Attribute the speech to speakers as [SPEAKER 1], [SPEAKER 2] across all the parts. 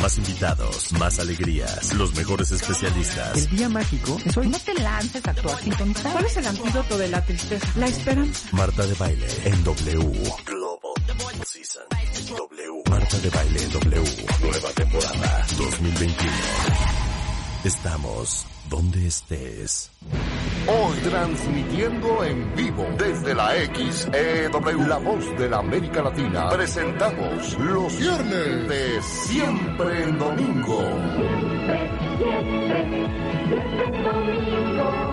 [SPEAKER 1] Más invitados, más alegrías, los mejores especialistas.
[SPEAKER 2] El día mágico es hoy.
[SPEAKER 3] No te lances a actuar sin contar. ¿Cuál es el antídoto de la tristeza? La esperanza.
[SPEAKER 1] Marta de baile en W. Global Season. W. Marta de baile en W. Nueva temporada 2021. Estamos donde estés.
[SPEAKER 4] Hoy transmitiendo en vivo desde la XEW, la voz de la América Latina, presentamos los viernes de Siempre en Domingo.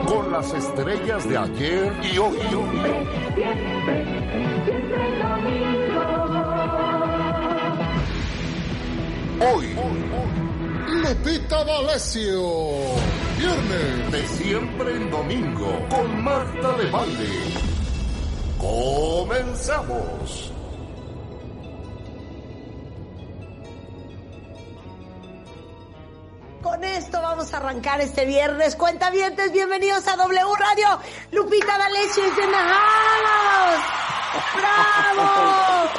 [SPEAKER 4] Con las estrellas de ayer y hoy. Hoy, Lupita D'Alessio. Viernes de siempre en domingo con Marta de Valle. Comenzamos.
[SPEAKER 5] Con esto vamos a arrancar este viernes. Cuentavientes, bienvenidos a W Radio. Lupita D'Alessio es en the house. ¡Bravo!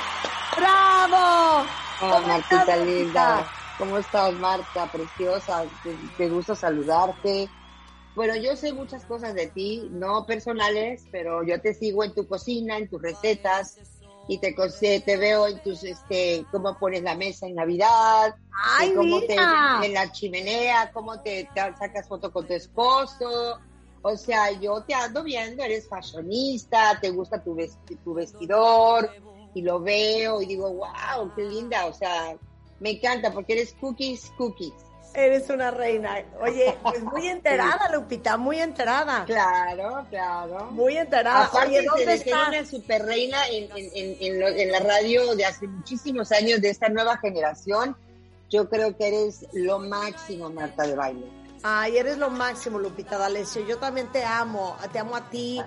[SPEAKER 5] ¡Bravo!
[SPEAKER 6] Oh, Martita linda. ¿Cómo estás, Marta? Preciosa. Te, gusta saludarte. Bueno, yo sé muchas cosas de ti, no personales, pero yo te sigo en tu cocina, en tus recetas, y te, te veo en tus, este, cómo pones la mesa en Navidad,
[SPEAKER 5] ¡Ay,
[SPEAKER 6] cómo te, en la chimenea, cómo te, te sacas foto con tu esposo. O sea, yo te ando viendo, eres fashionista, te gusta tu, tu vestidor, y lo veo y digo, wow, qué linda. O sea, me encanta porque eres cookies, cookies.
[SPEAKER 5] Eres una reina. Oye, pues muy enterada, Lupita, muy enterada.
[SPEAKER 6] Claro, claro.
[SPEAKER 5] Muy enterada.
[SPEAKER 6] Aparte
[SPEAKER 5] Oye, ¿dónde estás?
[SPEAKER 6] una super reina en, en, en, lo- en la radio de hace muchísimos años de esta nueva generación, yo creo que eres lo máximo, Marta de baile.
[SPEAKER 5] Ay, eres lo máximo, Lupita D'Alessio. Yo también te amo. Te amo a ti,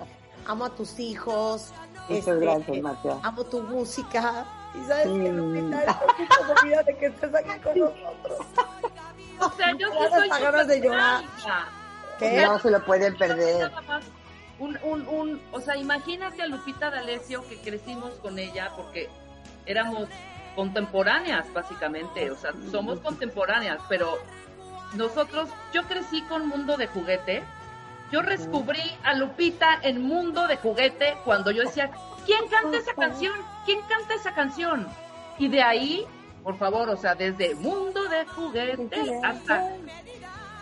[SPEAKER 5] amo a tus hijos.
[SPEAKER 6] Muchas gracias, Marta.
[SPEAKER 5] Amo tu música. Y sabes que,
[SPEAKER 6] Mm.
[SPEAKER 5] Lupita, un poco movida de que estés aquí con nosotros.
[SPEAKER 7] O sea, yo sí soy
[SPEAKER 5] ganas de llorar. ¿Qué?
[SPEAKER 6] No se lo pueden perder.
[SPEAKER 7] Un, un, un, o sea, imagínate a Lupita D'Alessio que crecimos con ella porque éramos contemporáneas, básicamente. O sea, somos contemporáneas, pero nosotros, yo crecí con Mundo de Juguete. Yo descubrí a Lupita en Mundo de Juguete cuando yo decía, ¿quién canta esa canción? ¿Quién canta esa canción? Y de ahí, por favor, o sea, desde Mundo de Juguete hasta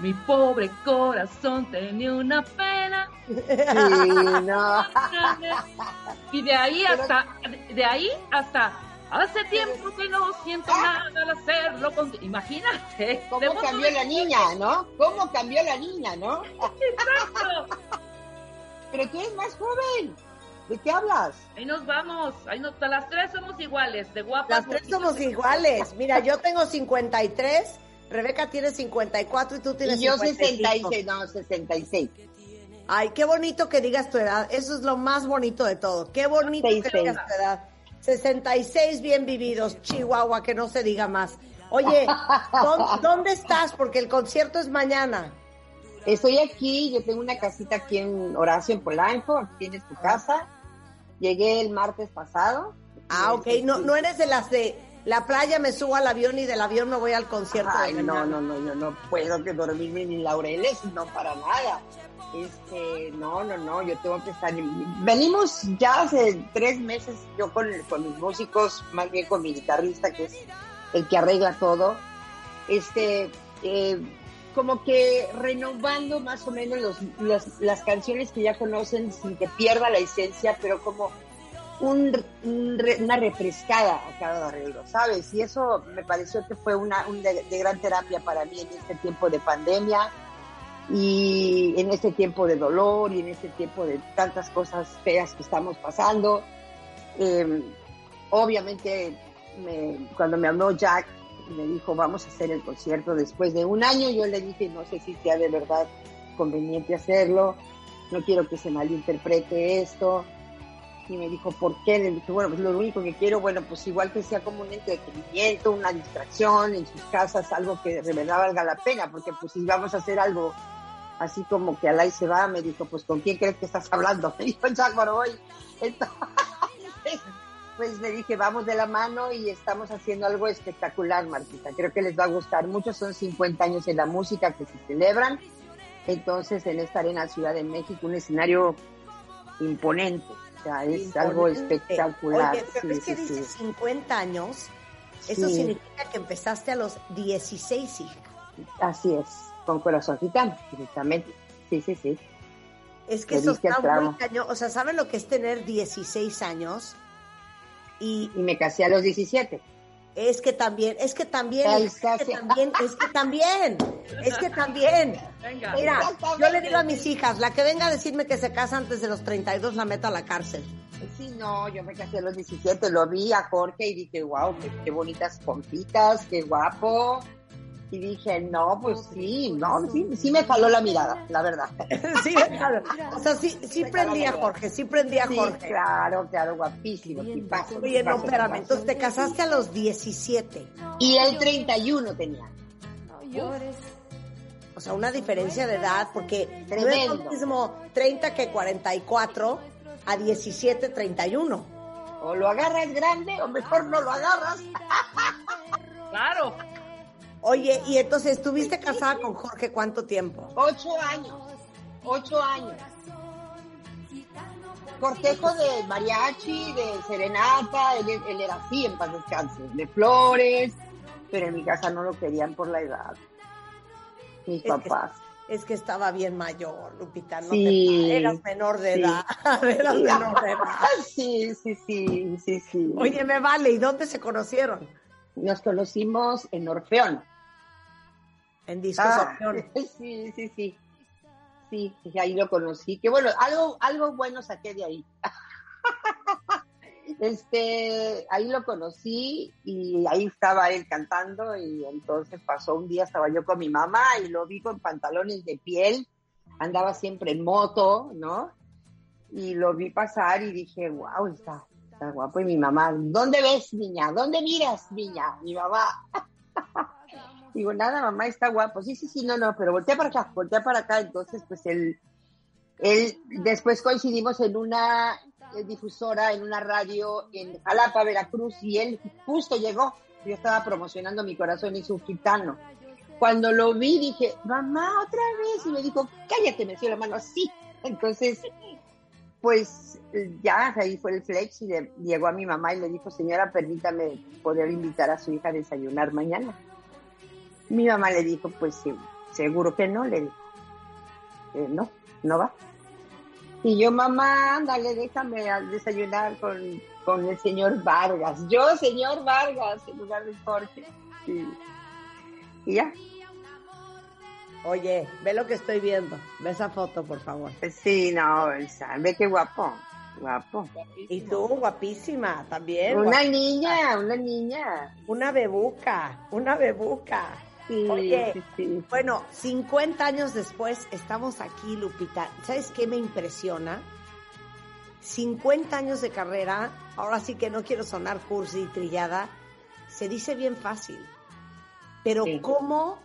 [SPEAKER 7] mi pobre corazón tenía una pena.
[SPEAKER 6] Sí, no.
[SPEAKER 7] Y de ahí hasta, de ahí hasta, hace tiempo que no siento nada al hacerlo. con- Imagínate.
[SPEAKER 6] ¿Cómo cambió
[SPEAKER 7] de
[SPEAKER 6] la niña, no? ¿Cómo cambió la niña, no?
[SPEAKER 7] Exacto.
[SPEAKER 6] Pero tú eres más joven. ¿De qué hablas?
[SPEAKER 7] Ahí nos vamos. Ahí nos, las tres somos iguales, de guapas.
[SPEAKER 5] Las tres somos iguales. Mira, yo tengo 53, Rebeca tiene 54 y tú tienes
[SPEAKER 6] Y yo
[SPEAKER 5] 55.
[SPEAKER 6] 66, no, 66.
[SPEAKER 5] Ay, qué bonito que digas tu edad. Eso es lo más bonito de todo. Qué bonito que
[SPEAKER 6] 66.
[SPEAKER 5] digas tu edad. 66 bien vividos, Chihuahua, que no se diga más. Oye, ¿dó- ¿dónde estás? Porque el concierto es mañana.
[SPEAKER 6] Estoy aquí, yo tengo una casita aquí en Horacio, en Polanco, aquí tienes tu casa. Llegué el martes pasado.
[SPEAKER 5] Ah, ok. No, no eres de las de la playa, me subo al avión y del avión me voy al concierto. de
[SPEAKER 6] Ay, no, no, no, yo no puedo que dormirme ni laureles, no para nada. Este, no, no, no, yo tengo que estar. en- Venimos ya hace tres meses, yo con, con mis músicos, más bien con mi guitarrista, que es el que arregla todo. Este, eh, como que renovando más o menos los, los- las canciones que ya conocen sin que pierda la esencia, pero como una refrescada a cada arreglo, ¿sabes? Y eso me pareció que fue una un de, de gran terapia para mí en este tiempo de pandemia y en este tiempo de dolor y en este tiempo de tantas cosas feas que estamos pasando. Eh, obviamente, me- cuando me habló Jack, me dijo, vamos a hacer el concierto después de un año, yo le dije, no sé si sea de verdad conveniente hacerlo, no quiero que se malinterprete esto. Y me dijo, ¿por qué? Le dije, bueno, pues lo único que quiero, bueno, pues igual que sea como un entretenimiento, una distracción en sus casas, algo que de valga la pena, porque pues si vamos a hacer algo así como que al ahí se va, me dijo, pues ¿con quién crees que estás hablando? Me dijo Boroboy. Entonces, pues le dije, vamos de la mano y estamos haciendo algo espectacular, Martita. Creo que les va a gustar mucho. Son 50 años en la música que se celebran. Entonces, en esta arena Ciudad de México, un escenario imponente. O sea, es algo espectacular.
[SPEAKER 5] Oye, pero es que dices 50 años. Eso significa que empezaste a los 16, hija.
[SPEAKER 6] Así es, con corazón gitano, directamente. Sí, sí, sí.
[SPEAKER 5] Es que eso está muy cañón. O sea, ¿saben lo que es tener 16 años?
[SPEAKER 6] Y, me casé a los 17.
[SPEAKER 5] Es que también, es que también, es que también, es que también, es que también. Mira, yo le digo a mis hijas, la que venga a decirme que se casa antes de los 32 la meto a la cárcel.
[SPEAKER 6] Sí, no, yo me casé a los 17, lo vi a Jorge y dije, wow, qué, qué bonitas pompitas, qué guapo y dije, no, pues sí, no, sí, sí me jaló la mirada, la verdad.
[SPEAKER 5] sí, claro. O sea, sí, sí prendía Jorge, sí prendía Jorge.
[SPEAKER 6] Claro, claro, guapísimo.
[SPEAKER 5] Oye, no, espérame, entonces te casaste a los 17.
[SPEAKER 6] Y él 31 tenía.
[SPEAKER 5] O sea, una diferencia de edad, porque no es lo mismo 30 que 44 a 17, 31.
[SPEAKER 6] O lo agarras grande o mejor no lo agarras.
[SPEAKER 7] claro.
[SPEAKER 5] Oye, y entonces, ¿estuviste casada con Jorge cuánto tiempo?
[SPEAKER 6] Ocho años. Ocho años. Cortejo de mariachi, de serenata, él, era así en paz descanse, de flores, pero en mi casa no lo querían por la edad. Mis papás.
[SPEAKER 5] es que estaba bien mayor, Lupita, no sí, eras menor de edad, eras menor de edad.
[SPEAKER 6] Sí, sí, sí, sí, sí.
[SPEAKER 5] Oye, me vale, ¿y dónde se conocieron?
[SPEAKER 6] Nos conocimos en Orfeón.
[SPEAKER 5] En Discos ah,
[SPEAKER 6] Sí, sí, sí. Sí, ahí lo conocí. Que bueno, algo, algo bueno saqué de ahí. este, ahí lo conocí y ahí estaba él cantando y entonces pasó un día, estaba yo con mi mamá y lo vi con pantalones de piel, andaba siempre en moto, ¿no? Y lo vi pasar y dije, wow, está, está guapo. Y mi mamá, ¿dónde ves, niña? ¿Dónde miras, niña? Mi mamá. Digo, nada, mamá, está guapo. Sí, sí, sí, no, no, pero voltea para acá, voltea para acá. Entonces, pues él, él, después coincidimos en una eh, difusora, en una radio en Jalapa, Veracruz, y él justo llegó. Yo estaba promocionando mi corazón y su gitano. Cuando lo vi, dije, mamá, otra vez. Y me dijo, cállate, me dio la mano así. Entonces, pues ya ahí fue el flex y llegó a mi mamá y le dijo, señora, permítame poder invitar a su hija a desayunar mañana. Mi mamá le dijo, pues sí, seguro que no, le dijo. Eh, no, no va. Y yo, mamá, ándale, déjame desayunar con, el señor Vargas. Yo, señor Vargas, en lugar de Jorge. Y ya.
[SPEAKER 5] Oye, ve lo que estoy viendo. Ve esa foto, por favor.
[SPEAKER 6] Sí, no, ve qué guapo. Guapo.
[SPEAKER 5] Y tú, guapísima, también.
[SPEAKER 6] Una niña, una niña.
[SPEAKER 5] Una bebuca, una bebuca. Oye, bueno, 50 años después estamos aquí, Lupita. ¿Sabes qué me impresiona? 50 años de carrera, ahora sí que no quiero sonar cursi y trillada, se dice bien fácil. Pero ¿cómo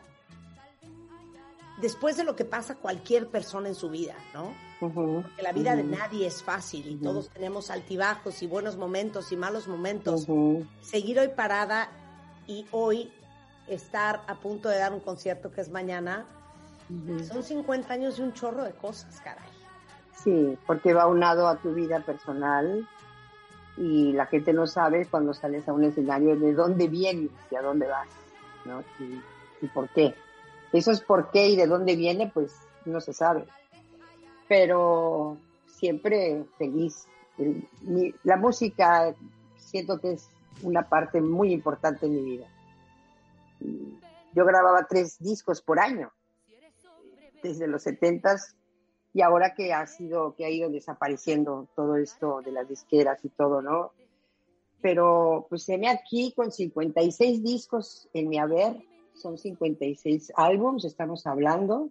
[SPEAKER 5] después de lo que pasa cualquier persona en su vida, ¿no? Porque la vida de nadie es fácil y todos tenemos altibajos y buenos momentos y malos momentos. Seguir hoy parada y hoy estar a punto de dar un concierto que es mañana, son 50 años y un chorro de cosas, caray.
[SPEAKER 6] Sí, porque va unado a tu vida personal y la gente no sabe cuando sales a un escenario de dónde vienes y a dónde vas, ¿no? Y, por qué. Eso es por qué y de dónde viene, pues no se sabe. Pero siempre feliz. la música siento que es una parte muy importante en mi vida yo grababa tres discos por año, desde los setentas, y ahora que ha sido, que ha ido desapareciendo todo esto de las disqueras y todo, ¿no? Pero pues me aquí con 56 discos en mi haber, son 56 álbums, estamos hablando,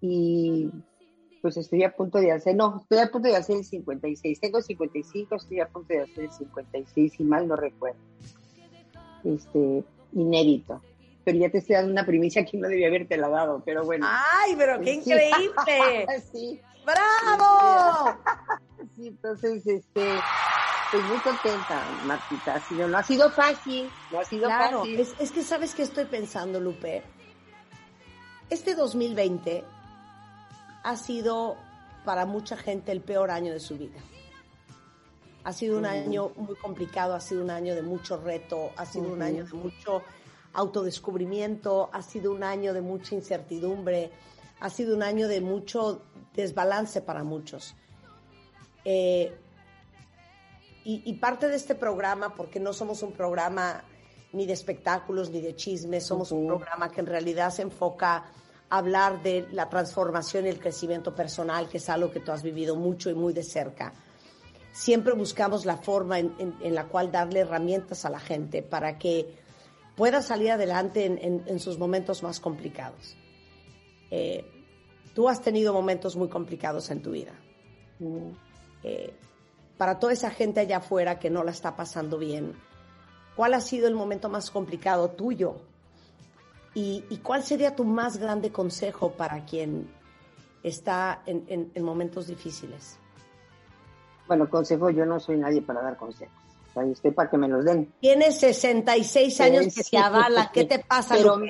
[SPEAKER 6] y pues estoy a punto de hacer, no, estoy a punto de hacer el 56, tengo 55, estoy a punto de hacer el 56, si mal no recuerdo. Este, inédito. Pero ya te estoy dando una primicia que no debía haberte la dado, pero bueno.
[SPEAKER 5] ¡Ay, pero qué increíble! sí. ¡Bravo!
[SPEAKER 6] sí, entonces, este, Estoy muy contenta, Martita. Ha sido, no ha sido fácil, no ha sido fácil.
[SPEAKER 5] Es, es que sabes que estoy pensando, Lupe. Este 2020 ha sido para mucha gente el peor año de su vida. Ha sido un año muy complicado, ha sido un año de mucho reto, ha sido un año de mucho autodescubrimiento, ha sido un año de mucha incertidumbre, ha sido un año de mucho desbalance para muchos. Eh, y, parte de este programa, porque no somos un programa ni de espectáculos ni de chismes, somos un programa que en realidad se enfoca a hablar de la transformación y el crecimiento personal, que es algo que tú has vivido mucho y muy de cerca. Siempre buscamos la forma en, la cual darle herramientas a la gente para que pueda salir adelante en, sus momentos más complicados. Eh, tú has tenido momentos muy complicados en tu vida. Eh, para toda esa gente allá afuera que no la está pasando bien, ¿cuál ha sido el momento más complicado tuyo? ¿Y, cuál sería tu más grande consejo para quien está en, momentos difíciles?
[SPEAKER 6] Bueno, consejo, yo no soy nadie para dar consejos. Estoy para que me los den.
[SPEAKER 5] Tienes 66 años que te avala. ¿Qué te pasa?
[SPEAKER 6] Pero,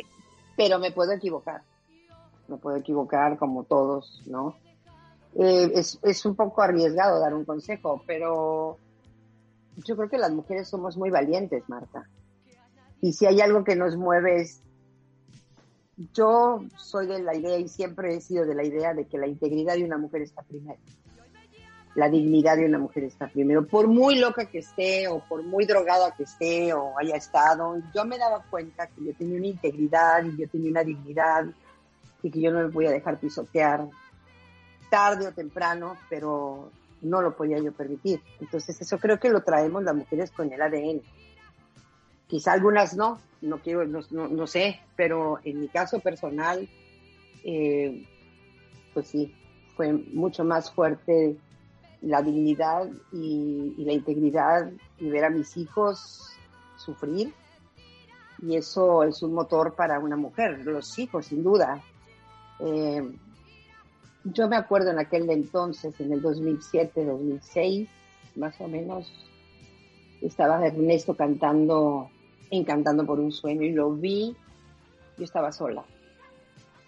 [SPEAKER 6] pero me puedo equivocar. Me puedo equivocar como todos, ¿no? Eh, es, es, un poco arriesgado dar un consejo, pero yo creo que las mujeres somos muy valientes, Marta. Y si hay algo que nos mueve es, yo soy de la idea y siempre he sido de la idea de que la integridad de una mujer está primero. La dignidad de una mujer está primero. Por muy loca que esté o por muy drogada que esté o haya estado, yo me daba cuenta que yo tenía una integridad y yo tenía una dignidad y que yo no me voy a dejar pisotear tarde o temprano, pero no lo podía yo permitir. Entonces eso creo que lo traemos las mujeres con el ADN. Quizá algunas no, no quiero, no, no, sé, pero en mi caso personal, eh, pues sí, fue mucho más fuerte la dignidad y, la integridad y ver a mis hijos sufrir. Y eso es un motor para una mujer, los hijos, sin duda. Eh, yo me acuerdo en aquel entonces, en el 2007, 2006, más o menos, estaba Ernesto cantando, encantando por un sueño y lo vi, yo estaba sola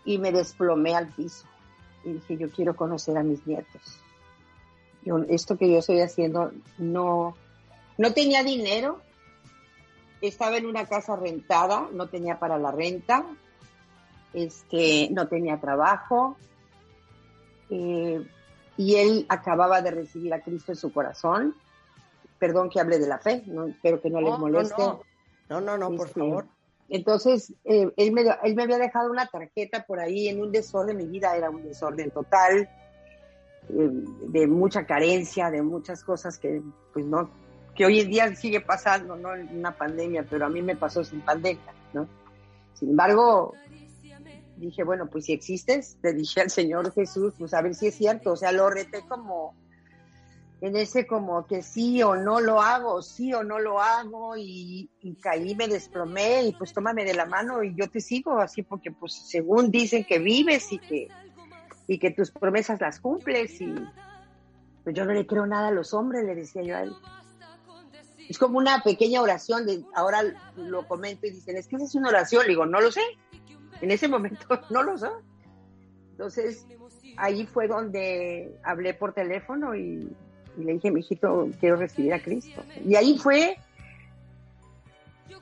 [SPEAKER 6] y me desplomé al piso y dije, yo quiero conocer a mis nietos. Yo, esto que yo estoy haciendo no, no tenía dinero, estaba en una casa rentada, no tenía para la renta, este, no tenía trabajo, eh, y él acababa de recibir a Cristo en su corazón. Perdón que hable de la fe, no, espero que no, les moleste.
[SPEAKER 5] No, no, no, por este, favor.
[SPEAKER 6] Entonces, eh, él, me, él me había dejado una tarjeta por ahí en un desorden, mi vida era un desorden total, de mucha carencia, de muchas cosas que, pues no, que hoy en día sigue pasando, ¿no? Una pandemia, pero a mí me pasó sin pandemia, ¿no? Sin embargo, dije, bueno, pues si existes, le dije al Señor Jesús, pues a ver si es cierto, o sea, lo reté como en ese como que sí o no lo hago, sí o no lo hago, y, caí, me desplomé, y pues tómame de la mano y yo te sigo, así porque pues según dicen que vives y que, y que tus promesas las cumples, y pues yo no le creo nada a los hombres, le decía yo a él. Es como una pequeña oración, de, ahora lo comento y dicen, es que esa es una oración, le digo, no lo sé, en ese momento no lo sé. Entonces, ahí fue donde hablé por teléfono y, le dije, hijito, quiero recibir a Cristo. Y ahí fue,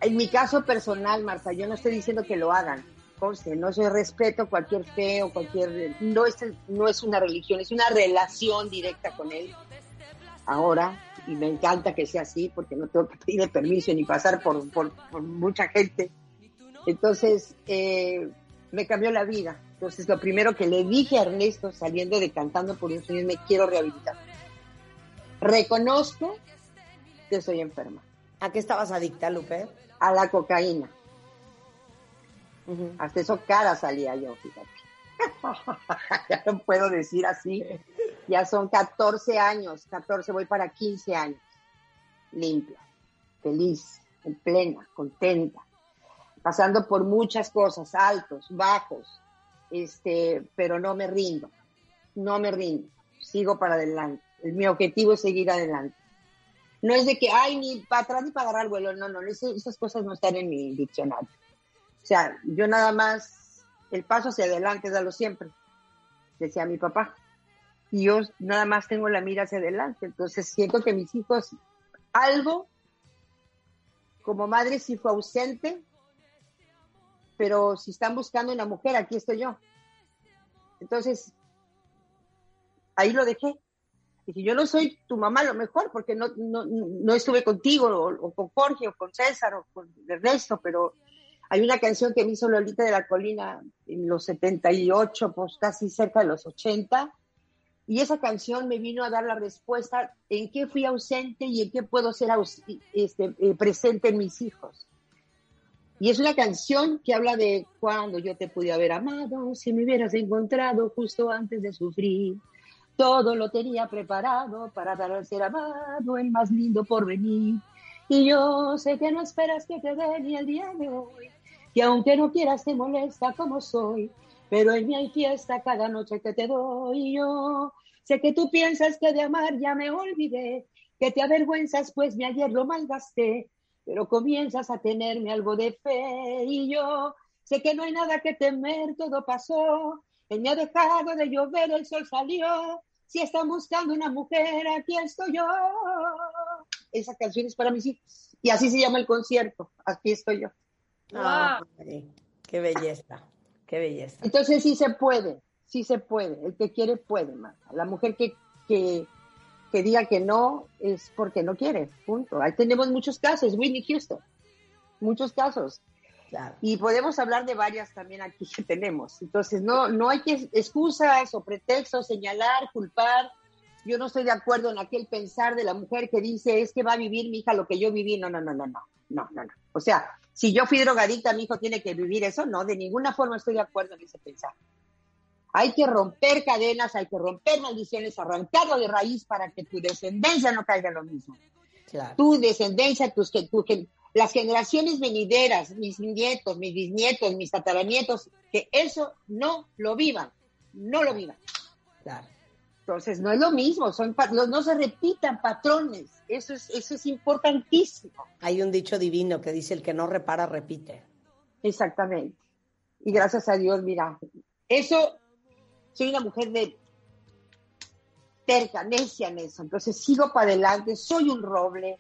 [SPEAKER 6] en mi caso personal, Marta, yo no estoy diciendo que lo hagan, conste, no soy respeto cualquier fe o cualquier, no es, no es una religión, es una relación directa con Él. Ahora, y me encanta que sea así, porque no tengo que pedir permiso ni pasar por, por mucha gente entonces, eh, me cambió la vida. Entonces, lo primero que le dije a Ernesto saliendo de Cantando por un sueño me quiero rehabilitar. Reconozco que soy enferma.
[SPEAKER 5] ¿A qué estabas adicta, Lupe?
[SPEAKER 6] A la cocaína. Hasta eso cara salía yo, fíjate. ya no puedo decir así. Ya son 14 años, 14, voy para 15 años. Limpia, feliz, en plena, contenta pasando por muchas cosas, altos, bajos, este, pero no me rindo, no me rindo, sigo para adelante. Mi objetivo es seguir adelante. No es de que, ay, ni para atrás ni para agarrar el vuelo. No, no, esas, cosas no están en mi diccionario. O sea, yo nada más, el paso hacia adelante, dalo siempre, decía mi papá. Y yo nada más tengo la mira hacia adelante. Entonces siento que mis hijos, algo, como madre sí fue ausente, pero si están buscando una mujer, aquí estoy yo. Entonces, ahí lo dejé. Dije, yo no soy tu mamá, lo mejor, porque no, no, estuve contigo, o, con Jorge, o con César, o con Ernesto, pero hay una canción que me hizo Lolita de la Colina en los 78, pues casi cerca de los 80, y esa canción me vino a dar la respuesta en qué fui ausente y en qué puedo ser este, eh, presente en mis hijos. Y es una canción que habla de cuando yo te pude haber amado, si me hubieras encontrado justo antes de sufrir. Todo lo tenía preparado para dar al ser amado el más lindo por venir. Y yo sé que no esperas que te dé ni el día de hoy, que aunque no quieras te molesta como soy, pero en mí hay fiesta cada noche que te doy. Y yo sé que tú piensas que de amar ya me olvidé, que te avergüenzas pues mi ayer lo malgasté, pero comienzas a tenerme algo de fe y yo sé que no hay nada que temer, todo pasó, él me ha dejado de llover, el sol salió, si están buscando una mujer, aquí estoy yo. Esa canción es para mis hijos y así se llama el concierto, aquí estoy yo.
[SPEAKER 5] Ah, qué belleza, qué belleza.
[SPEAKER 6] Entonces sí se puede, sí se puede, el que quiere puede, más. La mujer que, que que diga que no es porque no quiere, punto. Ahí tenemos muchos casos, Whitney Houston, muchos casos. Y podemos hablar de varias también aquí que tenemos. Entonces, no, no hay que excusas o pretextos, señalar, culpar. Yo no estoy de acuerdo en aquel pensar de la mujer que dice, es que va a vivir mi hija lo que yo viví. No, no, no, no, no, no, no, no. O sea, si yo fui drogadicta, mi hijo tiene que vivir eso. No, de ninguna forma estoy de acuerdo en ese pensar. Hay que romper cadenas, hay que romper maldiciones, arrancarlo de raíz para que tu descendencia no caiga en lo mismo. Tu descendencia, tus, tu, las generaciones venideras, mis nietos, mis bisnietos, mis tataranietos, que eso no lo vivan, no lo vivan. Claro. Entonces, no es lo mismo, son, no se repitan patrones, eso es, eso es importantísimo.
[SPEAKER 5] Hay un dicho divino que dice, el que no repara, repite.
[SPEAKER 6] Exactamente. Y gracias a Dios, mira, eso soy una mujer de terca, necia en eso. Entonces sigo para adelante, soy un roble.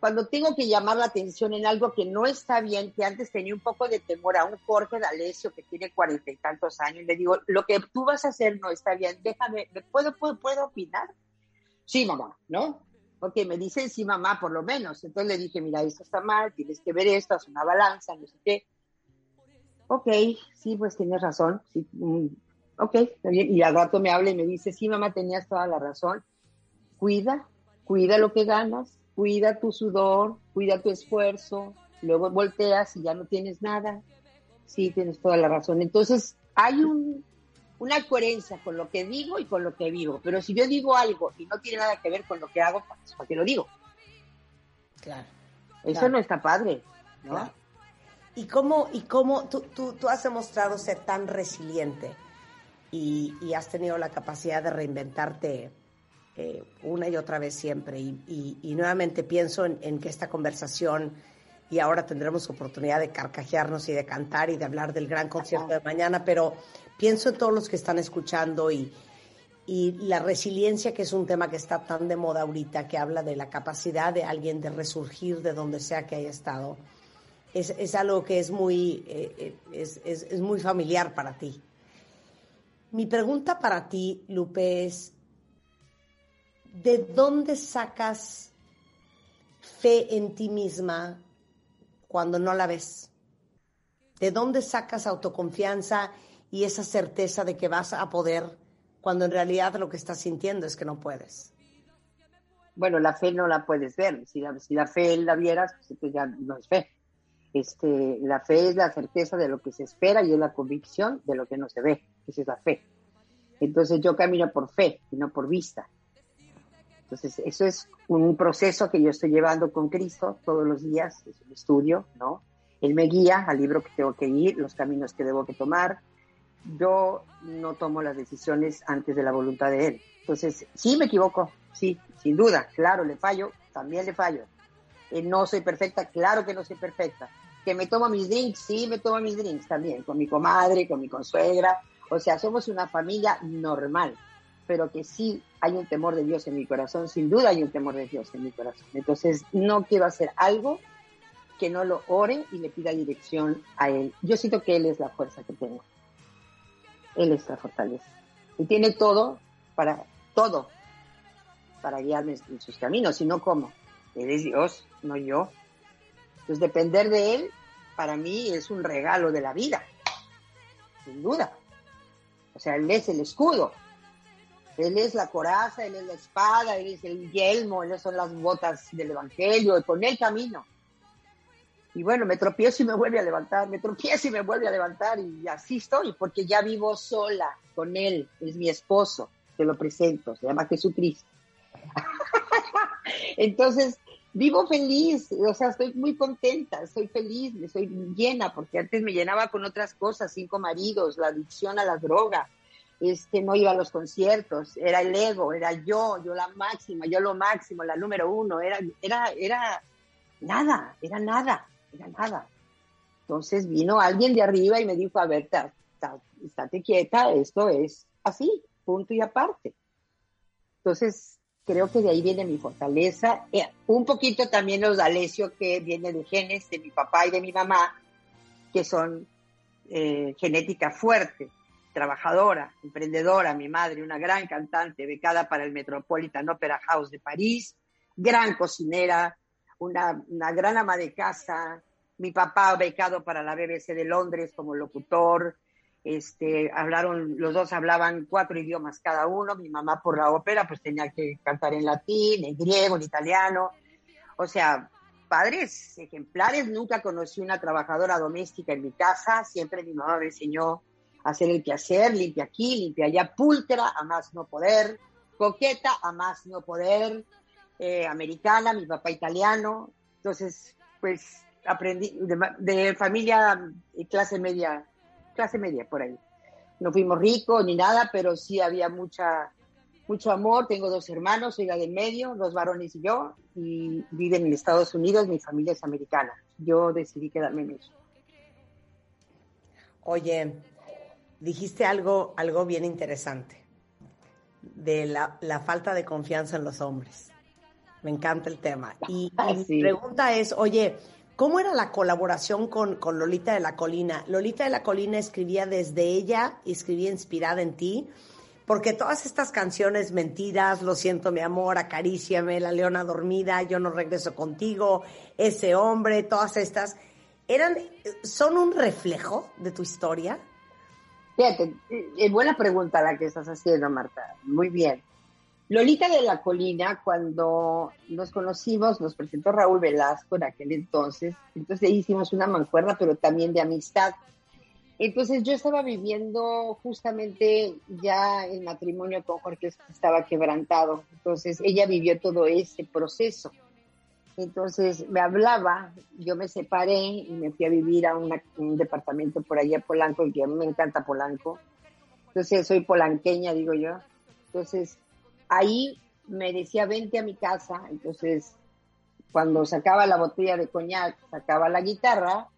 [SPEAKER 6] Cuando tengo que llamar la atención en algo que no está bien, que antes tenía un poco de temor a un Jorge D'Alessio que tiene cuarenta y tantos años, le digo, lo que tú vas a hacer no está bien, déjame, ¿puedo, puedo, puedo opinar? Sí, mamá, ¿no? Ok, me dicen sí, mamá, por lo menos. Entonces le dije, mira, esto está mal, tienes que ver esto, haz una balanza, no sé qué. Ok, sí, pues tienes razón. Sí, mm, ok, bien. Y al rato me habla y me dice, sí, mamá, tenías toda la razón. Cuida, cuida lo que ganas, cuida tu sudor, cuida tu esfuerzo. Luego volteas y ya no tienes nada. Sí, tienes toda la razón. Entonces, hay un, una coherencia con lo que digo y con lo que vivo. Pero si yo digo algo y no tiene nada que ver con lo que hago, pues, ¿para qué lo digo?
[SPEAKER 5] Claro.
[SPEAKER 6] Eso no está padre, ¿no?
[SPEAKER 5] ¿Y cómo, y cómo tú, tú, tú has demostrado ser tan resiliente? y, has tenido la capacidad de reinventarte eh, una y otra vez siempre. Y, nuevamente pienso en, que esta conversación, y ahora tendremos oportunidad de carcajearnos y de cantar y de hablar del gran concierto de mañana, pero pienso en todos los que están escuchando y, y la resiliencia, que es un tema que está tan de moda ahorita, que habla de la capacidad de alguien de resurgir de donde sea que haya estado. Es, es algo que es muy, eh, eh, es, es, es muy familiar para ti. Mi pregunta para ti, Lupe, es, ¿de dónde sacas fe en ti misma cuando no la ves? ¿De dónde sacas autoconfianza y esa certeza de que vas a poder cuando en realidad lo que estás sintiendo es que no puedes?
[SPEAKER 6] Bueno, la fe no la puedes ver. Si la, fe la vieras, pues ya no es fe. Este, la fe es la certeza de lo que se espera y es la convicción de lo que no se ve. Esa es la fe. Entonces yo camino por fe y no por vista. Entonces eso es un proceso que yo estoy llevando con Cristo todos los días, es un estudio, ¿no? Él me guía al libro que tengo que ir, los caminos que debo que tomar. Yo no tomo las decisiones antes de la voluntad de Él. Entonces, sí me equivoco, sí, sin duda, claro, le fallo, también le fallo. Eh, no soy perfecta, claro que no soy perfecta. Que me tomo mis drinks, sí, me tomo mis drinks también, con mi comadre, con mi consuegra. O sea, somos una familia normal, pero que sí hay un temor de Dios en mi corazón, sin duda hay un temor de Dios en mi corazón. Entonces, no quiero hacer algo que no lo ore y le pida dirección a Él. Yo siento que Él es la fuerza que tengo. Él es la fortaleza. Y tiene todo para, todo, para guiarme en sus caminos, si no, ¿cómo? Él es Dios, no yo. Entonces, depender de Él, para mí, es un regalo de la vida, sin duda. O sea, Él es el escudo. Él es la coraza, Él es la espada, Él es el yelmo, Él son las botas del Evangelio, y con Él camino. Y bueno, me tropiezo y me vuelve a levantar, me tropiezo y me vuelve a levantar y así estoy, porque ya vivo sola con Él, es mi esposo, te lo presento, se llama Jesucristo. Entonces, vivo feliz, o sea, estoy muy contenta, estoy feliz, estoy llena, porque antes me llenaba con otras cosas, cinco maridos, la adicción a la droga, este, no iba a los conciertos, era el ego, era yo, yo la máxima, yo lo máximo, la número uno, era, era, era nada, era nada era nada. Entonces vino alguien de arriba y me dijo, a ver, estate quieta, esto es así, punto y aparte. Entonces, creo que de ahí viene mi fortaleza. Eh, un poquito también los Alesio que viene de genes de mi papá y de mi mamá, que son eh, genética fuerte, trabajadora, emprendedora, mi madre, una gran cantante, becada para el Metropolitan Opera House de París, gran cocinera, una, una gran ama de casa, mi papá becado para la BBC de Londres como locutor, este, hablaron, los dos hablaban cuatro idiomas cada uno, mi mamá por la ópera pues tenía que cantar en latín, en griego, en italiano, o sea, padres ejemplares, nunca conocí una trabajadora doméstica en mi casa, siempre mi mamá me enseñó hacer el quehacer, limpia aquí, limpia allá, pulcra, a más no poder, coqueta, a más no poder, eh, americana, mi papá italiano, entonces, pues aprendí de, familia y clase media, clase media por ahí. No fuimos ricos ni nada, pero sí había mucha, mucho amor. Tengo dos hermanos, soy la de medio, dos varones y yo, y viven en Estados Unidos, mi familia es americana. Yo decidí quedarme en eso.
[SPEAKER 5] Oye, dijiste algo, algo bien interesante de la, la falta de confianza en los hombres. Me encanta el tema. Y, mi pregunta es, oye, ¿Cómo era la colaboración con, Lolita de la Colina? Lolita de la Colina escribía desde ella y escribía inspirada en ti, porque todas estas canciones mentiras, Lo siento mi amor, Acaríciame, La Leona Dormida, Yo no regreso contigo, Ese hombre, todas estas, eran, ¿son un reflejo de tu historia?
[SPEAKER 6] Fíjate, es buena pregunta la que estás haciendo, Marta. Muy bien. Lolita de la Colina, cuando nos conocimos, nos presentó Raúl Velasco en aquel entonces, entonces hicimos una mancuerna, pero también de amistad. Entonces yo estaba viviendo justamente ya el matrimonio con Jorge estaba quebrantado, entonces ella vivió todo ese proceso. Entonces me hablaba, yo me separé y me fui a vivir a un departamento por allá Polanco, que a mí me encanta Polanco. Entonces soy polanqueña, digo yo. Entonces ahí me decía, vente a mi casa. Entonces, cuando sacaba la botella de coñac, sacaba la guitarra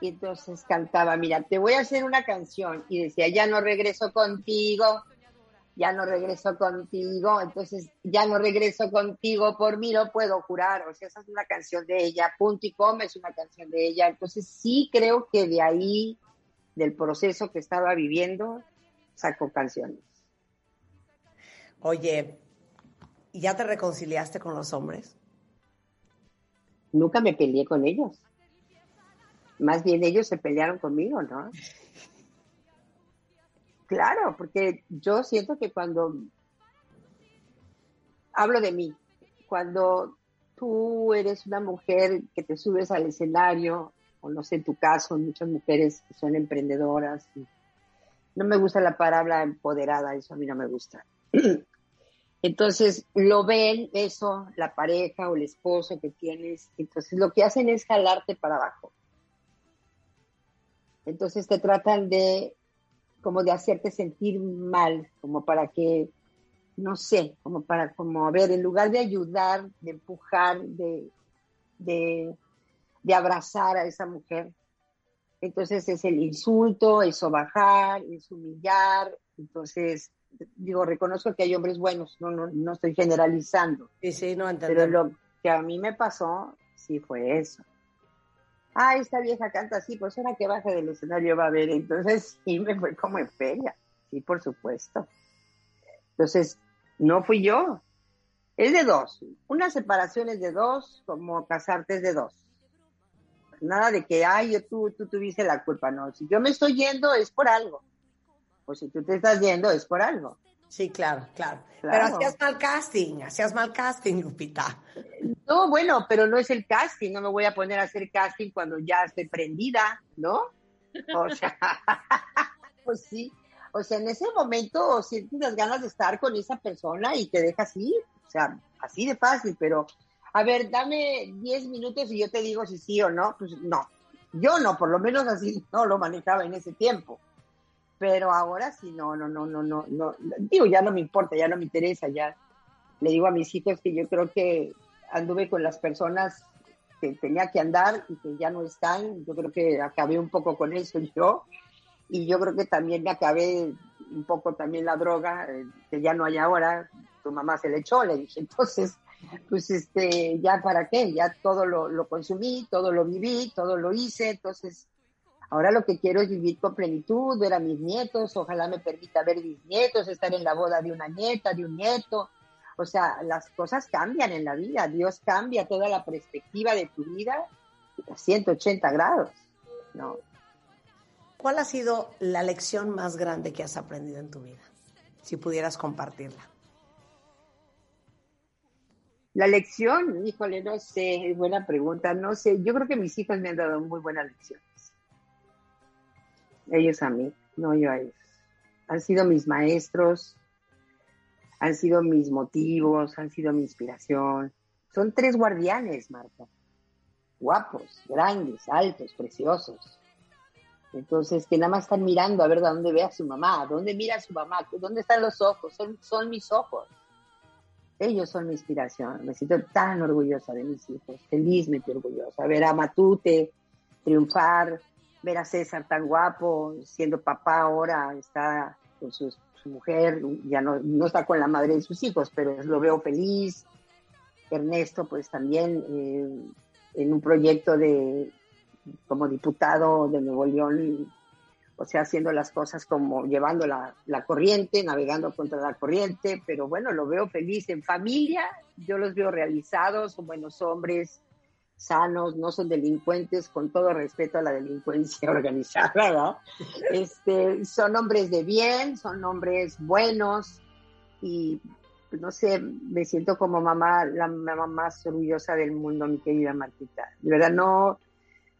[SPEAKER 6] y entonces cantaba, mira, te voy a hacer una canción. Y decía, ya no regreso contigo, ya no regreso contigo. Entonces, ya no regreso contigo, por mí lo puedo jurar. O sea, esa es una canción de ella. Punto y coma es una canción de ella. Entonces, sí creo que de ahí, del proceso que estaba viviendo, sacó canciones.
[SPEAKER 5] Oye, ¿y ya te reconciliaste con los hombres?
[SPEAKER 6] Nunca me peleé con ellos. Más bien ellos se pelearon conmigo, ¿no? Claro, porque yo siento que cuando hablo de mí, cuando tú eres una mujer que te subes al escenario, o no sé, en tu caso, muchas mujeres son emprendedoras, no me gusta la palabra empoderada, eso a mí no me gusta. Entonces lo ven eso, la pareja o el esposo que tienes, entonces lo que hacen es jalarte para abajo. Entonces te tratan de como de hacerte sentir mal, como para que no sé, como para, como, a ver, en lugar de ayudar, de empujar, de, de, de abrazar a esa mujer, entonces es el insulto, es bajar, es humillar, entonces digo, reconozco que hay hombres buenos, no, no, no estoy generalizando.
[SPEAKER 5] Sí, sí, no
[SPEAKER 6] Pero lo que a mí me pasó, sí fue eso. Ah, esta vieja canta así, pues ahora que baja del escenario va a ver. Entonces sí me fue como en feria, sí, por supuesto. Entonces, no fui yo. Es de dos. Una separación es de dos, como casarte es de dos. Nada de que, ay, yo, tú, tú tuviste la culpa, no. Si yo me estoy yendo es por algo pues si tú te estás yendo es por algo.
[SPEAKER 5] Sí, claro, claro, Pero hacías mal casting, hacías mal casting, Lupita.
[SPEAKER 6] No, bueno, pero no es el casting, no me voy a poner a hacer casting cuando ya esté prendida, ¿no? O sea, pues sí. O sea, en ese momento sientes las ganas de estar con esa persona y te deja así, o sea, así de fácil, pero a ver, dame 10 minutos y yo te digo si sí o no, pues no. Yo no, por lo menos así no lo manejaba en ese tiempo pero ahora sí, no, no, no, no, no, no, digo, ya no me importa, ya no me interesa, ya. Le digo a mis hijos que yo creo que anduve con las personas que tenía que andar y que ya no están, yo creo que acabé un poco con eso yo, y yo creo que también me acabé un poco también la droga, eh, que ya no hay ahora, tu mamá se le echó, le dije, entonces, pues este, ya para qué, ya todo lo, lo consumí, todo lo viví, todo lo hice, entonces Ahora lo que quiero es vivir con plenitud, ver a mis nietos, ojalá me permita ver mis nietos, estar en la boda de una nieta, de un nieto. O sea, las cosas cambian en la vida, Dios cambia toda la perspectiva de tu vida a 180 grados, ¿no?
[SPEAKER 5] ¿Cuál ha sido la lección más grande que has aprendido en tu vida? Si pudieras compartirla.
[SPEAKER 6] La lección, híjole, no sé, buena pregunta, no sé, yo creo que mis hijos me han dado muy buena lección ellos a mí, no yo a ellos. Han sido mis maestros, han sido mis motivos, han sido mi inspiración. Son tres guardianes, Marta. Guapos, grandes, altos, preciosos. Entonces, que nada más están mirando a ver de dónde ve a su mamá, dónde mira a su mamá, dónde están los ojos, son, son mis ojos. Ellos son mi inspiración. Me siento tan orgullosa de mis hijos, felizmente orgullosa. Ver a Matute triunfar, ver a César tan guapo, siendo papá ahora, está con su, mujer, ya no, no, está con la madre de sus hijos, pero lo veo feliz. Ernesto, pues también eh, en un proyecto de como diputado de Nuevo León, o sea, haciendo las cosas como llevando la, la corriente, navegando contra la corriente, pero bueno, lo veo feliz en familia, yo los veo realizados, son buenos hombres, sanos, no son delincuentes, con todo respeto a la delincuencia organizada, ¿no? Este, son hombres de bien, son hombres buenos y pues, no sé, me siento como mamá, la mamá más orgullosa del mundo, mi querida Martita. De verdad no,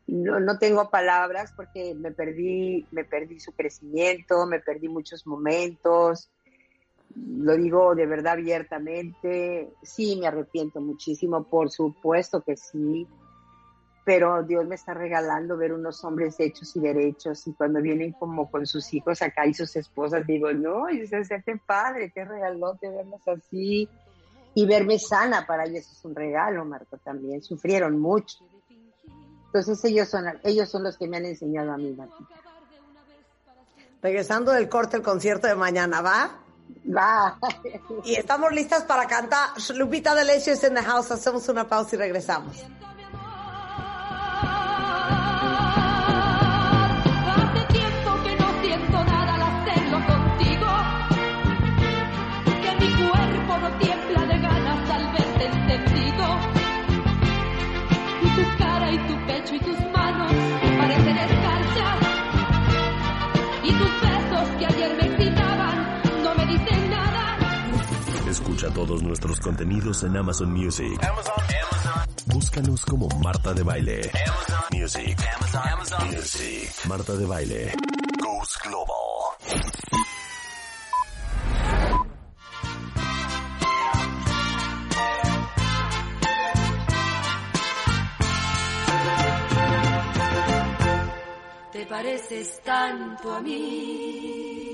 [SPEAKER 6] no, no tengo palabras porque me perdí, me perdí su crecimiento, me perdí muchos momentos, lo digo de verdad abiertamente, sí me arrepiento muchísimo, por supuesto que sí, pero Dios me está regalando ver unos hombres hechos y derechos y cuando vienen como con sus hijos acá y sus esposas, digo, no, y dice, qué padre, qué regalote verlos así y verme sana, para ellos es un regalo, Marco, también, sufrieron mucho. Entonces ellos son, ellos son los que me han enseñado a mí, Marco.
[SPEAKER 5] Regresando del corte el concierto de mañana, ¿va?
[SPEAKER 6] Va.
[SPEAKER 5] Y estamos listas para cantar. Lupita D'Alessio es en the house. Hacemos una pausa y regresamos.
[SPEAKER 1] Escucha todos nuestros contenidos en Amazon Music. Búscanos como Marta de Baile. Music. Music. Marta de Baile. Global.
[SPEAKER 2] Te pareces tanto a mí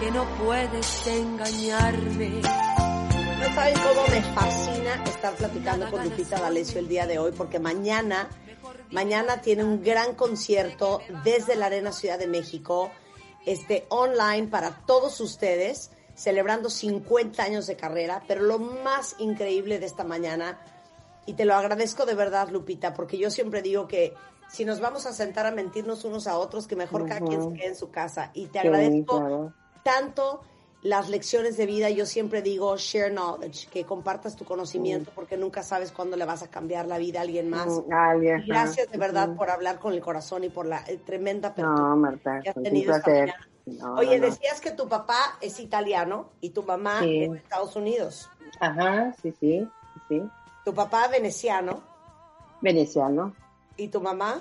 [SPEAKER 2] que no puedes engañarme.
[SPEAKER 5] No saben cómo me fascina estar platicando con Lupita D'Alessio el día de hoy, porque mañana, mañana tiene un gran concierto desde la Arena Ciudad de México, este online para todos ustedes, celebrando 50 años de carrera, pero lo más increíble de esta mañana, y te lo agradezco de verdad, Lupita, porque yo siempre digo que si nos vamos a sentar a mentirnos unos a otros, que mejor cada quien se quede en su casa. Y te agradezco tanto las lecciones de vida. Yo siempre digo share knowledge, que compartas tu conocimiento, porque nunca sabes cuándo le vas a cambiar la vida a alguien más. gracias de verdad por hablar con el corazón y por la eh, tremenda
[SPEAKER 6] apertura que has tenido esta mañana.
[SPEAKER 5] Oye, decías que tu papá es italiano y tu mamá es de Estados Unidos.
[SPEAKER 6] Ajá, sí, sí, sí.
[SPEAKER 5] Tu papá veneciano.
[SPEAKER 6] Veneciano.
[SPEAKER 5] ¿Y tu mamá?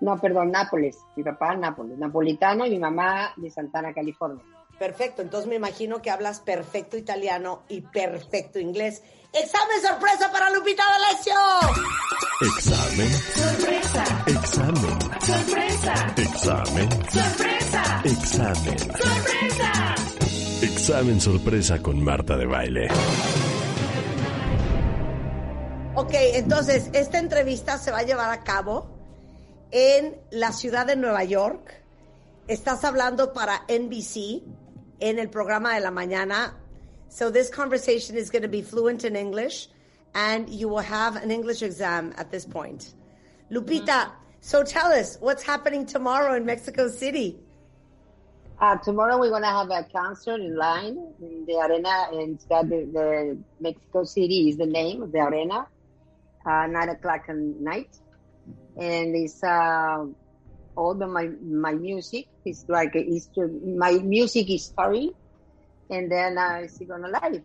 [SPEAKER 6] No, perdón, Nápoles. Mi papá Nápoles, napolitano y mi mamá de Santana, California.
[SPEAKER 5] Perfecto, entonces me imagino que hablas perfecto italiano y perfecto inglés. ¡Examen sorpresa para Lupita D'Alessio!
[SPEAKER 1] Examen.
[SPEAKER 3] Sorpresa.
[SPEAKER 1] Examen.
[SPEAKER 3] Sorpresa.
[SPEAKER 1] Examen.
[SPEAKER 3] Sorpresa.
[SPEAKER 1] Examen.
[SPEAKER 3] Sorpresa.
[SPEAKER 1] Examen sorpresa con Marta de Baile.
[SPEAKER 5] Ok, entonces esta entrevista se va a llevar a cabo en la ciudad de Nueva York. Estás hablando para NBC en el programa de la mañana. So this conversation is going to be fluent in English and you will have an English exam at this point. Lupita, so tell us what's happening tomorrow in Mexico City.
[SPEAKER 6] Uh, tomorrow we're going to have a concert in line in the arena and the, the Mexico City is the name of the arena uh, nine o'clock at night, and it's uh, all the my my music is like is my music is story, and then uh, is he gonna live?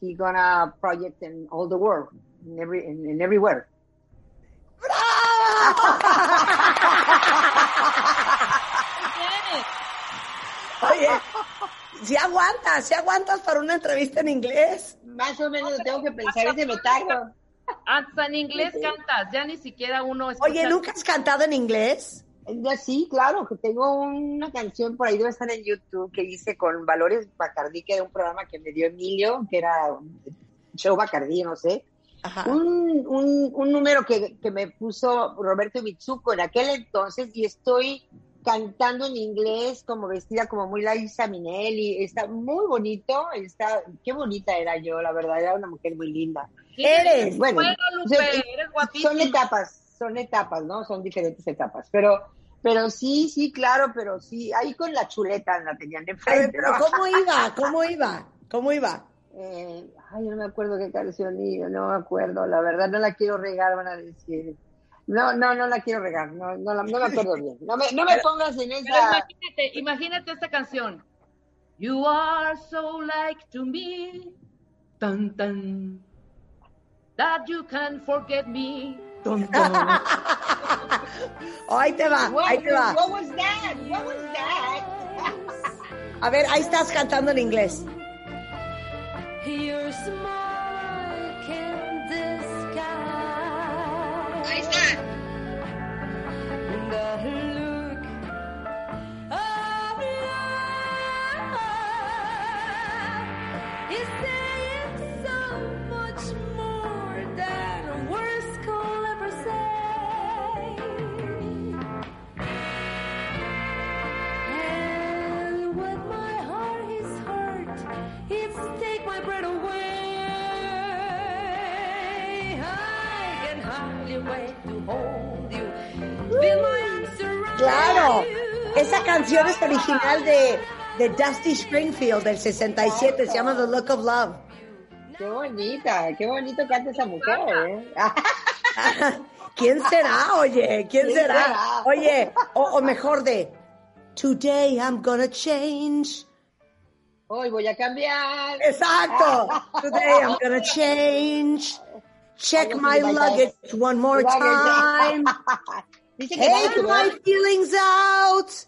[SPEAKER 6] He gonna project in all the world, in every in, in everywhere.
[SPEAKER 5] Oye, si aguantas, si aguantas para una entrevista en inglés.
[SPEAKER 6] Más o menos tengo que pensar ese metallo.
[SPEAKER 7] Hasta en inglés cantas, ya ni siquiera uno escucha.
[SPEAKER 5] Oye, ¿nunca has cantado en inglés?
[SPEAKER 6] Ya sí, claro, que tengo una canción por ahí, debe estar en YouTube, que hice con Valores Bacardí, que era un programa que me dio Emilio, que era Show Bacardí, no sé. Un, un, un, número que, que, me puso Roberto Mitsuko en aquel entonces y estoy cantando en inglés como vestida como muy Laisa Minelli, está muy bonito, está, qué bonita era yo, la verdad, era una mujer muy linda.
[SPEAKER 5] Eres,
[SPEAKER 6] bueno, son etapas, son etapas, ¿no? Son diferentes etapas, pero pero sí, sí, claro, pero sí, ahí con la chuleta la tenían enfrente.
[SPEAKER 5] Pero, ¿cómo iba? ¿Cómo iba? ¿Cómo iba?
[SPEAKER 6] Eh, ay, no me acuerdo qué canción iba, no me acuerdo, la verdad no la quiero regar, van a decir. No, no, no la quiero regar, no, no, no me acuerdo bien. No me, no me pongas en esa...
[SPEAKER 7] imagínate, imagínate esta canción. You are so like to me, tan, tan, that you can forget me.
[SPEAKER 5] ahí te va, ahí te va.
[SPEAKER 6] What was that? What was that?
[SPEAKER 5] A ver, ahí estás cantando en inglés.
[SPEAKER 2] Your smile can disguise.
[SPEAKER 6] Ahí está.
[SPEAKER 5] Claro, esa canción es original de, de Dusty Springfield del 67, se llama The Look of Love.
[SPEAKER 6] Qué bonita, qué bonito canta esa mujer, ¿eh?
[SPEAKER 5] ¿Quién será, oye? ¿Quién,
[SPEAKER 6] ¿Quién
[SPEAKER 5] será?
[SPEAKER 6] será?
[SPEAKER 5] Oye, o, o mejor de Today I'm gonna change.
[SPEAKER 6] Hoy voy a cambiar.
[SPEAKER 5] Exacto. Today I'm gonna change. Check my luggage one more time.
[SPEAKER 6] Dice que
[SPEAKER 5] Take my feelings out.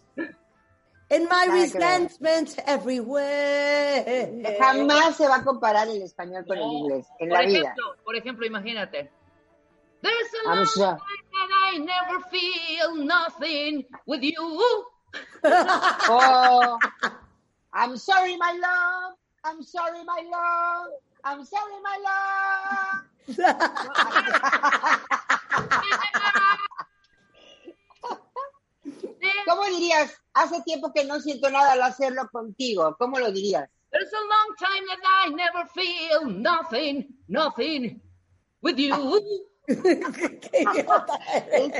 [SPEAKER 5] And my
[SPEAKER 6] Nada
[SPEAKER 5] resentment everywhere.
[SPEAKER 6] Jamás se va a comparar el español con el inglés en
[SPEAKER 7] Por
[SPEAKER 6] la vida.
[SPEAKER 7] ejemplo, por ejemplo, imagínate. There's a
[SPEAKER 6] I'm sure.
[SPEAKER 7] that I never feel nothing with you.
[SPEAKER 6] Oh, I'm sorry, my love. I'm sorry, my love. I'm sorry, my love. ¿Cómo dirías? Hace tiempo que no siento nada al hacerlo contigo. ¿Cómo lo dirías?
[SPEAKER 7] There's a long time that I never feel nothing, nothing with you.
[SPEAKER 6] es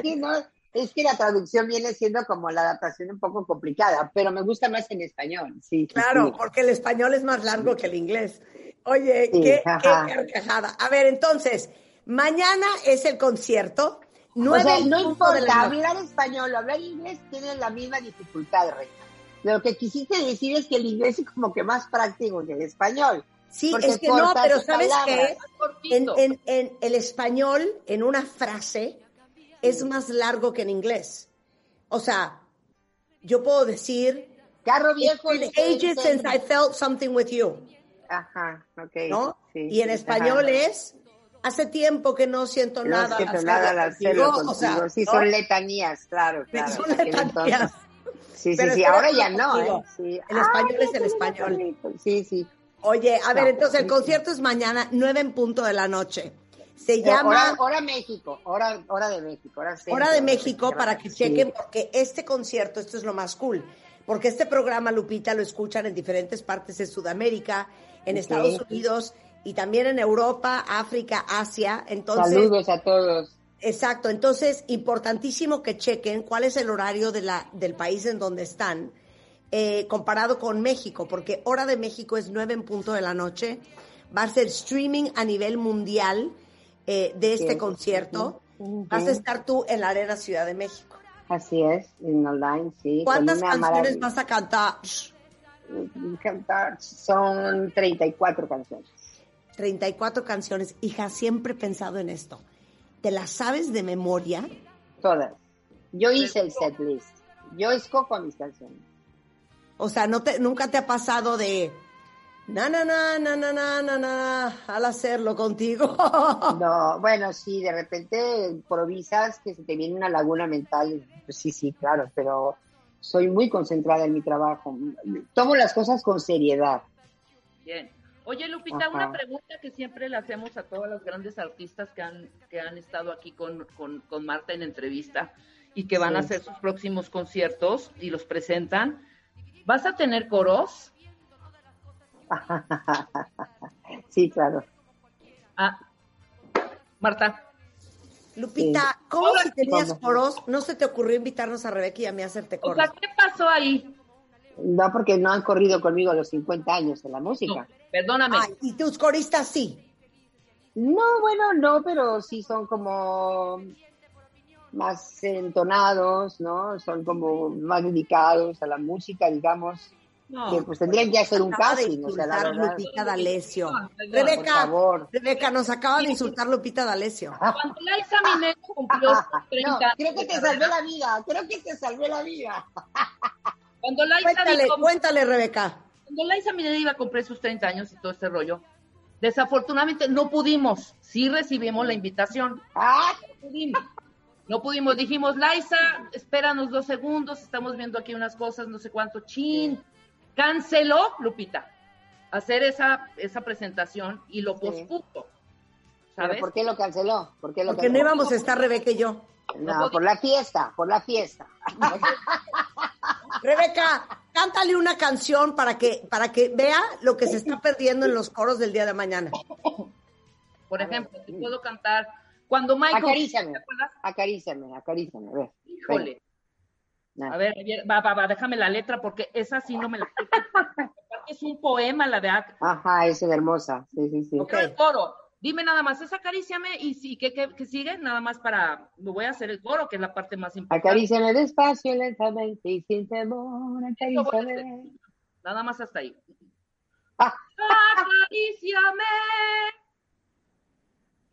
[SPEAKER 6] que no, es que la traducción viene siendo como la adaptación un poco complicada, pero me gusta más en español, sí.
[SPEAKER 5] Claro,
[SPEAKER 6] sí.
[SPEAKER 5] porque el español es más largo que el inglés. Oye, qué, qué carcajada. A ver, entonces, mañana es el concierto.
[SPEAKER 6] O sea, no importa, hablar español o hablar inglés tienen la misma dificultad, Reina. Lo que quisiste decir es que el inglés es como que más práctico que el español.
[SPEAKER 5] Sí, es que no, pero ¿sabes
[SPEAKER 6] palabras.
[SPEAKER 5] qué? En,
[SPEAKER 7] Cortito.
[SPEAKER 5] en, en el español, en una frase, es más largo que en inglés. O sea, yo puedo decir,
[SPEAKER 6] Carro viejo.
[SPEAKER 5] It's been ages since I felt something with you,
[SPEAKER 6] Ajá, ok.
[SPEAKER 5] ¿no?
[SPEAKER 6] sí,
[SPEAKER 5] y en español
[SPEAKER 6] ajá.
[SPEAKER 5] es, hace tiempo que no siento
[SPEAKER 6] No
[SPEAKER 5] nada.
[SPEAKER 6] siento
[SPEAKER 5] al
[SPEAKER 6] nada al hacerlo
[SPEAKER 5] contigo", o sea,
[SPEAKER 6] contigo. Sí,
[SPEAKER 5] ¿no?
[SPEAKER 6] son letanías, claro, claro.
[SPEAKER 5] Son letanías.
[SPEAKER 6] Sí, sí, sí, ahora ya no,
[SPEAKER 5] contigo.
[SPEAKER 6] ¿eh? Sí.
[SPEAKER 5] El español
[SPEAKER 6] Ay,
[SPEAKER 5] es el español.
[SPEAKER 6] bonito. Sí, sí.
[SPEAKER 5] Oye, a ver,
[SPEAKER 6] No,
[SPEAKER 5] entonces el concierto es mañana, nueve en punto de la noche. Se
[SPEAKER 6] Eh,
[SPEAKER 5] llama
[SPEAKER 6] hora, hora México, hora, hora de México, hora, centro
[SPEAKER 5] Hora de México para que
[SPEAKER 6] Sí.
[SPEAKER 5] chequen, porque este concierto, esto es lo más cool, porque este programa, Lupita, lo escuchan en diferentes partes de Sudamérica, en. Estados Unidos y también en Europa, África, Asia. Entonces,
[SPEAKER 6] Saludos a todos.
[SPEAKER 5] exacto, entonces, importantísimo que chequen cuál es el horario de la, del país en donde están, eh, comparado con México, porque Hora de México es nueve en punto de la noche, va a ser streaming a nivel mundial eh, de este
[SPEAKER 6] Sí.
[SPEAKER 5] concierto.
[SPEAKER 6] Ujú.
[SPEAKER 5] Vas a estar tú en la Arena Ciudad de México.
[SPEAKER 6] Así es, en online, sí.
[SPEAKER 5] ¿Cuántas canciones
[SPEAKER 6] maravilla.
[SPEAKER 5] vas a cantar?
[SPEAKER 6] Cantar, Son 34 canciones.
[SPEAKER 5] 34 canciones. Hija, siempre he pensado en esto. ¿Te las sabes de memoria?
[SPEAKER 6] Todas. Yo hice el set list. Yo escojo mis canciones.
[SPEAKER 5] O sea, no te, nunca te ha pasado de na na na na na na na na al hacerlo contigo.
[SPEAKER 6] No, bueno, sí, de repente improvisas que se te viene una laguna mental. Pues sí, sí, claro, pero soy muy concentrada en mi trabajo. Tomo las cosas con seriedad.
[SPEAKER 7] Bien. Oye, Lupita,
[SPEAKER 6] Ajá.
[SPEAKER 7] una pregunta que siempre le hacemos a todas las grandes artistas que han, que han estado aquí con, con, con Marta en entrevista y que van a hacer sus próximos conciertos y los presentan. ¿Vas a tener coros?
[SPEAKER 6] sí, claro.
[SPEAKER 7] Ah, Marta,
[SPEAKER 5] Lupita,
[SPEAKER 6] Sí.
[SPEAKER 5] ¿cómo si tenías. ¿No se te ocurrió invitarnos a Rebeca y a mí a hacerte
[SPEAKER 7] o
[SPEAKER 5] coros?
[SPEAKER 7] sea, ¿qué pasó ahí?
[SPEAKER 6] No, porque no han corrido conmigo los 50 años en la
[SPEAKER 7] No,
[SPEAKER 6] música.
[SPEAKER 7] perdóname.
[SPEAKER 5] Ay, y tus coristas sí.
[SPEAKER 6] No, bueno, no, pero sí son como más entonados, ¿no? Son como más dedicados a la música, digamos,
[SPEAKER 7] No.
[SPEAKER 6] que pues tendrían que hacer un
[SPEAKER 5] Acaba de
[SPEAKER 6] casting, o sea, la verdad.
[SPEAKER 5] Lupita D'Alessio.
[SPEAKER 7] No,
[SPEAKER 5] Rebeca,
[SPEAKER 6] favor.
[SPEAKER 5] Rebeca, nos acaba de insultar Lupita D'Alessio.
[SPEAKER 7] Cuando Laisa Minero cumplió sus 30
[SPEAKER 6] No,
[SPEAKER 7] años
[SPEAKER 6] creo que te salvé la vida, creo que te salvé la vida.
[SPEAKER 7] Cuando Laisa,
[SPEAKER 5] Cuéntale,
[SPEAKER 7] dijo-
[SPEAKER 5] cuéntale, Rebeca.
[SPEAKER 7] cuando Laisa Minero iba a cumplir sus 30 años y todo este rollo, desafortunadamente no pudimos. Sí recibimos la invitación.
[SPEAKER 6] Ah,
[SPEAKER 7] No pudimos. No pudimos. Dijimos, Laisa, espéranos dos segundos, estamos viendo aquí unas cosas, no sé cuánto. Chin. Canceló, Lupita, hacer esa, esa presentación y lo
[SPEAKER 6] Sí.
[SPEAKER 7] pospuso.
[SPEAKER 6] ¿Pero
[SPEAKER 7] ¿Sabes?
[SPEAKER 6] por qué lo canceló? ¿Por qué lo
[SPEAKER 5] Porque no íbamos a estar Rebeca y yo.
[SPEAKER 6] No, por la fiesta, por la fiesta.
[SPEAKER 5] Rebeca, cántale una canción para que, para que vea lo que se está perdiendo en los coros del día de mañana.
[SPEAKER 7] Por ejemplo, te puedo cantar cuando Michael.
[SPEAKER 6] Acaríciame,
[SPEAKER 7] ¿te acuerdas?
[SPEAKER 6] acaríciame, acaríciame, a ver.
[SPEAKER 7] Híjole. A ver, va, va, va, déjame la letra porque esa sí no me la Es un poema la de Ac-
[SPEAKER 6] Ajá, esa es hermosa, sí, sí, sí.
[SPEAKER 5] Ok.
[SPEAKER 7] el coro. Dime nada más, es acaríciame y sí, ¿qué, qué, qué sigue? Nada más para, me voy a hacer el coro, que es la parte más importante.
[SPEAKER 6] Acaríciame despacio, lentamente y sin temor, acaríciame.
[SPEAKER 7] Nada más hasta ahí.
[SPEAKER 6] Ah.
[SPEAKER 7] Acaríciame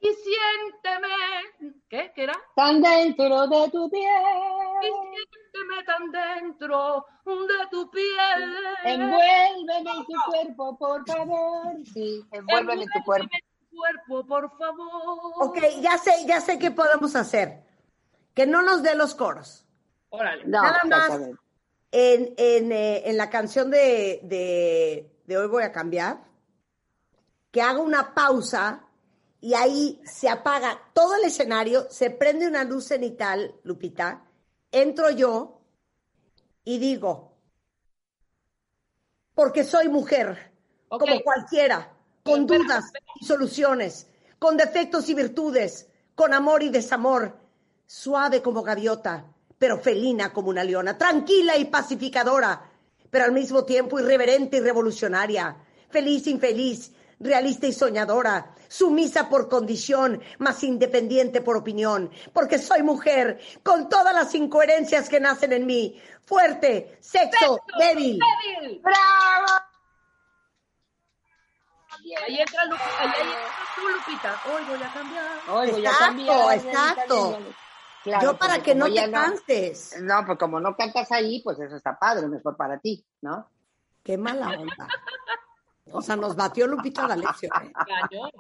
[SPEAKER 7] y siénteme. ¿Qué? ¿Qué era?
[SPEAKER 6] Tan dentro de tu
[SPEAKER 7] Y
[SPEAKER 6] piel,
[SPEAKER 7] siénteme tan dentro de tu piel.
[SPEAKER 6] envuélveme en tu cuerpo, por favor. Sí, envuélveme en tu cuerpo.
[SPEAKER 7] Tu cuerpo, por favor.
[SPEAKER 5] Ok, ya sé, ya sé qué podemos hacer. Que no nos dé los coros.
[SPEAKER 7] Órale.
[SPEAKER 6] No,
[SPEAKER 5] Nada más. en, en, eh, en la canción de, de, de Hoy Voy a Cambiar, que haga una pausa y ahí se apaga todo el escenario, se prende una luz cenital, Lupita, entro yo y digo, porque soy mujer, como cualquiera, con dudas y soluciones, con defectos y virtudes, con amor y desamor, suave como gaviota, pero felina como una leona, tranquila y pacificadora, pero al mismo tiempo irreverente y revolucionaria, feliz, infeliz, realista y soñadora, sumisa por condición, más independiente por opinión, porque soy mujer, con todas las incoherencias que nacen en mí, fuerte, sexo, débil.
[SPEAKER 7] ¡Débil!
[SPEAKER 6] ¡Bravo!
[SPEAKER 7] Ahí entra, Lu- ahí, ahí entras tú, Lupita. Hoy voy a cambiar.
[SPEAKER 6] Hoy voy a
[SPEAKER 5] Exacto,
[SPEAKER 6] cambiar,
[SPEAKER 5] exacto.
[SPEAKER 6] Claro,
[SPEAKER 5] Yo para que no te
[SPEAKER 6] no-
[SPEAKER 5] canses.
[SPEAKER 6] No, pues como no cantas ahí, pues eso está padre, mejor para ti, ¿no?
[SPEAKER 5] Qué mala onda. O sea, nos batió Lupita D'Alessio. ¿eh?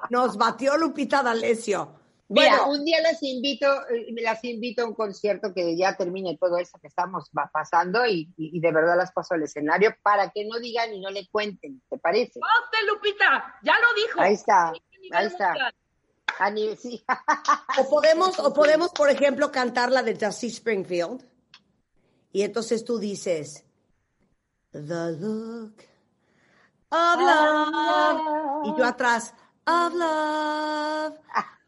[SPEAKER 5] Nos batió Lupita D'Alessio.
[SPEAKER 6] Mira,
[SPEAKER 5] Bueno,
[SPEAKER 6] un día las invito, eh, las invito a un concierto que ya termine todo eso que estamos pasando y, y- de verdad las paso al escenario para que no digan y no le cuenten, ¿te parece?
[SPEAKER 7] ¡Ponte, Lupita! ¡Ya lo dijo!
[SPEAKER 6] Ahí está, ahí está.
[SPEAKER 7] mundial.
[SPEAKER 6] A ni- sí.
[SPEAKER 5] o podemos, o podemos, por ejemplo, cantar la de Dusty Springfield. Y entonces tú dices, The look of love. Y yo atrás, of love,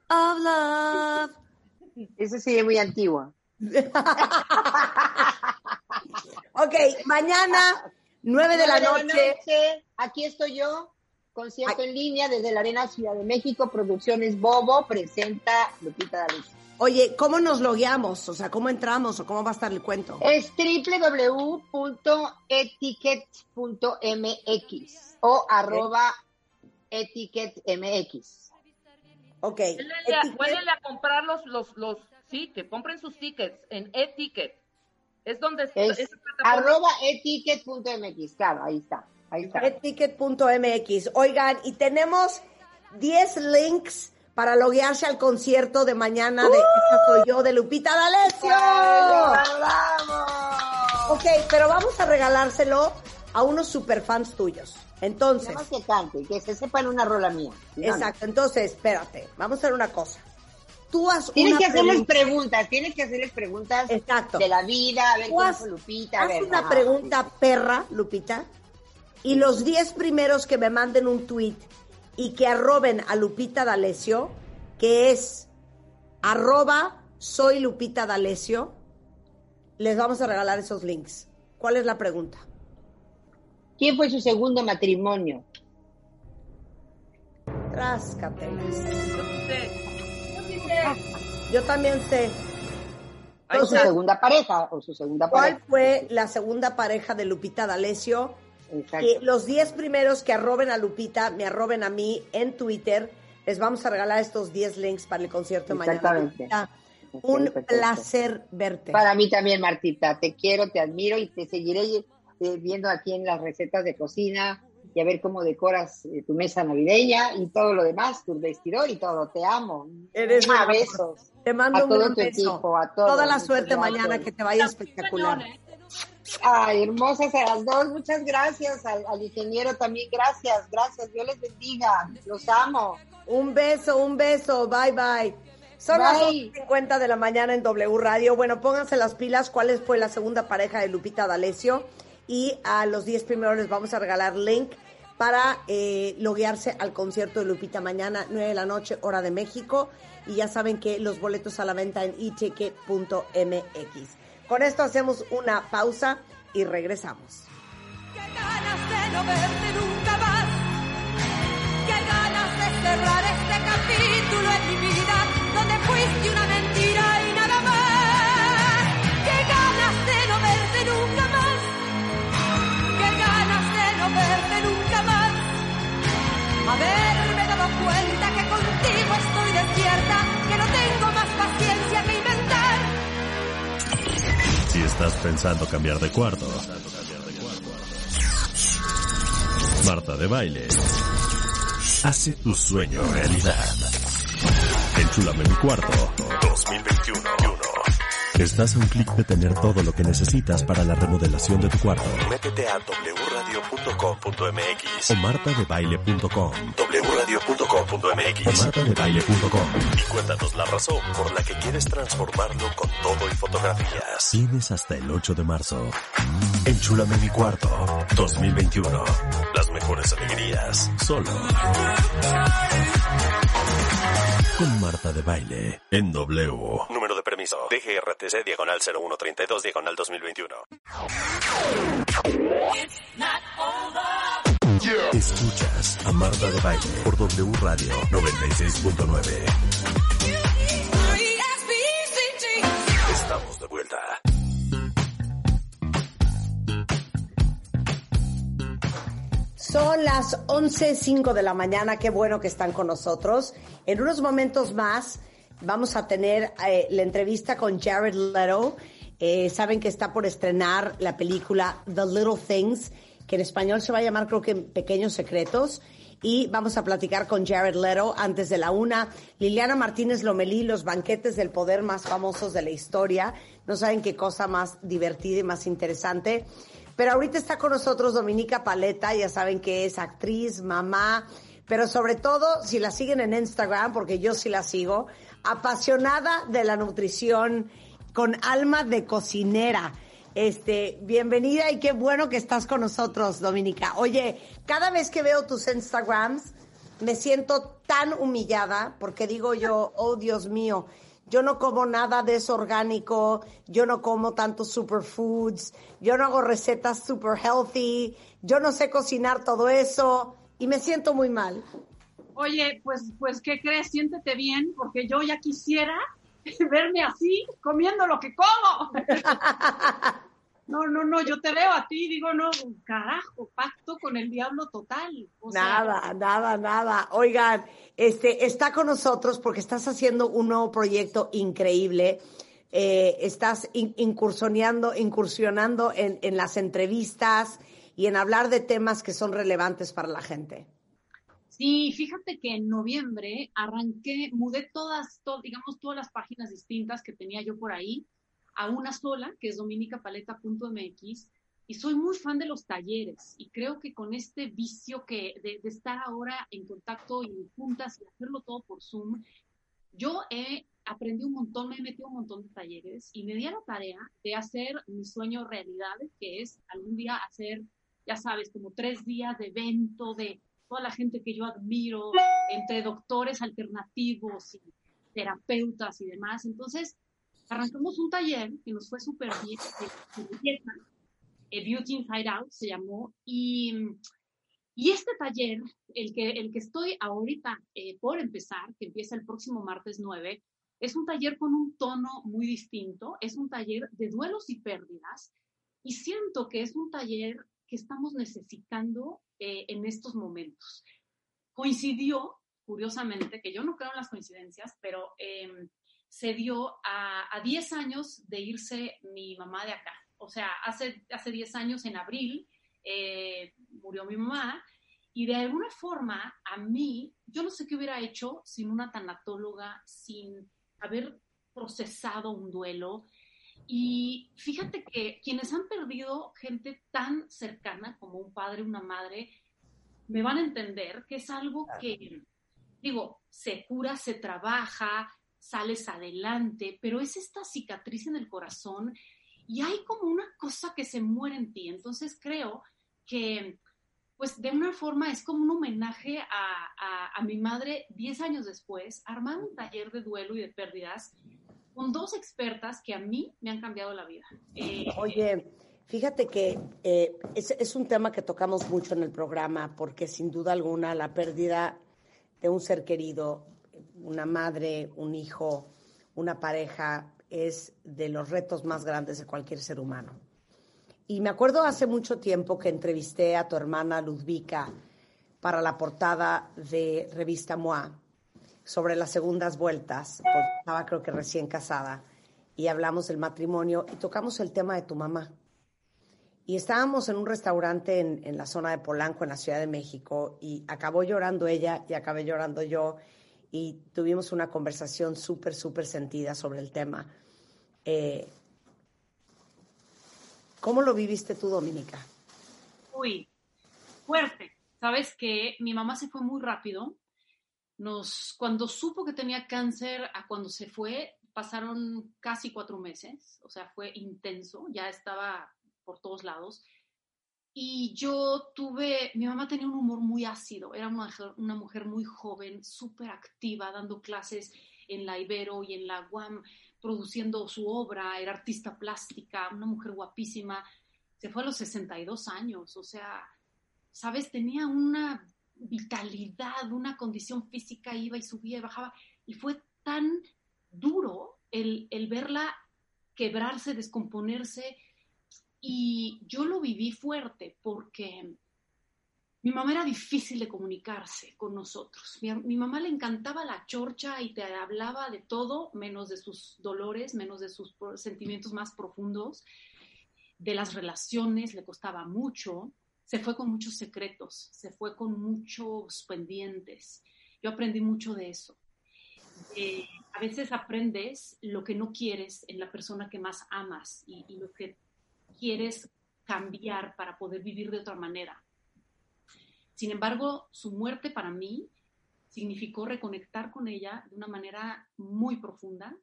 [SPEAKER 5] of love.
[SPEAKER 6] Eso sí es muy antiguo.
[SPEAKER 5] Ok, mañana, 9 de la
[SPEAKER 6] Nueve
[SPEAKER 5] noche.
[SPEAKER 6] Aquí estoy yo, concierto en línea desde la Arena Ciudad de México, Producciones Bobo, presenta Lupita D'Alessio.
[SPEAKER 5] Oye, ¿cómo nos logueamos? O sea, ¿cómo entramos o cómo va a estar el cuento?
[SPEAKER 6] Es www.etiquette.mx o arroba etiquettemx.
[SPEAKER 5] Ok.
[SPEAKER 7] Huélele a-
[SPEAKER 5] etiquet-
[SPEAKER 7] comprar los, los, los, sí, que compren sus tickets en e-ticket. Es donde está
[SPEAKER 6] Es
[SPEAKER 7] plataforma.
[SPEAKER 6] arroba etiquet.mx, claro, ahí está, ahí está.
[SPEAKER 5] Eticket.mx. Oigan, y tenemos 10 links para loguearse al concierto de mañana de Esta soy yo de Lupita D'Alessio.
[SPEAKER 6] ¡Bravo!
[SPEAKER 5] Ok, pero vamos a regalárselo a unos superfans tuyos. Entonces,
[SPEAKER 6] Nada más que cante, que se sepan una rola mía.
[SPEAKER 5] Exacto. Entonces, espérate, vamos a hacer una cosa. Tú haz
[SPEAKER 6] Tienes
[SPEAKER 5] una
[SPEAKER 6] que hacerles
[SPEAKER 5] pregunta.
[SPEAKER 6] preguntas, tienes que hacerles preguntas
[SPEAKER 5] Exacto.
[SPEAKER 6] de la vida, a ver cómo fue Lupita, a
[SPEAKER 5] haz
[SPEAKER 6] ver.
[SPEAKER 5] una
[SPEAKER 6] ajá.
[SPEAKER 5] pregunta perra, Lupita, y los 10 primeros que me manden un tweet y que arroben a Lupita D'Alessio, que es arroba soy Lupita D'Alessio, les vamos a regalar esos links. ¿Cuál es la pregunta?
[SPEAKER 6] ¿Quién fue su segundo matrimonio?
[SPEAKER 5] Tráscatelas.
[SPEAKER 7] Yo
[SPEAKER 5] también sé
[SPEAKER 6] ¿O su segunda pareja? ¿O su segunda
[SPEAKER 5] cuál
[SPEAKER 6] pareja?
[SPEAKER 5] fue la segunda pareja de Lupita D'Alessio.
[SPEAKER 6] Exacto.
[SPEAKER 5] Que los 10 primeros que arroben a Lupita, me arroben a mí en Twitter, les vamos a regalar estos 10 links para el concierto de mañana.
[SPEAKER 6] Exactamente.
[SPEAKER 5] Lupita,
[SPEAKER 6] Ok,
[SPEAKER 5] un placer verte.
[SPEAKER 6] Para mí también, Martita. Te quiero, te admiro y te seguiré eh, viendo aquí en las recetas de cocina y a ver cómo decoras eh, tu mesa navideña y todo lo demás, tu vestidor y todo. Te amo.
[SPEAKER 5] Eres
[SPEAKER 6] besos.
[SPEAKER 5] Te mando
[SPEAKER 6] a
[SPEAKER 5] un
[SPEAKER 6] todo
[SPEAKER 5] gran
[SPEAKER 6] tu
[SPEAKER 5] beso.
[SPEAKER 6] equipo, a todos.
[SPEAKER 5] Toda la
[SPEAKER 6] Muchas
[SPEAKER 5] suerte
[SPEAKER 6] gracias.
[SPEAKER 5] mañana, que te vaya espectacular.
[SPEAKER 6] Ay, hermosas a las dos, muchas gracias. Al, al ingeniero también, gracias, gracias. Dios les bendiga. Los amo.
[SPEAKER 5] Un beso, un beso. Bye, bye. Son las
[SPEAKER 6] Bye.
[SPEAKER 5] 8.50 de la mañana en W Radio. Bueno, pónganse las pilas. ¿Cuál fue la segunda pareja de Lupita D'Alessio? Y a los 10 primeros les vamos a regalar link para eh, loguearse al concierto de Lupita mañana, 9 de la noche, hora de México. Y ya saben que los boletos a la venta en iticket.mx. Con esto hacemos una pausa y regresamos.
[SPEAKER 2] Qué ganas de no verte nunca más. Qué ganas de cerrar este capítulo en mi vida donde fuiste una mentira y nada más. Qué ganas de no verte nunca más. Qué ganas de no verte nunca más. Haberme dado cuenta que contigo estoy despierta,
[SPEAKER 1] estás pensando cambiar de cuarto. Marta de Baile. Hace tu sueño realidad. Enchúlame mi cuarto 2021. Estás a un clic de tener todo lo que necesitas para la remodelación de tu cuarto. Métete a wradio.com.mx o martadebaile.com. wradio.com.mx o martadebaile.com y cuéntanos la razón por la que quieres transformarlo con todo y fotografías. Tienes hasta el 8 de marzo. Enchúlame mi cuarto 2021. Las mejores alegrías. Solo. Con Marta de Baile. En W. Número DGRTC diagonal 0132 diagonal 2021. Escuchas a Marta de Baile por W Radio 96.9. Estamos de vuelta.
[SPEAKER 5] Son las 11.05 de la mañana, qué bueno que están con nosotros. En unos momentos más vamos a tener eh, la entrevista con Jared Leto. Eh, saben que está por estrenar la película The Little Things, que en español se va a llamar creo que Pequeños Secretos. Y vamos a platicar con Jared Leto antes de la una. Liliana Martínez Lomelí, los banquetes del poder más famosos de la historia. No saben qué cosa más divertida y más interesante. Pero ahorita está con nosotros Dominica Paleta, ya saben que es actriz, mamá, pero sobre todo, si la siguen en Instagram, porque yo sí la sigo, apasionada de la nutrición, con alma de cocinera. Este, bienvenida y qué bueno que estás con nosotros, Dominica. Oye, cada vez que veo tus Instagrams, me siento tan humillada porque digo yo, oh Dios mío, yo no como nada de eso orgánico, yo no como tantos superfoods, yo no hago recetas super healthy, yo no sé cocinar todo eso y me siento muy mal.
[SPEAKER 8] Oye, pues, pues, ¿qué crees? Siéntete bien, porque yo ya quisiera verme así, comiendo lo que como. No, no, no, yo te veo a ti, digo, no, carajo, pacto con el diablo total.
[SPEAKER 5] nada, nada, nada. Oigan, este, está con nosotros porque estás haciendo un nuevo proyecto increíble. Eh, estás incursionando, incursionando en, en, las entrevistas y en hablar de temas que son relevantes para la gente.
[SPEAKER 8] Sí, fíjate que en noviembre arranqué, mudé todas, digamos, todas las páginas distintas que tenía yo por ahí a una sola, que es dominicapaleta.mx, y soy muy fan de los talleres y creo que con este vicio que de, estar ahora en contacto y juntas y hacerlo todo por Zoom, yo he aprendido un montón, me he metido un montón de talleres y me di a la tarea de hacer mi sueño realidad, que es algún día hacer, ya sabes, como tres días de evento de toda la gente que yo admiro, entre doctores alternativos y terapeutas y demás. Entonces, arrancamos un taller que nos fue súper bien, de Beauty Inside Out se llamó, y, y este taller, el que, el que estoy ahorita eh, por empezar, que empieza el próximo martes 9, es un taller con un tono muy distinto, es un taller de duelos y pérdidas, y siento que es un taller estamos necesitando eh, en estos momentos. Coincidió, curiosamente, que yo no creo en las coincidencias, pero eh, se dio a, 10 años de irse mi mamá de acá. O sea, hace, hace 10 años, en abril, eh, murió mi mamá. Y de alguna forma, a mí, yo no sé qué hubiera hecho sin una tanatóloga, sin haber procesado un duelo. Y fíjate que quienes han perdido gente tan cercana como un padre, una madre, me van a entender que es algo que, digo, se cura, se trabaja, sales adelante, pero es esta cicatriz en el corazón y hay como una cosa que se muere en ti. Entonces creo que, pues de una forma es como un homenaje a, mi madre 10 años después, armar un taller de duelo y de pérdidas con dos expertas que a mí me han cambiado la vida.
[SPEAKER 5] Eh, Oye, fíjate que eh, es, un tema que tocamos mucho en el programa porque sin duda alguna la pérdida de un ser querido una madre, un hijo, una pareja, es de los retos más grandes de cualquier ser humano. Y me acuerdo hace mucho tiempo que entrevisté a tu hermana Ludvika para la portada de revista MOA sobre las segundas vueltas, porque estaba creo que recién casada, y hablamos del matrimonio y tocamos el tema de tu mamá. Y estábamos en un restaurante en, en la zona de Polanco, en la Ciudad de México, y acabó llorando ella y acabé llorando yo y tuvimos una conversación súper, súper sentida sobre el tema. Eh, ¿Cómo lo viviste tú, Dominica?
[SPEAKER 8] Uy, fuerte. Sabes que mi mamá se fue muy rápido. Nos, cuando supo que tenía cáncer a cuando se fue, pasaron casi cuatro meses. O sea, fue intenso. Ya estaba por todos lados. Y yo tuve, mi mamá tenía un humor muy ácido, era una, una mujer muy joven, súper activa, dando clases en la Ibero y en la UAM, produciendo su obra, era artista plástica, una mujer guapísima, se fue a los 62 años, o sea, sabes, tenía una vitalidad, una condición física, iba y subía y bajaba, y fue tan duro el, el verla quebrarse, descomponerse, y yo lo viví fuerte porque mi mamá era difícil de comunicarse con nosotros. Mi, mamá le encantaba la chorcha y te hablaba de todo, menos de sus dolores, menos de sus sentimientos más profundos, de las relaciones, le costaba mucho. Se fue con muchos secretos, se fue con muchos pendientes. Yo aprendí mucho de eso. Eh, a veces aprendes lo que no quieres en la persona que más amas y, y lo que quieres cambiar para poder vivir de otra manera. Sin embargo, su muerte para mí significó reconectar con ella de una manera muy profunda.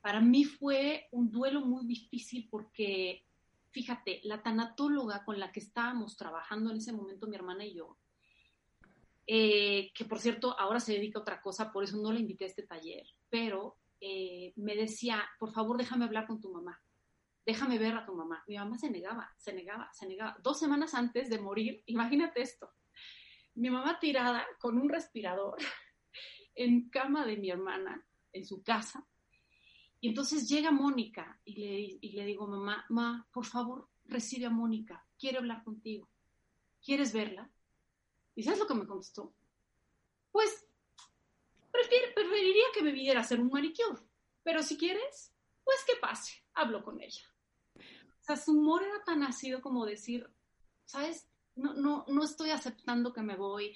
[SPEAKER 8] Para mí fue un duelo muy difícil porque, fíjate, la tanatóloga con la que estábamos trabajando en ese momento, mi hermana y yo, eh, que por cierto ahora se dedica a otra cosa, por eso no la invité a este taller, pero eh, me decía, por favor déjame hablar con tu mamá déjame ver a tu mamá. Mi mamá se negaba, se negaba, se negaba. Dos semanas antes de morir, imagínate esto, mi mamá tirada con un respirador en cama de mi hermana, en su casa. Y entonces llega Mónica y le, y le digo, mamá, ma, por favor, recibe a Mónica, quiere hablar contigo. ¿Quieres verla? ¿Y sabes lo que me contestó? Pues preferiría que me viniera a hacer un manicure, pero si quieres, pues que pase, hablo con ella. O sea, su humor era tan ácido como decir, ¿sabes? No, no, no estoy aceptando que me voy,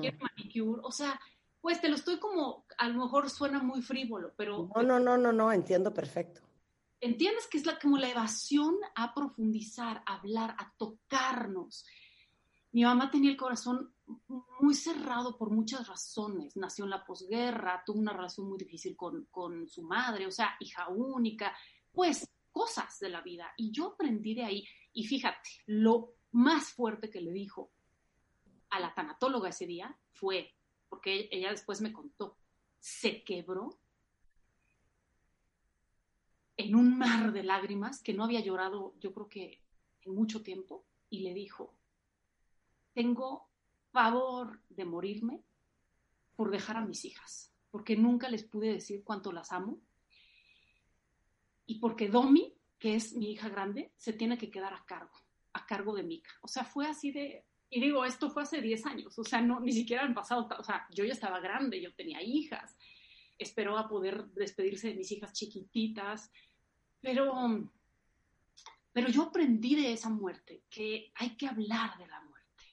[SPEAKER 8] quiero manicure. O sea, pues te lo estoy como, a lo mejor suena muy frívolo, pero...
[SPEAKER 5] No, no, no, no, no, entiendo perfecto.
[SPEAKER 8] ¿Entiendes que es la, como la evasión a profundizar, a hablar, a tocarnos? Mi mamá tenía el corazón muy cerrado por muchas razones. Nació en la posguerra, tuvo una relación muy difícil con, con su madre, o sea, hija única. Pues cosas de la vida. Y yo aprendí de ahí. Y fíjate, lo más fuerte que le dijo a la tanatóloga ese día fue, porque ella después me contó, se quebró en un mar de lágrimas que no había llorado yo creo que en mucho tiempo y le dijo, tengo favor de morirme por dejar a mis hijas, porque nunca les pude decir cuánto las amo y porque Domi, que es mi hija grande, se tiene que quedar a cargo, a cargo de Mika. O sea, fue así de, y digo, esto fue hace 10 años, o sea, no, ni siquiera han pasado, o sea, yo ya estaba grande, yo tenía hijas, esperó a poder despedirse de mis hijas chiquititas, pero, pero yo aprendí de esa muerte, que hay que hablar de la muerte.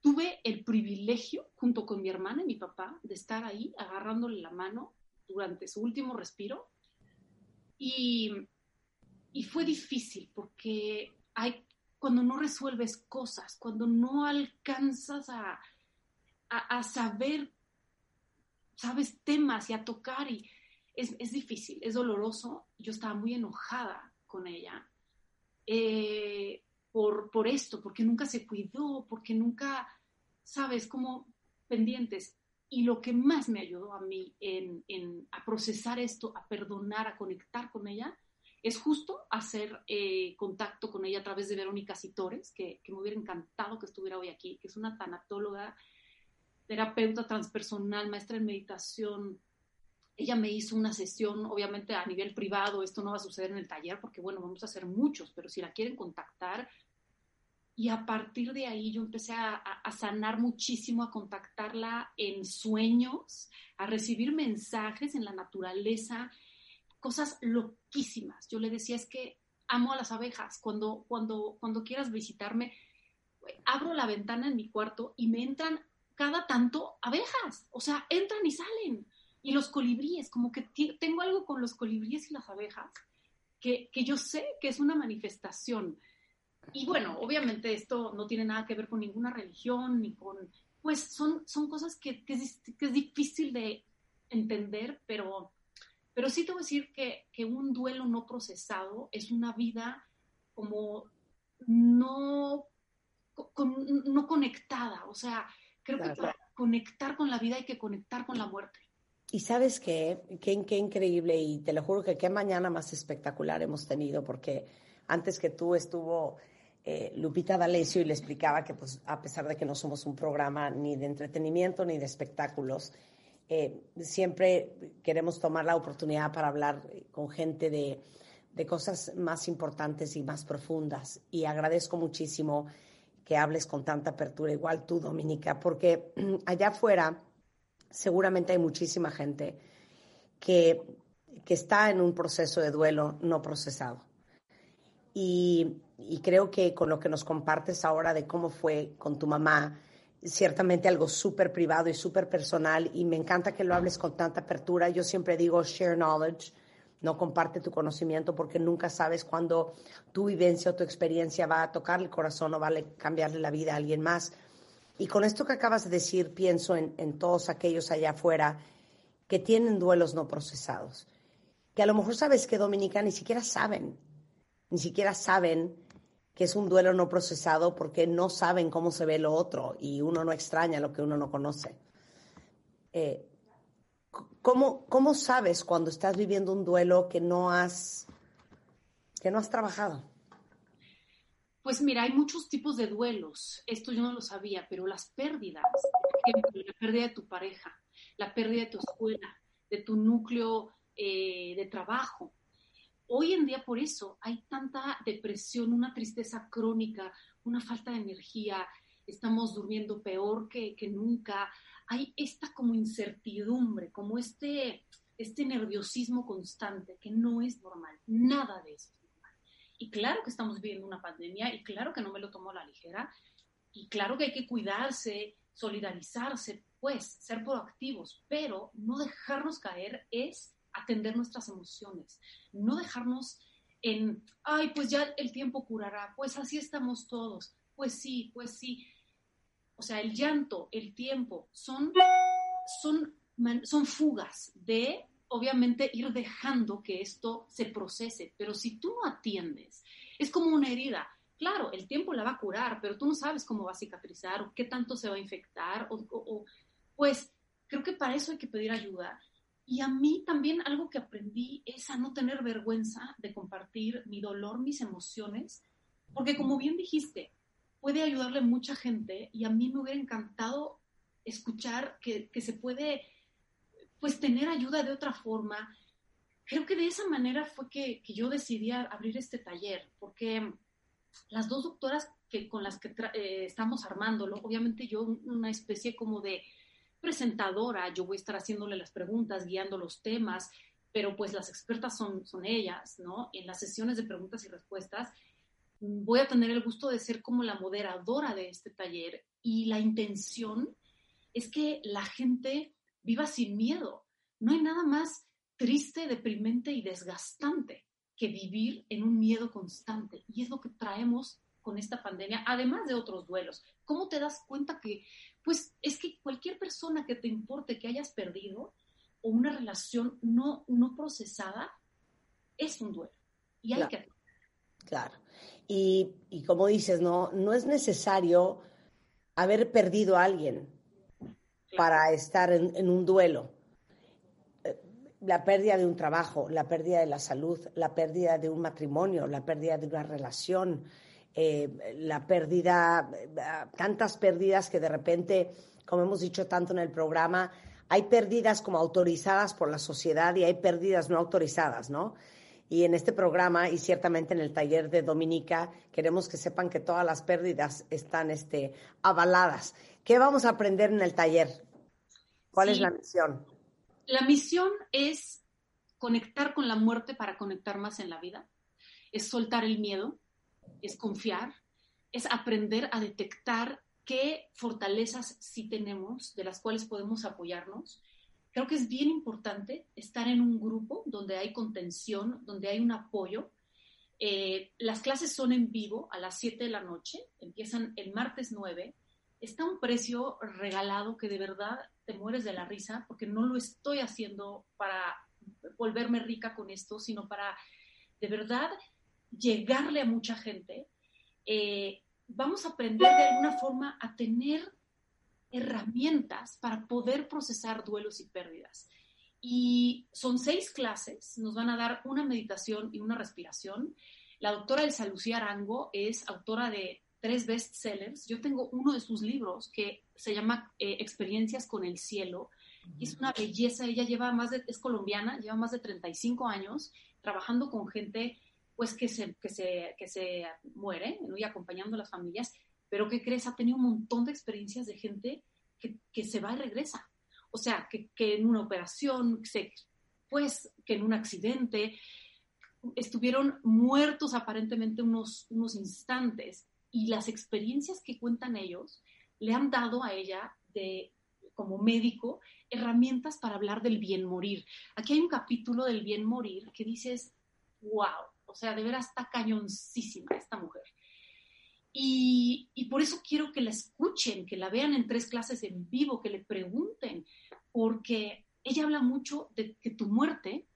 [SPEAKER 8] Tuve el privilegio, junto con mi hermana y mi papá, de estar ahí agarrándole la mano durante su último respiro y, fue difícil porque hay, cuando no resuelves cosas, cuando no alcanzas a, a, saber, sabes, temas y a tocar, y es, difícil, es doloroso. Yo estaba muy enojada con ella eh, por, por esto, porque nunca se cuidó, porque nunca, sabes, como pendientes. Y lo que más me ayudó a mí en, a procesar esto, a perdonar, a conectar con ella, es justo hacer eh, contacto con ella a través de Verónica Citores, que, que, me hubiera encantado que estuviera hoy aquí, que es una tanatóloga, terapeuta transpersonal, maestra en meditación. Ella me hizo una sesión, obviamente a nivel privado, esto no va a suceder en el taller porque, bueno, vamos a hacer muchos, pero si la quieren contactar, y a partir de ahí yo empecé a, sanar muchísimo, a contactarla en sueños, a recibir mensajes en la naturaleza, cosas loquísimas. Yo le decía, es que amo a las abejas. Cuando, cuando, cuando quieras visitarme, abro la ventana en mi cuarto y me entran cada tanto abejas. O sea, entran y salen. Y los colibríes, como que tengo algo con los colibríes y las abejas que, que yo sé que es una manifestación. Y bueno, obviamente esto no tiene nada que ver con ninguna religión, ni con, pues son, son cosas que, que, es, que es difícil de entender, pero, pero sí te voy a decir que, que un duelo no procesado es una vida como no, con, no conectada. O sea, creo que para conectar con la vida hay que conectar con la muerte.
[SPEAKER 5] Y sabes qué, qué, qué increíble, y te lo juro que qué mañana más espectacular hemos tenido, porque antes que tú estuvo eh, Lupita D'Alessio y le explicaba que pues a pesar de que no somos un programa ni de entretenimiento ni de espectáculos, eh, siempre queremos tomar la oportunidad para hablar con gente de, de cosas más importantes y más profundas. Y agradezco muchísimo que hables con tanta apertura, igual tú, Dominica, porque allá afuera seguramente hay muchísima gente que, que está en un proceso de duelo no procesado. Y, y, creo que con lo que nos compartes ahora de cómo fue con tu mamá, ciertamente algo súper privado y súper personal, y me encanta que lo hables con tanta apertura. Yo siempre digo share knowledge, no comparte tu conocimiento porque nunca sabes cuándo tu vivencia o tu experiencia va a tocar el corazón o va a cambiarle la vida a alguien más. Y con esto que acabas de decir, pienso en, en todos aquellos allá afuera que tienen duelos no procesados, que a lo mejor sabes que Dominica ni siquiera saben, ni siquiera saben que es un duelo no procesado porque no saben cómo se ve lo otro y uno no extraña lo que uno no conoce. Eh, ¿Cómo, ¿Cómo sabes cuando estás viviendo un duelo que no has, que no has trabajado?
[SPEAKER 8] Pues mira, hay muchos tipos de duelos. Esto yo no lo sabía, pero las pérdidas, la pérdida de tu pareja, la pérdida de tu escuela, de tu núcleo eh, de trabajo. Hoy en día por eso hay tanta depresión, una tristeza crónica, una falta de energía, estamos durmiendo peor que, nunca, hay esta como incertidumbre, como este, este nerviosismo constante que no es normal, nada de eso es normal. Y claro que estamos viviendo una pandemia y claro que no me lo tomo a la ligera y claro que hay que cuidarse, solidarizarse, pues ser proactivos, pero no dejarnos caer es atender nuestras emociones, no dejarnos en, ay, pues ya el tiempo curará, pues así estamos todos, pues sí, pues sí, o sea, el llanto, el tiempo, son, son, son fugas de, obviamente, ir dejando que esto se procese. Pero si tú no atiendes, es como una herida. Claro, el tiempo la va a curar, pero tú no sabes cómo va a cicatrizar o qué tanto se va a infectar. O, pues creo que para eso hay que pedir ayuda. Y a mí también algo que aprendí es a no tener vergüenza de compartir mi dolor, mis emociones, porque como bien dijiste, puede ayudarle mucha gente y a mí me hubiera encantado escuchar que, se puede pues tener ayuda de otra forma. Creo que de esa manera fue que, yo decidí abrir este taller, porque las dos doctoras que, con las que eh, estamos armándolo, obviamente yo una especie como de presentadora, yo voy a estar haciéndole las preguntas, guiando los temas, pero pues las expertas son, son ellas, ¿no? En las sesiones de preguntas y respuestas voy a tener el gusto de ser como la moderadora de este taller y la intención es que la gente viva sin miedo. No hay nada más triste, deprimente y desgastante que vivir en un miedo constante. Y es lo que traemos con esta pandemia, además de otros duelos. ¿Cómo te das cuenta que, pues, es que cualquier persona que te importe que hayas perdido o una relación no, no procesada es un duelo? Y hay que...
[SPEAKER 5] Claro. Y, como dices, no, no es necesario haber perdido a alguien para estar en, un duelo. Eh, la pérdida de un trabajo, la pérdida de la salud, la pérdida de un matrimonio, la pérdida de una relación, eh, la pérdida, eh, tantas pérdidas que de repente, como hemos dicho tanto en el programa, hay pérdidas como autorizadas por la sociedad y hay pérdidas no autorizadas, ¿no? Y en este programa y ciertamente en el taller de Dominica queremos que sepan que todas las pérdidas están este, avaladas. ¿Qué vamos a aprender en el taller? ¿Cuál es la misión?
[SPEAKER 8] La misión es conectar con la muerte para conectar más en la vida, es soltar el miedo, es confiar, es aprender a detectar qué fortalezas sí tenemos, de las cuales podemos apoyarnos creo que es bien importante estar en un grupo donde hay contención, donde hay un apoyo. Eh, las clases son en vivo a las 7 de la noche, empiezan el martes 9. Está un precio regalado que de verdad te mueres de la risa porque no lo estoy haciendo para volverme rica con esto, sino para de verdad llegarle a mucha gente. Eh, vamos a aprender de alguna forma a tener herramientas para poder procesar duelos y pérdidas. Y son seis clases, nos van a dar una meditación y una respiración. La doctora Elsa Lucía Arango es autora de tres bestsellers. Yo tengo uno de sus libros que se llama eh, Experiencias con el cielo. Y es una belleza, ella lleva más de, es colombiana, lleva más de 35 años trabajando con gente pues que se, que se, que se muere y acompañando a las familias pero ¿qué crees? Ha tenido un montón de experiencias de gente que, que se va y regresa. O sea, que, que en una operación, pues que en un accidente, estuvieron muertos aparentemente unos, unos instantes y las experiencias que cuentan ellos le han dado a ella de como médico herramientas para hablar del bien morir. Aquí hay un capítulo del bien morir que dices, wow, o sea, de veras está cañoncísima esta mujer. Y, por eso quiero que la escuchen, que la vean en tres clases en vivo, que le pregunten, porque ella habla mucho de que tu muerte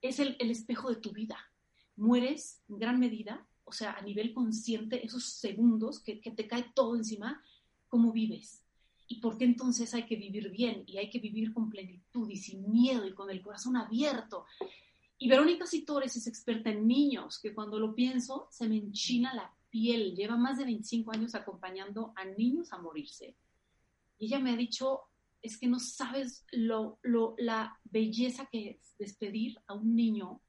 [SPEAKER 8] es el, espejo de tu vida. Mueres en gran medida, o sea, a nivel consciente, esos segundos que, que te cae todo encima, cómo vives. ¿Y por qué entonces hay que vivir bien y hay que vivir con plenitud y sin miedo y con el corazón abierto? Y Verónica Sitores es experta en niños, que cuando lo pienso se me enchina la piel, lleva más de 25 años acompañando a niños a morirse. Y ella me ha dicho, es que no sabes lo, la belleza que es despedir a un niño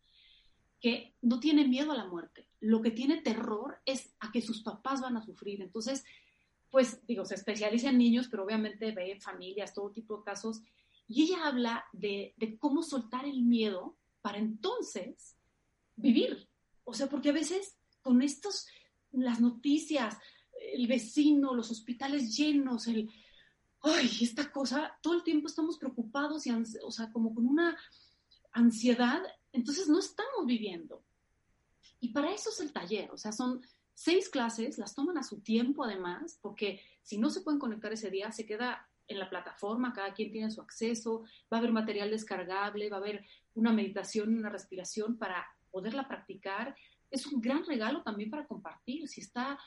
[SPEAKER 8] que no tiene miedo a la muerte. Lo que tiene terror es a que sus papás van a sufrir. Entonces, pues digo, se especializa en niños, pero obviamente ve familias, todo tipo de casos. Y ella habla de, de cómo soltar el miedo para entonces vivir. O sea, porque a veces con estos las noticias, el vecino, los hospitales llenos, el, ay, esta cosa, todo el tiempo estamos preocupados y, o sea, como con una ansiedad, entonces no estamos viviendo. Y para eso es el taller, o sea, son seis clases, las toman a su tiempo además, porque si no se pueden conectar ese día, se queda en la plataforma, cada quien tiene su acceso, va a haber material descargable, va a haber una meditación y una respiración para poderla practicar es un gran regalo también para compartir. Si está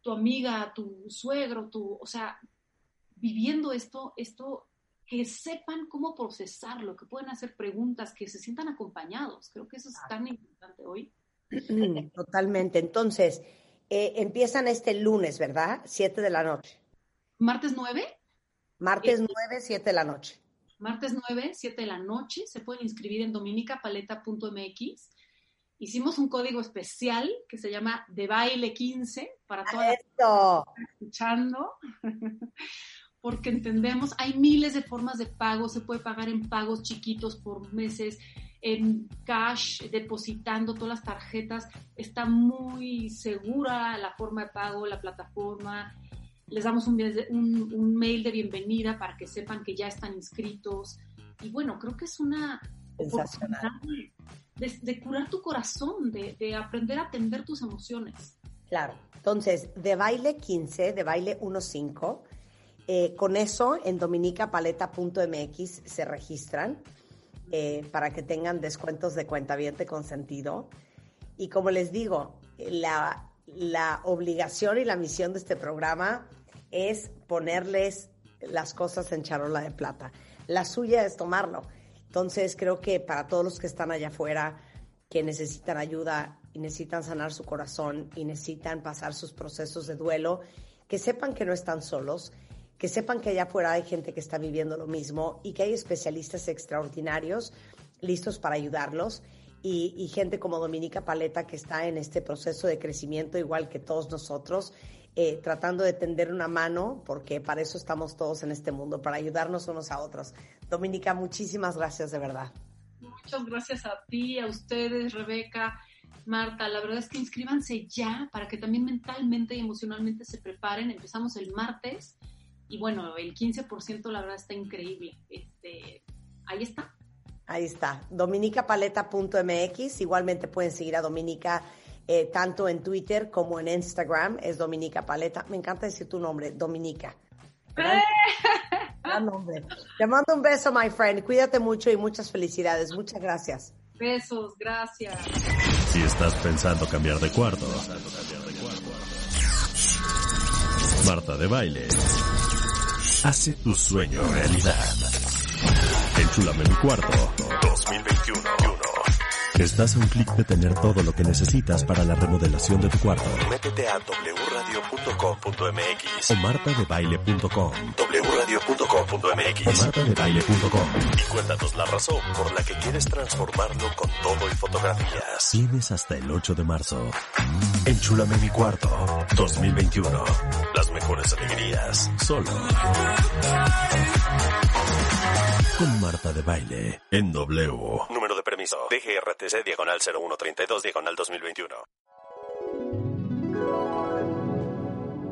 [SPEAKER 8] tu amiga, tu suegro, tu, o sea, viviendo esto, esto, que sepan cómo procesarlo, que pueden hacer preguntas, que se sientan acompañados. Creo que eso es tan importante hoy.
[SPEAKER 5] Totalmente. Entonces, eh, empiezan este lunes, ¿verdad? Siete de la noche.
[SPEAKER 8] ¿Martes nueve?
[SPEAKER 5] Martes eh, nueve, siete de la noche.
[SPEAKER 8] Martes nueve, siete de la noche. Se pueden inscribir en dominicapaleta.mx hicimos un código especial que se llama de baile 15 para todas las que están escuchando. Porque entendemos, hay miles de formas de pago, se puede pagar en pagos chiquitos por meses, en cash, depositando todas las tarjetas. Está muy segura la forma de pago, la plataforma. Les damos un, un, un mail de bienvenida para que sepan que ya están inscritos. Y bueno, creo que es una
[SPEAKER 5] Sensacional
[SPEAKER 8] de, curar tu corazón, de, aprender a atender tus emociones.
[SPEAKER 5] Claro, entonces, de baile 15, de baile 1.5, eh, con eso en dominicapaleta.mx se registran eh, para que tengan descuentos de cuenta bien con sentido. Y como les digo, la, la obligación y la misión de este programa es ponerles las cosas en charola de plata. La suya es tomarlo. Entonces creo que para todos los que están allá afuera, que necesitan ayuda y necesitan sanar su corazón y necesitan pasar sus procesos de duelo, que sepan que no están solos, que sepan que allá afuera hay gente que está viviendo lo mismo y que hay especialistas extraordinarios listos para ayudarlos y, gente como Dominica Paleta que está en este proceso de crecimiento igual que todos nosotros eh, tratando de tender una mano, porque para eso estamos todos en este mundo, para ayudarnos unos a otros. Dominica, muchísimas gracias de verdad.
[SPEAKER 8] Muchas gracias a ti, a ustedes, Rebeca, Marta. La verdad es que inscríbanse ya para que también mentalmente y emocionalmente se preparen. Empezamos el martes y bueno, el 15% la verdad está increíble. Este, ahí está.
[SPEAKER 5] Ahí está, dominicapaleta.mx. Igualmente pueden seguir a Dominica eh, tanto en Twitter como en Instagram. Es Dominica Paleta. Me encanta decir tu nombre, Dominica. Gran, nombre. Te mando un beso, my friend. Cuídate mucho y muchas felicidades. Muchas gracias.
[SPEAKER 8] Besos, gracias.
[SPEAKER 1] Si estás pensando cambiar de cuarto, Marta de Baile hace tu sueño realidad. Enchúlame mi cuarto 2021. Estás a un clic de tener todo lo que necesitas para la remodelación de tu cuarto. Métete a wradio.com.mx o martadebaile.com. wradio.com.mx o martadebaile.com y cuéntanos la razón por la que quieres transformarlo con todo y fotografías. Tienes hasta el 8 de marzo. Enchúlame mi cuarto 2021. Las mejores alegrías solo con Marta de Baile en W. Número de permiso. DGRTC diagonal 0132 diagonal 2021.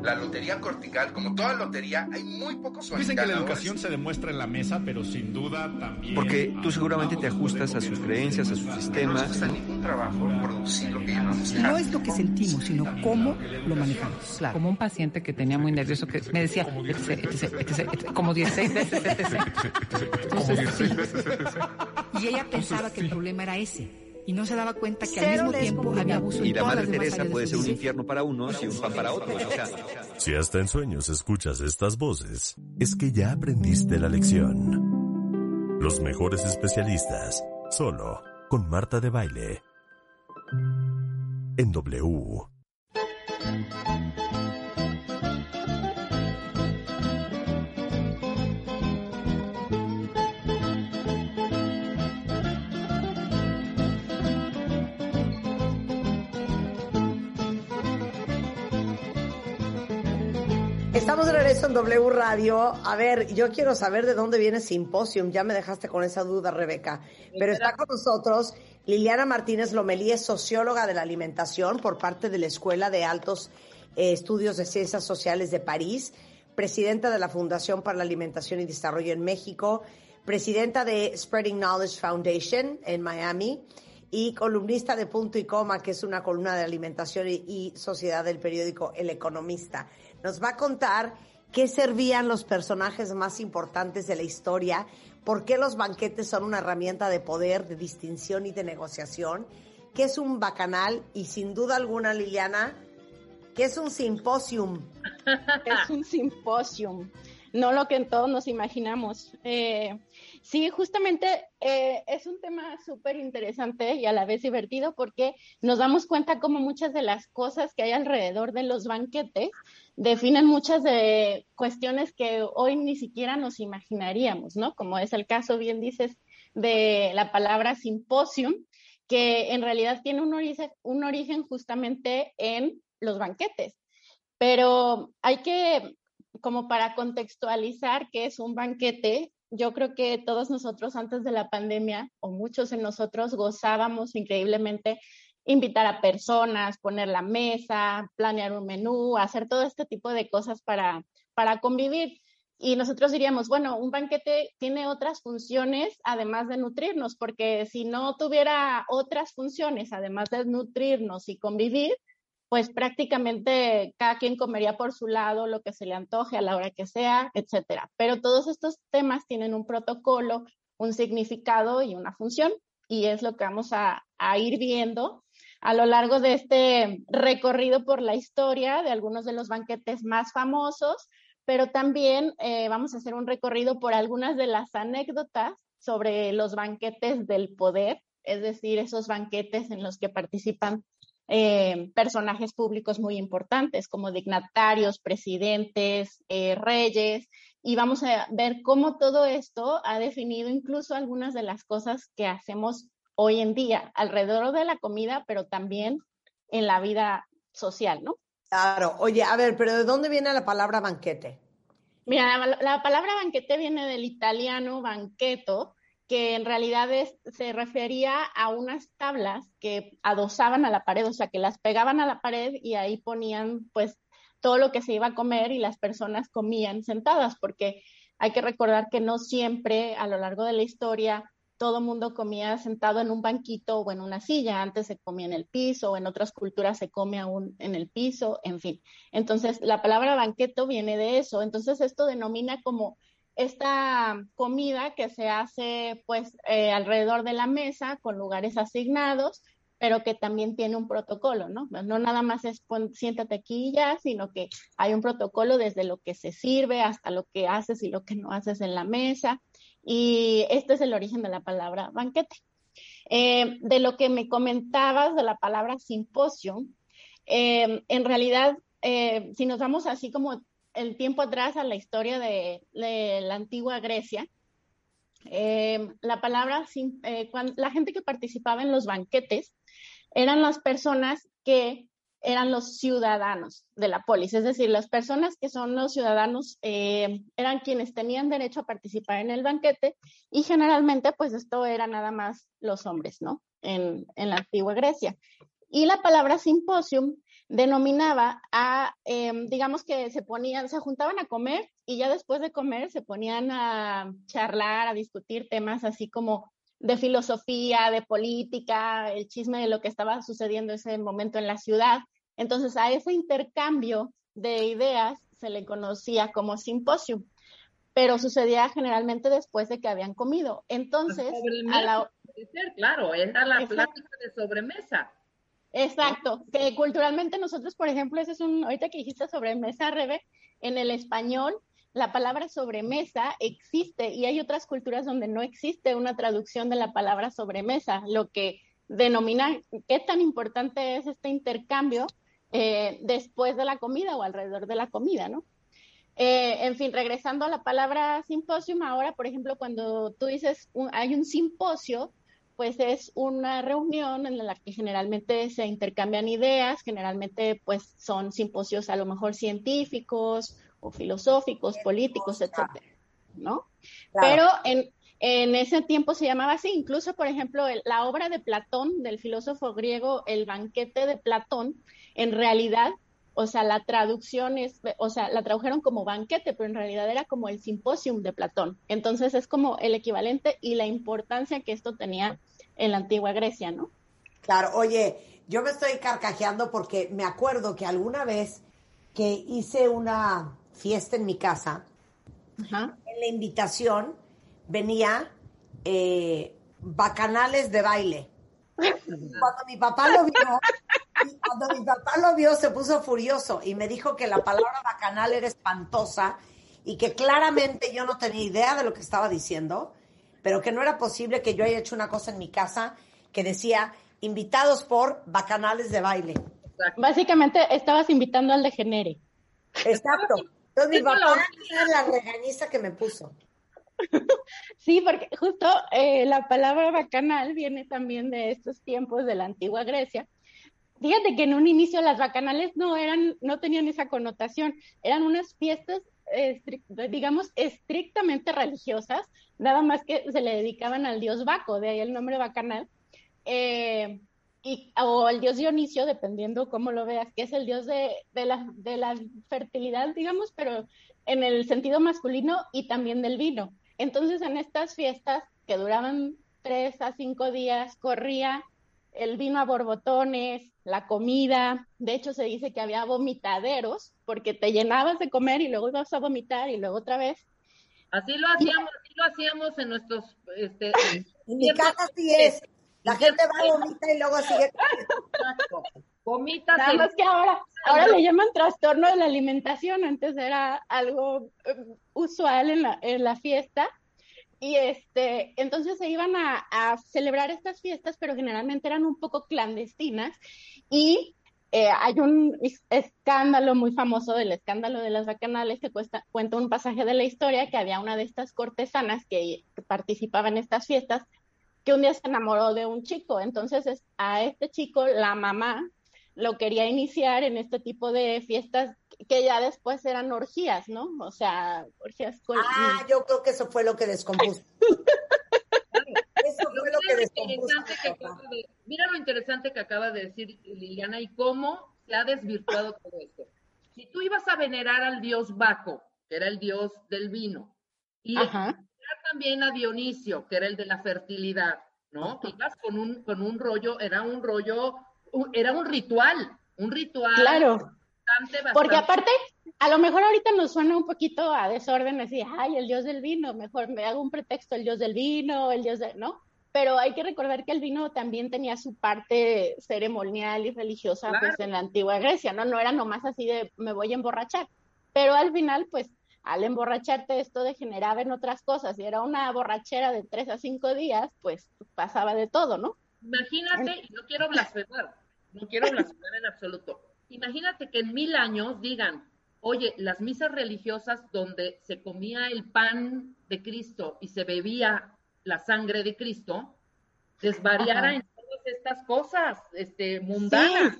[SPEAKER 9] La lotería cortical, como toda lotería, hay muy pocos
[SPEAKER 10] Dicen que la educación se demuestra en la mesa, pero sin duda también...
[SPEAKER 11] Porque tú seguramente te ajustas a sus creencias, a sus sistemas.
[SPEAKER 9] No ningún trabajo producir lo que llamamos...
[SPEAKER 3] No es lo que sentimos, sino cómo lo manejamos.
[SPEAKER 12] Como un paciente que tenía muy nervioso, que me decía, como 16 veces,
[SPEAKER 3] Y ella pensaba que el problema era ese y no se daba cuenta que al mismo tiempo había abuso
[SPEAKER 11] Y la Madre Teresa puede ser un infierno para unos y un pan para otros.
[SPEAKER 1] Si hasta en sueños escuchas estas voces, es que ya aprendiste la lección. Los mejores especialistas, solo con Marta de Baile. En W.
[SPEAKER 5] Estamos de regreso en W Radio. A ver, yo quiero saber de dónde viene Symposium. Ya me dejaste con esa duda, Rebeca. Pero está con nosotros Liliana Martínez Lomelí, es socióloga de la alimentación por parte de la Escuela de Altos eh, Estudios de Ciencias Sociales de París, presidenta de la Fundación para la Alimentación y Desarrollo en México, presidenta de Spreading Knowledge Foundation en Miami y columnista de Punto y Coma, que es una columna de alimentación y sociedad del periódico El Economista nos va a contar qué servían los personajes más importantes de la historia, por qué los banquetes son una herramienta de poder, de distinción y de negociación, qué es un bacanal y sin duda alguna, Liliana, qué es un simposium.
[SPEAKER 13] Es un simposium, no lo que todos nos imaginamos. Eh, Sí, justamente eh, es un tema súper interesante y a la vez divertido porque nos damos cuenta como muchas de las cosas que hay alrededor de los banquetes definen muchas de cuestiones que hoy ni siquiera nos imaginaríamos, ¿no? Como es el caso, bien dices, de la palabra simposium, que en realidad tiene un origen, un origen justamente en los banquetes. Pero hay que, como para contextualizar qué es un banquete, yo creo que todos nosotros antes de la pandemia, o muchos de nosotros, gozábamos increíblemente invitar a personas, poner la mesa, planear un menú, hacer todo este tipo de cosas para, para convivir. Y nosotros diríamos, bueno, un banquete tiene otras funciones además de nutrirnos, porque si no tuviera otras funciones además de nutrirnos y convivir, pues prácticamente cada quien comería por su lado lo que se le antoje a la hora que sea, etcétera. Pero todos estos temas tienen un protocolo, un significado y una función, y es lo que vamos a, ir viendo a lo largo de este recorrido por la historia de algunos de los banquetes más famosos, pero también eh, vamos a hacer un recorrido por algunas de las anécdotas sobre los banquetes del poder, es decir, esos banquetes en los que participan eh, personajes públicos muy importantes como dignatarios, presidentes, eh, reyes, y vamos a ver cómo todo esto ha definido incluso algunas de las cosas que hacemos hoy en día alrededor de la comida, pero también en la vida social, ¿no?
[SPEAKER 5] Claro, oye, a ver, pero ¿de dónde viene la palabra banquete?
[SPEAKER 13] Mira, la, la palabra banquete viene del italiano banqueto, que en realidad se refería a unas tablas que adosaban a la pared, o sea, que las pegaban a la pared y ahí ponían pues todo lo que se iba a comer y las personas comían sentadas, porque hay que recordar que no siempre a lo largo de la historia todo mundo comía sentado en un banquito o en una silla. Antes se comía en el piso, o en otras culturas se come aún en el piso, en fin. Entonces, la palabra banqueto viene de eso. Entonces, esto denomina como esta comida que se hace pues eh, alrededor de la mesa con lugares asignados, pero que también tiene un protocolo, ¿no? No nada más es siéntate aquí y ya, sino que hay un protocolo desde lo que se sirve hasta lo que haces y lo que no haces en la mesa. Y este es el origen de la palabra banquete. Eh, de lo que me comentabas de la palabra simposio, eh, en realidad, si nos vamos así como el tiempo atrás a la historia de, la antigua Grecia, la palabra, la gente que participaba en los banquetes eran las personas que eran los ciudadanos de la polis, es decir, las personas que son los ciudadanos eh, eran quienes tenían derecho a participar en el banquete y generalmente pues esto era nada más los hombres, ¿no? En, la antigua Grecia. Y la palabra simposium denominaba a, em, digamos que se ponían, se juntaban a comer y ya después de comer se ponían a charlar, a discutir temas así como de filosofía, de política, el chisme de lo que estaba sucediendo en ese momento en la ciudad. Entonces, a ese intercambio de ideas se le conocía como simposio, pero sucedía generalmente después de que habían comido. Entonces,
[SPEAKER 7] a la... claro, era la plática de sobremesa.
[SPEAKER 13] Exacto, que culturalmente nosotros, por ejemplo, ese es un, ahorita que dijiste sobremesa, Rebe, en el español, la palabra sobremesa existe y hay otras culturas donde no existe una traducción de la palabra sobremesa, lo que denomina qué tan importante es este intercambio eh, después de la comida o alrededor de la comida, ¿no? Eh, en fin, regresando a la palabra simposio, ahora, por ejemplo, cuando tú dices hay un simposio, pues es una reunión en la que generalmente se intercambian ideas, generalmente pues son simposios a lo mejor científicos o filosóficos, políticos, etcétera, ¿no? Pero en, en ese tiempo se llamaba así, incluso, por ejemplo, la obra de Platón, del filósofo griego, El banquete de Platón, en realidad, o sea, la traducción es, o sea, la tradujeron como banquete, pero en realidad era como el simposium de Platón. Entonces es como el equivalente y la importancia que esto tenía en la antigua Grecia, ¿no?
[SPEAKER 5] Claro, oye, yo me estoy carcajeando porque me acuerdo que alguna vez que hice una fiesta en mi casa, en la invitación venía eh, bacanales de baile. Cuando mi papá lo vio, cuando mi papá lo vio se puso furioso y me dijo que la palabra bacanal era espantosa y que claramente yo no tenía idea de lo que estaba diciendo, pero que no era posible que yo haya hecho una cosa en mi casa que decía invitados por bacanales de baile.
[SPEAKER 13] Básicamente estabas invitando al degenere.
[SPEAKER 5] Exacto. Entonces mi papá era la regañiza que me puso.
[SPEAKER 13] Sí, porque justo eh, la palabra bacanal viene también de estos tiempos de la antigua Grecia. Fíjate que en un inicio las bacanales no eran, no tenían esa connotación, eran unas fiestas, digamos, estrictamente religiosas, nada más que se le dedicaban al dios Baco, de ahí el nombre bacanal, eh, o al dios Dionisio, dependiendo cómo lo veas, que es el dios de la fertilidad, digamos, pero en el sentido masculino y también del vino. Entonces, en estas fiestas que duraban tres a cinco días, corría el vino a borbotones, la comida. De hecho, se dice que había vomitaderos porque te llenabas de comer y luego ibas a vomitar y luego otra vez.
[SPEAKER 7] Así lo hacíamos, así lo hacíamos en nuestros. Este,
[SPEAKER 5] en mi casa sí es. La gente va a vomitar y luego sigue.
[SPEAKER 7] Vomita.
[SPEAKER 13] Nada más que ahora, ahora le llaman trastorno de la alimentación. Antes era algo eh, usual en la, en la fiesta. Y este, entonces se iban a, celebrar estas fiestas, pero generalmente eran un poco clandestinas. Y eh, hay un escándalo muy famoso del escándalo de las bacanales que cuesta, cuenta un pasaje de la historia que había una de estas cortesanas que, que participaba en estas fiestas que un día se enamoró de un chico. Entonces a este chico la mamá lo quería iniciar en este tipo de fiestas que ya después eran orgías, ¿no? O sea, orgías.
[SPEAKER 5] Ah, yo creo que eso fue lo que descompuso. eso
[SPEAKER 7] fue lo que descompuso. mira lo interesante que acaba de decir Liliana y cómo se ha desvirtuado todo esto. Si tú ibas a venerar al dios Baco, que era el dios del vino, Y también a Dionisio, que era el de la fertilidad, ¿no? Ibas con un, con un rollo, era un rollo, era un ritual, un ritual.
[SPEAKER 13] Claro. Porque aparte, a lo mejor ahorita nos suena un poquito a desorden, así, ay, el dios del vino, mejor me hago un pretexto, el dios del vino, el dios de, ¿no? Pero hay que recordar que el vino también tenía su parte ceremonial y religiosa, pues, en la antigua Grecia, ¿no? No era nomás así de, me voy a emborrachar. Pero al final, pues, al emborracharte esto degeneraba en otras cosas. Y era una borrachera de tres a cinco días, pues pasaba de todo, ¿no?
[SPEAKER 7] Imagínate, no quiero blasfemar, no quiero blasfemar en absoluto. Imagínate que en mil años digan, oye, las misas religiosas donde se comía el pan de Cristo y se bebía la sangre de Cristo, desvariara en todas estas cosas este, mundanas.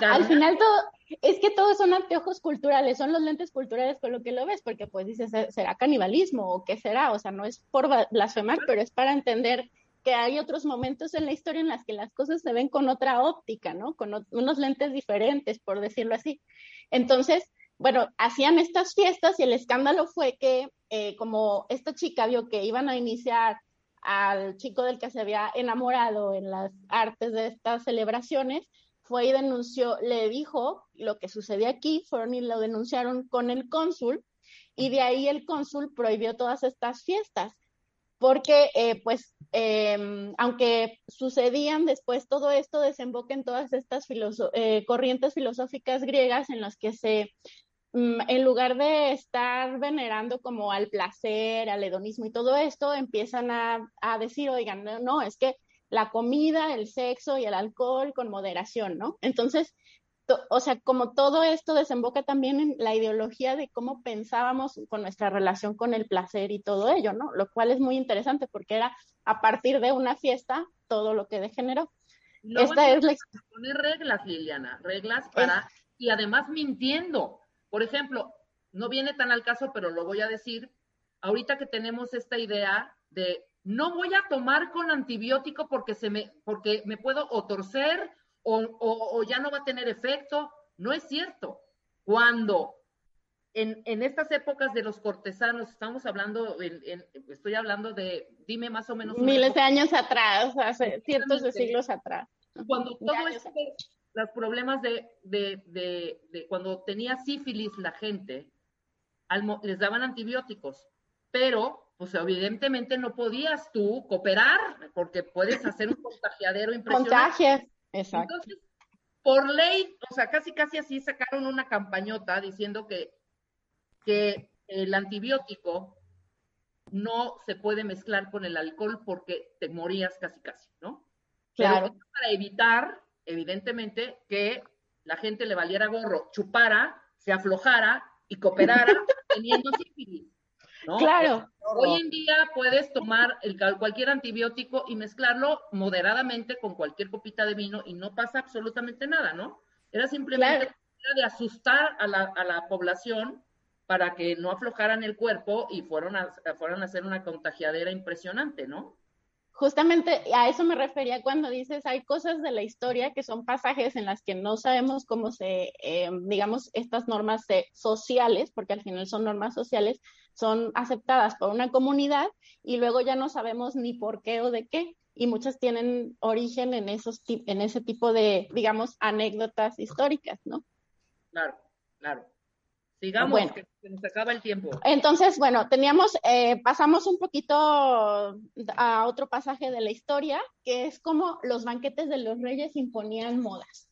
[SPEAKER 13] Al final todo, es que todos son anteojos culturales, son los lentes culturales con lo que lo ves, porque pues dices, ¿será canibalismo o qué será? O sea, no es por blasfemar, pero es para entender que hay otros momentos en la historia en las que las cosas se ven con otra óptica, ¿no? Con unos lentes diferentes, por decirlo así. Entonces, bueno, hacían estas fiestas y el escándalo fue que eh, como esta chica vio que iban a iniciar al chico del que se había enamorado en las artes de estas celebraciones, fue y denunció, le dijo lo que sucedía aquí, fueron y lo denunciaron con el cónsul y de ahí el cónsul prohibió todas estas fiestas porque eh, pues em, aunque sucedían después todo esto desemboca en todas estas eh, corrientes filosóficas griegas en las que se mm, en lugar de estar venerando como al placer, al hedonismo y todo esto, empiezan a, a decir, oigan, no, no, es que la comida, el sexo y el alcohol con moderación, ¿no? Entonces, o sea, como todo esto desemboca también en la ideología de cómo pensábamos con nuestra relación con el placer y todo ello, ¿no? Lo cual es muy interesante porque era a partir de una fiesta todo lo que degeneró.
[SPEAKER 7] Esta es la... Poner reglas, Liliana, reglas para... Y además mintiendo. Por ejemplo, no viene tan al caso, pero lo voy a decir, ahorita que tenemos esta idea de no voy a tomar con antibiótico porque se me, porque me puedo o torcer o, ya no va a tener efecto. No es cierto. Cuando en, estas épocas de los cortesanos, estamos hablando, estoy hablando de, dime más o menos.
[SPEAKER 13] Miles de años atrás, hace cientos de siglos atrás.
[SPEAKER 7] Cuando todo esto, los problemas de, de, cuando tenía sífilis la gente, les daban antibióticos, pero pues evidentemente no podías tú cooperar porque puedes hacer un contagiadero impresionante.
[SPEAKER 13] Contagias, exacto.
[SPEAKER 7] Entonces, por ley, o sea, casi casi así sacaron una campañota diciendo que, que el antibiótico no se puede mezclar con el alcohol porque te morías casi casi, ¿no?
[SPEAKER 13] Claro.
[SPEAKER 7] para evitar, evidentemente, que la gente le valiera gorro, chupara, se aflojara y cooperara teniendo sífilis.
[SPEAKER 13] Claro.
[SPEAKER 7] Hoy en día puedes tomar el, cualquier antibiótico y mezclarlo moderadamente con cualquier copita de vino y no pasa absolutamente nada, ¿no? Era simplemente de asustar a la, a la, población para que no aflojaran el cuerpo y fueron a, fueran a hacer una contagiadera impresionante, ¿no?
[SPEAKER 13] justamente a eso me refería cuando dices, hay cosas de la historia que son pasajes en las que no sabemos cómo se, eh, digamos, estas normas sociales, porque al final son normas sociales, son aceptadas por una comunidad y luego ya no sabemos ni por qué o de qué. Y muchas tienen origen en, esos, en ese tipo de, digamos, anécdotas históricas, ¿no?
[SPEAKER 7] Claro, claro. Sigamos, que se nos acaba el tiempo.
[SPEAKER 13] Entonces, bueno, teníamos, eh, pasamos un poquito a otro pasaje de la historia, que es como los banquetes de los reyes imponían modas.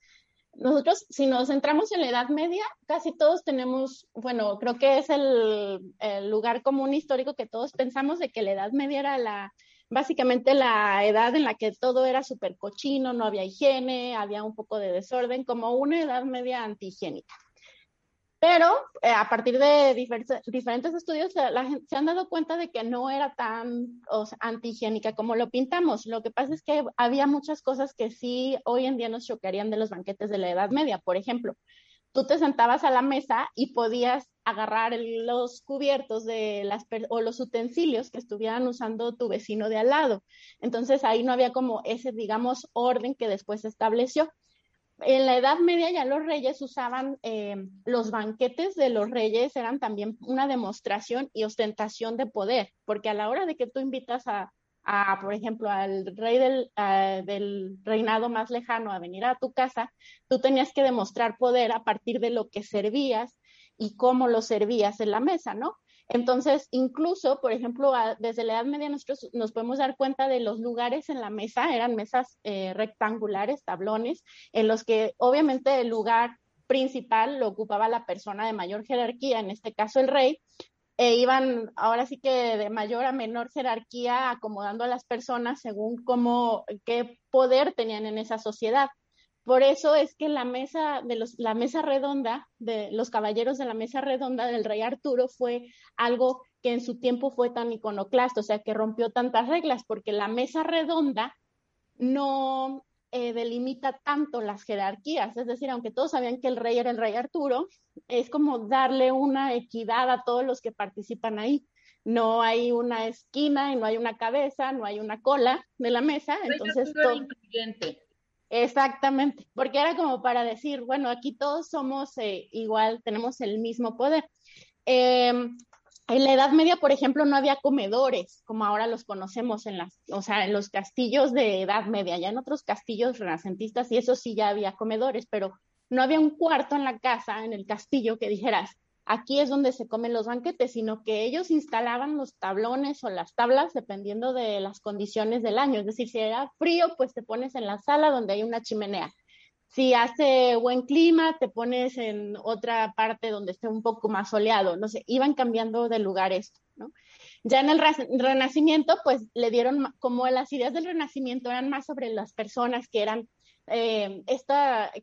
[SPEAKER 13] Nosotros, si nos centramos en la Edad Media, casi todos tenemos, bueno, creo que es el, lugar común histórico que todos pensamos de que la Edad Media era la, básicamente la edad en la que todo era súper cochino, no había higiene, había un poco de desorden, como una edad media antihigiénica. Pero eh, a partir de diferentes estudios se han dado cuenta de que no era tan antihigiénica como lo pintamos. Lo que pasa es que había muchas cosas que sí hoy en día nos chocarían de los banquetes de la Edad Media. Por ejemplo, tú te sentabas a la mesa y podías agarrar los cubiertos de las o los utensilios que estuvieran usando tu vecino de al lado. Entonces ahí no había como ese, digamos, orden que después se estableció. En la Edad Media ya los reyes usaban eh, los banquetes de los reyes, eran también una demostración y ostentación de poder, porque a la hora de que tú invitas a, a por ejemplo, al rey del, del reinado más lejano a venir a tu casa, tú tenías que demostrar poder a partir de lo que servías y cómo lo servías en la mesa, ¿no? Entonces, incluso, por ejemplo, desde la Edad Media nosotros nos podemos dar cuenta de los lugares en la mesa, eran mesas eh, rectangulares, tablones, en los que obviamente el lugar principal lo ocupaba la persona de mayor jerarquía, en este caso el rey, e iban ahora sí que de mayor a menor jerarquía acomodando a las personas según cómo, qué poder tenían en esa sociedad. Por eso es que la mesa de los, la mesa redonda de los caballeros de la mesa redonda del rey Arturo fue algo que en su tiempo fue tan iconoclasta, o sea, que rompió tantas reglas, porque la mesa redonda no eh, delimita tanto las jerarquías, es decir, aunque todos sabían que el rey era el rey Arturo, es como darle una equidad a todos los que participan ahí. No hay una esquina y no hay una cabeza, no hay una cola de la mesa, entonces todo... Exactamente, porque era como para decir, bueno, aquí todos somos eh, igual, tenemos el mismo poder. Em, en la Edad Media, por ejemplo, no había comedores, como ahora los conocemos en las, o sea, en los castillos de Edad Media, ya en otros castillos renacentistas, y eso sí ya había comedores, pero no había un cuarto en la casa, en el castillo, que dijeras, aquí es donde se comen los banquetes, sino que ellos instalaban los tablones o las tablas dependiendo de las condiciones del año. Es decir, si era frío, pues te pones en la sala donde hay una chimenea. Si hace buen clima, te pones en otra parte donde esté un poco más soleado. No sé, iban cambiando de lugares, ¿no? Ya en el Renacimiento, pues le dieron, como las ideas del Renacimiento eran más sobre las personas que eran eh,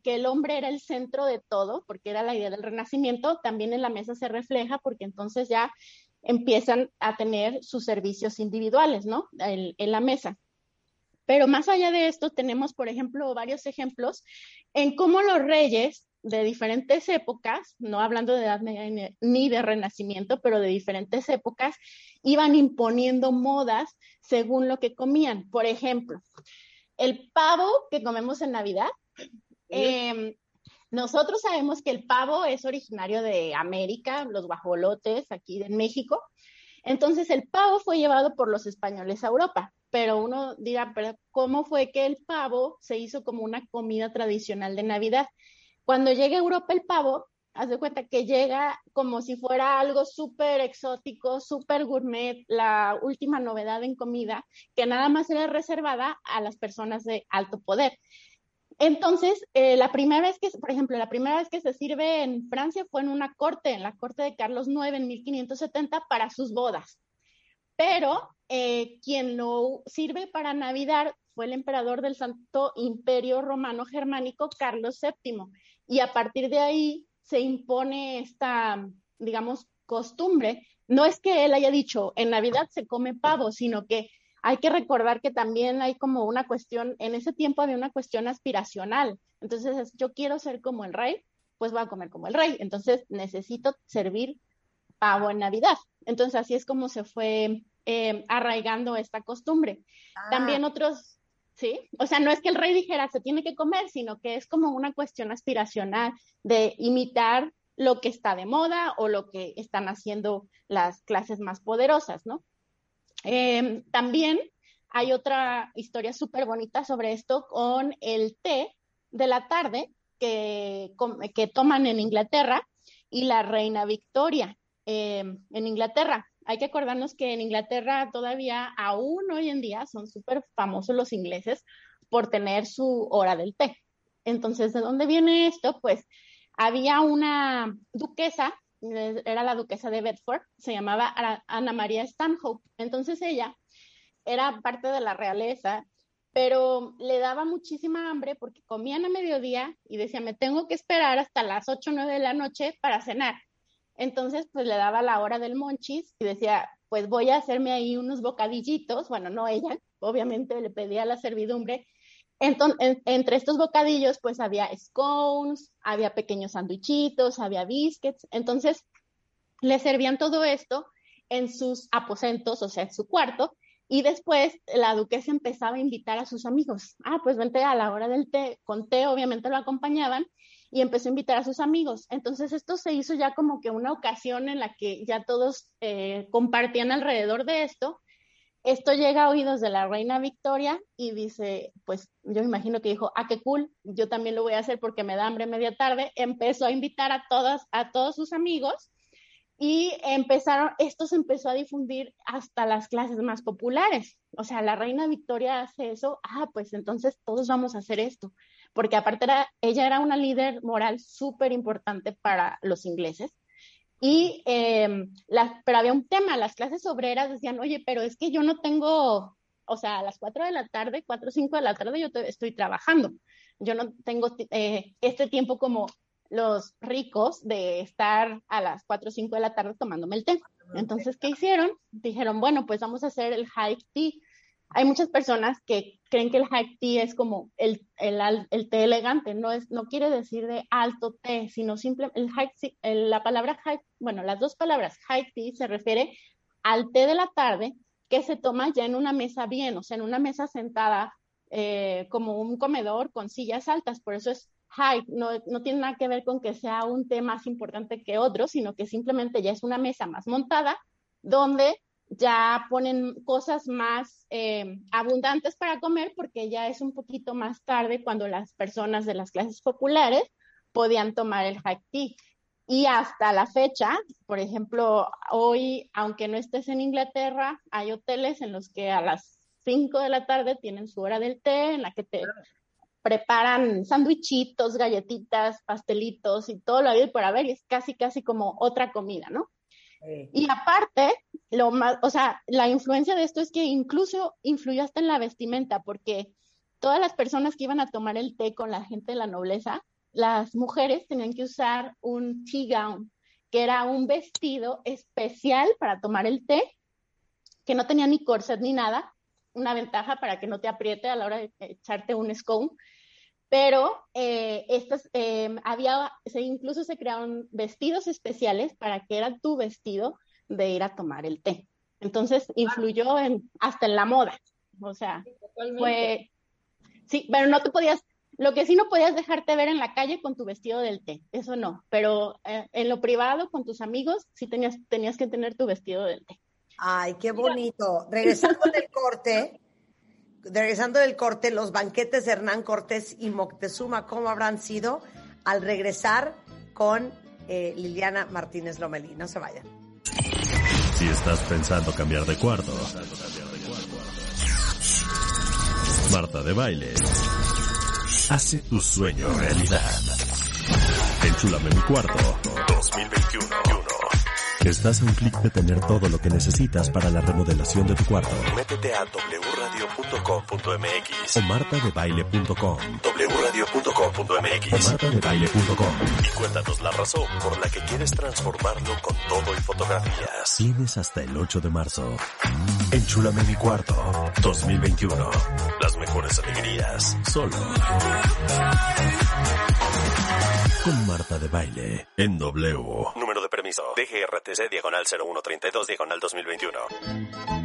[SPEAKER 13] que el hombre era el centro de todo, porque era la idea del renacimiento, también en la mesa se refleja porque entonces ya empiezan a tener sus servicios individuales, ¿no? En, la mesa. Pero más allá de esto, tenemos, por ejemplo, varios ejemplos en cómo los reyes de diferentes épocas, no hablando de edad media ni de renacimiento, pero de diferentes épocas, iban imponiendo modas según lo que comían. Por ejemplo, el pavo que comemos en Navidad, em, nosotros sabemos que el pavo es originario de América, los guajolotes aquí de México. Entonces el pavo fue llevado por los españoles a Europa, pero uno dirá, pero ¿cómo fue que el pavo se hizo como una comida tradicional de Navidad? Cuando llega a Europa el pavo, haz de cuenta que llega como si fuera algo súper exótico, súper gourmet, la última novedad en comida, que nada más era reservada a las personas de alto poder. Entonces, eh, la primera vez que, por ejemplo, la primera vez que se sirve en Francia fue en una corte, en la corte de Carlos IX en 1570 para sus bodas. Pero eh, quien lo sirve para Navidad fue el emperador del Santo Imperio Romano Germánico, Carlos VII. Y a partir de ahí se impone esta, digamos, costumbre. No es que él haya dicho, en Navidad se come pavo, sino que hay que recordar que también hay como una cuestión, en ese tiempo había una cuestión aspiracional. Entonces, yo quiero ser como el rey, pues voy a comer como el rey. Entonces, necesito servir pavo en Navidad. Entonces, así es como se fue eh, arraigando esta costumbre. Ah. También otros ¿sí? O sea, no es que el rey dijera se tiene que comer, sino que es como una cuestión aspiracional de imitar lo que está de moda o lo que están haciendo las clases más poderosas, ¿no? Em, también hay otra historia súper bonita sobre esto con el té de la tarde que, que toman en Inglaterra y la reina Victoria em, en Inglaterra hay que acordarnos que en Inglaterra todavía, aún hoy en día, son súper famosos los ingleses por tener su hora del té. Entonces, ¿de dónde viene esto? Pues había una duquesa, era la duquesa de Bedford, se llamaba Ana María Stanhope. Entonces ella era parte de la realeza, pero le daba muchísima hambre porque comían a mediodía y decía, me tengo que esperar hasta las 8 o 9 de la noche para cenar. Entonces, pues le daba la hora del monchis y decía, pues voy a hacerme ahí unos bocadillitos, bueno, no ella, obviamente le pedía la servidumbre. Entonces, entre estos bocadillos, pues había scones, había pequeños sandwichitos, había biscuits. Entonces, le servían todo esto en sus aposentos, o sea, en su cuarto, Y después la duquesa empezaba a invitar a sus amigos. Ah, pues vente a la hora del té. Con té obviamente lo acompañaban y empezó a invitar a sus amigos. Entonces esto se hizo ya como que una ocasión en la que ya todos eh, compartían alrededor de esto. Esto llega a oídos de la reina Victoria y dice, pues yo imagino que dijo, ah, qué cool, yo también lo voy a hacer porque me da hambre media tarde. Empezó a invitar a todas, a todos sus amigos y empezaron, esto se empezó a difundir hasta las clases más populares. O sea, la reina Victoria hace eso, ah, pues entonces todos vamos a hacer esto, porque aparte era, ella era una líder moral súper importante para los ingleses. Y, eh, pero había un tema, las clases obreras decían, oye, pero es que yo no tengo, o sea, a las 4 de la tarde, 4 o 5 de la tarde yo estoy trabajando. Yo no tengo eh, este tiempo como los ricos de estar a las 4 o 5 de la tarde tomándome el té. Entonces, ¿qué hicieron? Dijeron, bueno, pues vamos a hacer el high tea. Hay muchas personas que creen que el high tea es como el, el, el té elegante, no, es, no quiere decir de alto té, sino simplemente el la palabra high, bueno, las dos palabras high tea se refiere al té de la tarde que se toma ya en una mesa bien, o sea, en una mesa sentada eh, como un comedor con sillas altas, por eso es no, no tiene nada que ver con que sea un té más importante que otro, sino que simplemente ya es una mesa más montada donde ya ponen cosas más eh, abundantes para comer porque ya es un poquito más tarde cuando las personas de las clases populares podían tomar el high tea. Y hasta la fecha, por ejemplo, hoy, aunque no estés en Inglaterra, hay hoteles en los que a las 5 de la tarde tienen su hora del té, en la que te preparan sándwichitos, galletitas, pastelitos y todo lo hay por haber y es casi, casi como otra comida, ¿no? Y aparte, lo más, o sea, la influencia de esto es que incluso influyó hasta en la vestimenta, porque todas las personas que iban a tomar el té con la gente de la nobleza, las mujeres tenían que usar un tea gown, que era un vestido especial para tomar el té, que no tenía ni corset ni nada, una ventaja para que no te apriete a la hora de echarte un scone. Pero eh, estas, em, había, incluso se crearon vestidos especiales para que era tu vestido de ir a tomar el té. Entonces influyó en, hasta en la moda. O sea, fue, sí, pero no te podías, lo que sí no podías dejarte ver en la calle con tu vestido del té, eso no, pero eh, en lo privado con tus amigos sí tenías, tenías que tener tu vestido del té.
[SPEAKER 5] Ay, qué bonito. Regresando del corte, regresando del corte, los banquetes de Hernán Cortés y Moctezuma, ¿cómo habrán sido al regresar con eh, Liliana Martínez Lomelí? No se vayan.
[SPEAKER 1] Si estás pensando cambiar de cuarto, Marta de Baile hace tu sueño realidad. Enchúlame mi cuarto 2021. Estás a un clic de tener todo lo que necesitas para la remodelación de tu cuarto. Métete a wradio.com.mx o martadebaile.com. wradio.com.mx o martadebaile.com y cuéntanos la razón por la que quieres transformarlo con todo y fotografías. Tienes hasta el 8 de marzo. Enchúlame mi cuarto 2021. Las mejores alegrías solo con Marta de Baile en W. Número de permiso DGRTC diagonal 0132 diagonal 2021.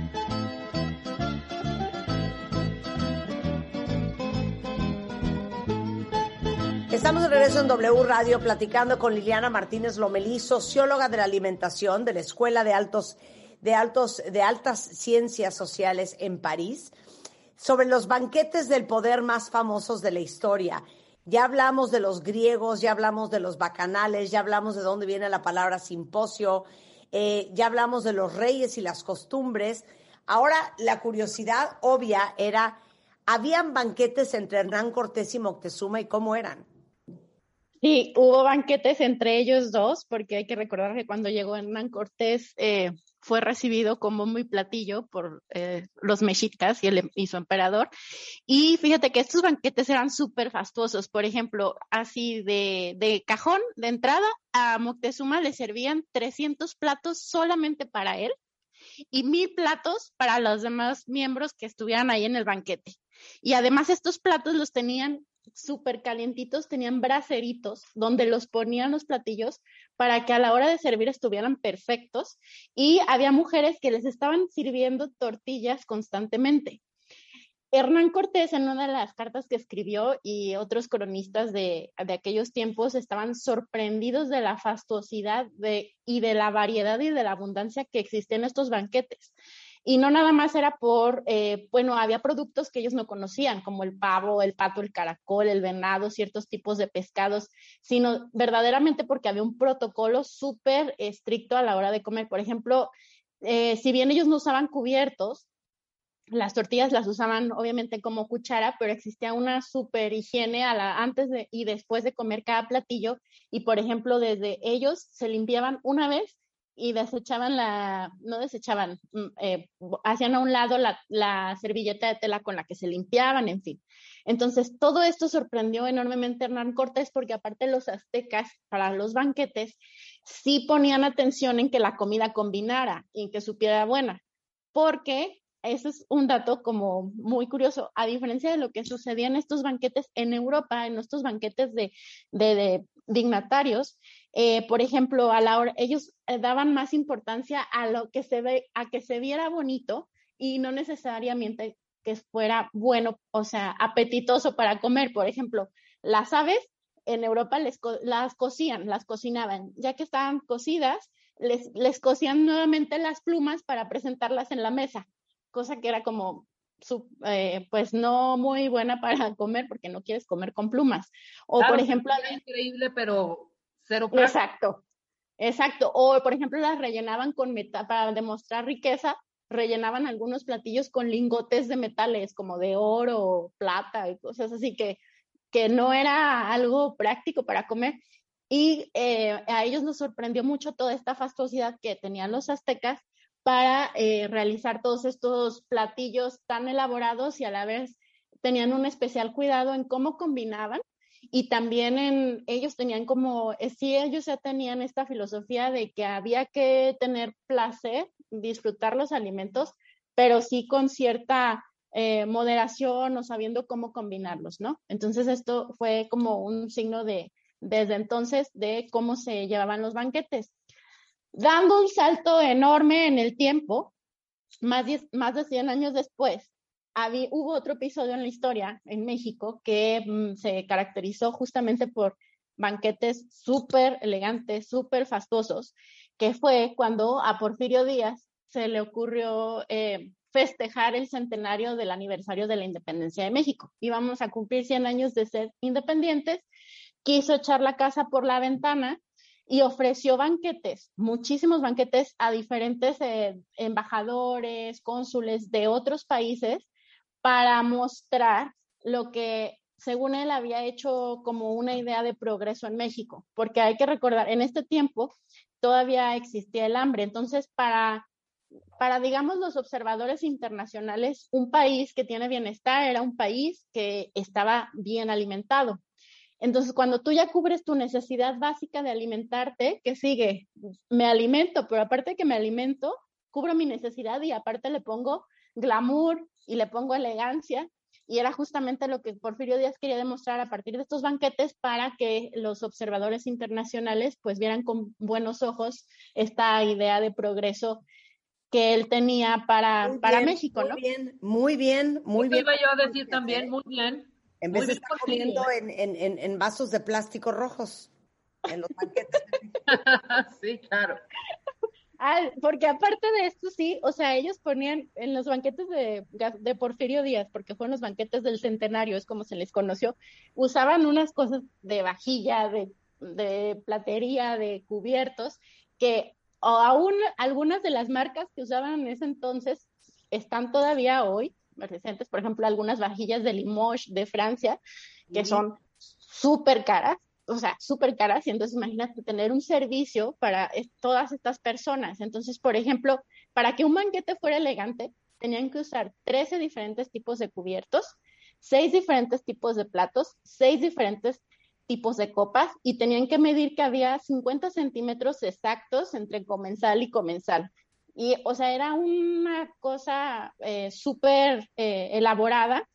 [SPEAKER 5] Estamos de regreso en W Radio platicando con Liliana Martínez Lomelí, socióloga de la alimentación de la Escuela de Altos de Altos de Altas Ciencias Sociales en París, sobre los banquetes del poder más famosos de la historia. Ya hablamos de los griegos, ya hablamos de los bacanales, ya hablamos de dónde viene la palabra simposio, eh, ya hablamos de los reyes y las costumbres. Ahora la curiosidad obvia era, ¿habían banquetes entre Hernán Cortés y Moctezuma y cómo eran?
[SPEAKER 13] Sí, hubo banquetes entre ellos dos, porque hay que recordar que cuando llegó Hernán Cortés, eh, fue recibido como muy platillo por eh, los mexicas y, el, y su emperador. Y fíjate que estos banquetes eran súper fastuosos. Por ejemplo, así de, de, cajón, de entrada, a Moctezuma le servían 300 platos solamente para él y mil platos para los demás miembros que estuvieran ahí en el banquete. Y además estos platos los tenían súper calientitos, tenían braceritos donde los ponían los platillos para que a la hora de servir estuvieran perfectos y había mujeres que les estaban sirviendo tortillas constantemente. Hernán Cortés, en una de las cartas que escribió y otros cronistas de, aquellos tiempos estaban sorprendidos de la fastuosidad de, y de la variedad y de la abundancia que existían estos banquetes. Y no nada más era por, eh, bueno, había productos que ellos no conocían, como el pavo, el pato, el caracol, el venado, ciertos tipos de pescados, sino verdaderamente porque había un protocolo súper estricto a la hora de comer. Por ejemplo, eh, si bien ellos no usaban cubiertos, las tortillas las usaban obviamente como cuchara, pero existía una super higiene a la, antes y después de comer cada platillo. Y por ejemplo, desde ellos se limpiaban una vez y desechaban la, no desechaban, mm, eh, hacían a un lado la, la, servilleta de tela con la que se limpiaban, en fin. Entonces, todo esto sorprendió enormemente a Hernán Cortés porque aparte los aztecas, para los banquetes, sí ponían atención en que la comida combinara y en que supiera buena, porque eso es un dato como muy curioso, a diferencia de lo que sucedía en estos banquetes en Europa, en estos banquetes de dignatarios, eh, por ejemplo, a la hora, ellos eh, daban más importancia a lo que se ve, a que se viera bonito y no necesariamente que fuera bueno, o sea, apetitoso para comer. Por ejemplo, las aves en Europa les, las cocían, las cocinaban, ya que estaban cocidas, les, les cocían nuevamente las plumas para presentarlas en la mesa, cosa que era como eh, pues no muy buena para comer porque no quieres comer con plumas. O por ejemplo...
[SPEAKER 7] Increíble, pero
[SPEAKER 13] Exacto, exacto. O, por ejemplo, las rellenaban con metal, para demostrar riqueza, rellenaban algunos platillos con lingotes de metales, como de oro, plata y cosas así, que, que no era algo práctico para comer. Y eh, a ellos nos sorprendió mucho toda esta fastuosidad que tenían los aztecas para eh, realizar todos estos platillos tan elaborados y a la vez tenían un especial cuidado en cómo combinaban y también en, ellos tenían como, eh, sí, ellos ya tenían esta filosofía de que había que tener placer, disfrutar los alimentos, pero sí con cierta eh, moderación o sabiendo cómo combinarlos, ¿no? Entonces esto fue como un signo de, desde entonces, de cómo se llevaban los banquetes. Dando un salto enorme en el tiempo, más, de 100 años después, hubo otro episodio en la historia en México que mm, se caracterizó justamente por banquetes súper elegantes, súper fastuosos, que fue cuando a Porfirio Díaz se le ocurrió eh, festejar el centenario del aniversario de la independencia de México. Íbamos a cumplir 100 años de ser independientes, quiso echar la casa por la ventana y ofreció banquetes, muchísimos banquetes a diferentes eh, embajadores, cónsules de otros países para mostrar lo que según él había hecho como una idea de progreso en México, porque hay que recordar, en este tiempo todavía existía el hambre, entonces para, para, digamos, los observadores internacionales, un país que tiene bienestar era un país que estaba bien alimentado. Entonces, cuando tú ya cubres tu necesidad básica de alimentarte, ¿qué sigue? Me alimento, pero aparte que me alimento, cubro mi necesidad y aparte le pongo glamour y le pongo elegancia. Y era justamente lo que Porfirio Díaz quería demostrar a partir de estos banquetes para que los observadores internacionales pues vieran con buenos ojos esta idea de progreso que él tenía para, para México,
[SPEAKER 5] ¿no? Muy bien, muy bien, muy bien.
[SPEAKER 7] iba yo a decir también, muy bien.
[SPEAKER 5] En vez de estar comiendo en, en, en, vasos de plástico rojos en los banquetes.
[SPEAKER 7] sí, claro.
[SPEAKER 13] Ah, porque aparte de esto, sí, o sea, ellos ponían en los banquetes de, de, Porfirio Díaz, porque fueron los banquetes del centenario, es como se les conoció, usaban unas cosas de vajilla, de, de platería, de cubiertos, que aún algunas de las marcas que usaban en ese entonces están todavía hoy presentes, por ejemplo, algunas vajillas de Limoges de Francia, que son súper caras, o sea, súper caras, y entonces imagínate tener un servicio para todas estas personas. Entonces, por ejemplo, para que un banquete fuera elegante, tenían que usar 13 diferentes tipos de cubiertos, 6 diferentes tipos de platos, 6 diferentes tipos de copas y tenían que medir que había 50 centímetros exactos entre comensal y comensal. Y, o sea, era una cosa eh, súper eh, elaborada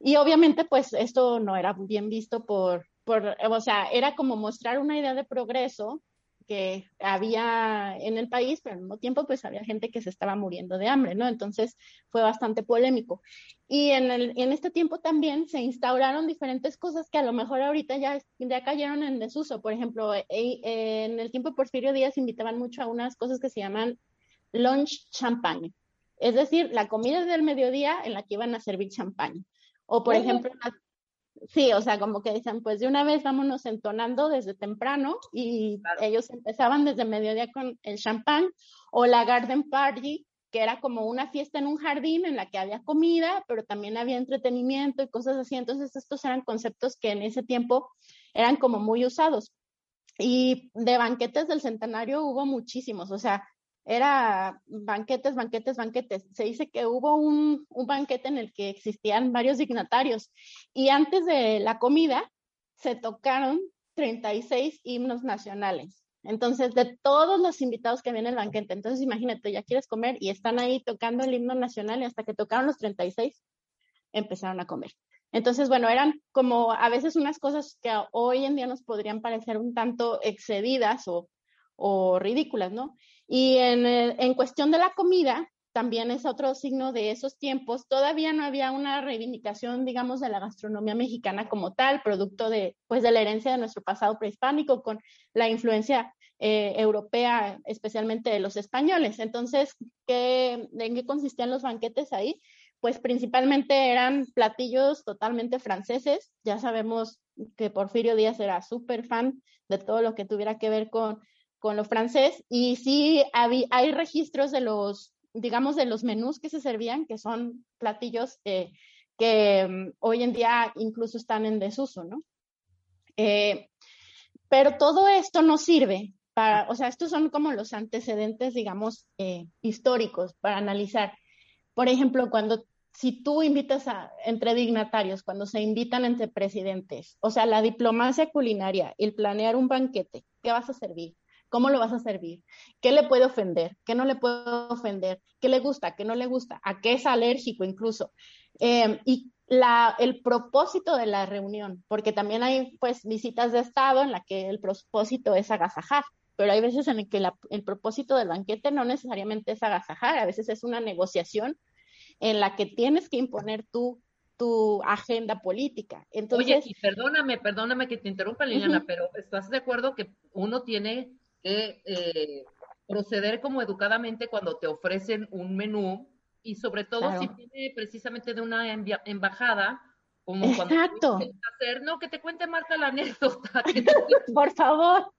[SPEAKER 13] Y obviamente, pues esto no era bien visto por, por, o sea, era como mostrar una idea de progreso que había en el país, pero al mismo tiempo pues había gente que se estaba muriendo de hambre, ¿no? Entonces fue bastante polémico. Y en, el, en este tiempo también se instauraron diferentes cosas que a lo mejor ahorita ya, ya cayeron en desuso. Por ejemplo, e, en el tiempo de Porfirio Díaz invitaban mucho a unas cosas que se llaman lunch champagne, es decir, la comida del mediodía en la que iban a servir champagne. O por ejemplo, Sí, o sea, como que dicen, pues de una vez vámonos entonando desde temprano y ellos empezaban desde mediodía con el champán o la garden party, que era como una fiesta en un jardín en la que había comida, pero también había entretenimiento y cosas así. Entonces, estos eran conceptos que en ese tiempo eran como muy usados. Y de banquetes del centenario hubo muchísimos, o sea, era banquetes, banquetes, banquetes. Se dice que hubo un, banquete en el que existían varios dignatarios y antes de la comida se tocaron 36 himnos nacionales. Entonces, de todos los invitados que vienen al banquete, entonces imagínate, ya quieres comer y están ahí tocando el himno nacional y hasta que tocaron los 36, empezaron a comer. Entonces, bueno, eran como a veces unas cosas que hoy en día nos podrían parecer un tanto excedidas o, o ridículas, ¿no? Y en, en cuestión de la comida, también es otro signo de esos tiempos. Todavía no había una reivindicación, digamos, de la gastronomía mexicana como tal, producto de, pues, de la herencia de nuestro pasado prehispánico con la influencia eh, europea, especialmente de los españoles. Entonces, ¿qué, ¿en qué consistían los banquetes ahí? Pues principalmente eran platillos totalmente franceses. Ya sabemos que Porfirio Díaz era súper fan de todo lo que tuviera que ver con con lo francés y sí hay registros de los, digamos, de los menús que se servían, que son platillos que mm, hoy en día incluso están en desuso, ¿no? Eh, pero todo esto no sirve para, o sea, estos son como los antecedentes, digamos, eh, históricos para analizar. Por ejemplo, cuando si tú invitas a, entre dignatarios, cuando se invitan entre presidentes, o sea, la diplomacia culinaria, el planear un banquete, ¿qué vas a servir? ¿Cómo lo vas a servir? ¿Qué le puede ofender? ¿Qué no le puede ofender? ¿Qué le gusta? ¿Qué no le gusta? ¿A qué es alérgico incluso? Em, y la, el propósito de la reunión, porque también hay pues visitas de Estado en la que el propósito es agasajar, pero hay veces en el que el propósito del banquete no necesariamente es agasajar, a veces es una negociación en la que tienes que imponer tú tu agenda política. Entonces,
[SPEAKER 7] Oye, y perdóname, perdóname que te interrumpa, Liliana, pero ¿estás de acuerdo que uno tiene que eh, proceder como educadamente cuando te ofrecen un menú y sobre todo si viene precisamente de una embajada, como
[SPEAKER 13] Exacto.
[SPEAKER 7] cuando hacer, no, que te cuente Marta la anécdota.
[SPEAKER 13] Por favor.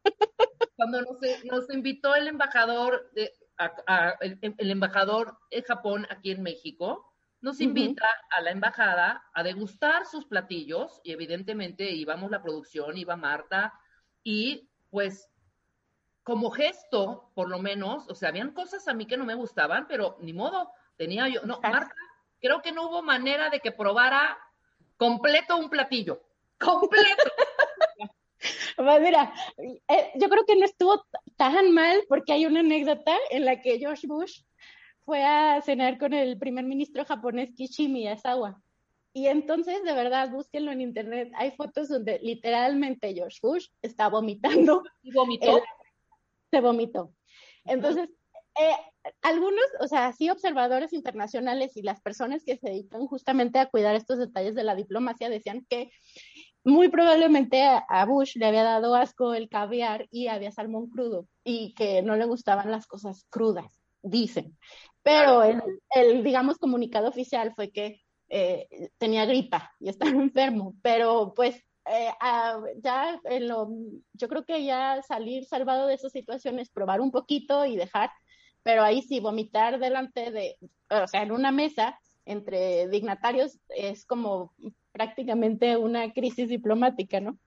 [SPEAKER 7] Cuando nos, nos invitó el embajador, de, el, embajador de Japón aquí en México, nos invita a la embajada a degustar sus platillos y evidentemente íbamos la producción, iba Marta y pues como gesto, por lo menos, o sea, habían cosas a mí que no me gustaban, pero ni modo, tenía yo, no, Marta, creo que no hubo manera de que probara completo un platillo, completo.
[SPEAKER 13] Pues mira, eh, yo creo que no estuvo tan mal porque hay una anécdota en la que George Bush fue a cenar con el primer ministro japonés Kishi Miyazawa. Y entonces, de verdad, búsquenlo en internet. Hay fotos donde literalmente George Bush está vomitando.
[SPEAKER 7] ¿Y vomitó?
[SPEAKER 13] Se vomitó. Entonces, eh, algunos, o sea, sí observadores internacionales y las personas que se dedican justamente a cuidar estos detalles de la diplomacia decían que muy probablemente a Bush le había dado asco el caviar y había salmón crudo y que no le gustaban las cosas crudas, dicen. Pero el, digamos, comunicado oficial fue que eh, tenía gripa y estaba enfermo, pero pues eh, ya en yo creo que ya salir salvado de esas situaciones, probar un poquito y dejar, pero ahí sí, vomitar delante de, o sea, en una mesa entre dignatarios es como prácticamente una crisis diplomática, ¿no?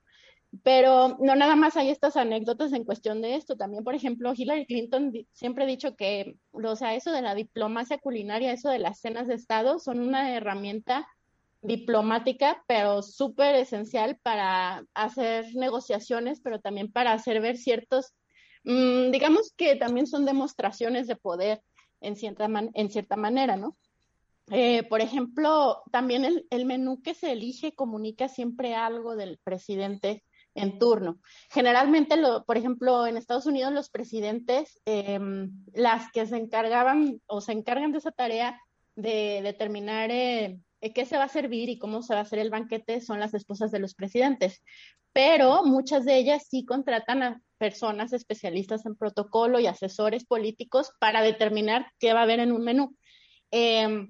[SPEAKER 13] Pero no nada más hay estas anécdotas en cuestión de esto. También, por ejemplo, Hillary Clinton siempre ha dicho que, o sea, eso de la diplomacia culinaria, eso de las cenas de Estado, son una herramienta diplomática, pero súper esencial para hacer negociaciones, pero también para hacer ver ciertos, mm, digamos que también son demostraciones de poder en cierta, en cierta manera, ¿no? Eh, por ejemplo, también el, el, menú que se elige comunica siempre algo del presidente en turno. Generalmente, lo, por ejemplo, en Estados Unidos los presidentes, eh, las que se encargaban o se encargan de esa tarea de determinar eh, qué se va a servir y cómo se va a hacer el banquete son las esposas de los presidentes. Pero muchas de ellas sí contratan a personas especialistas en protocolo y asesores políticos para determinar qué va a haber en un menú. Eh,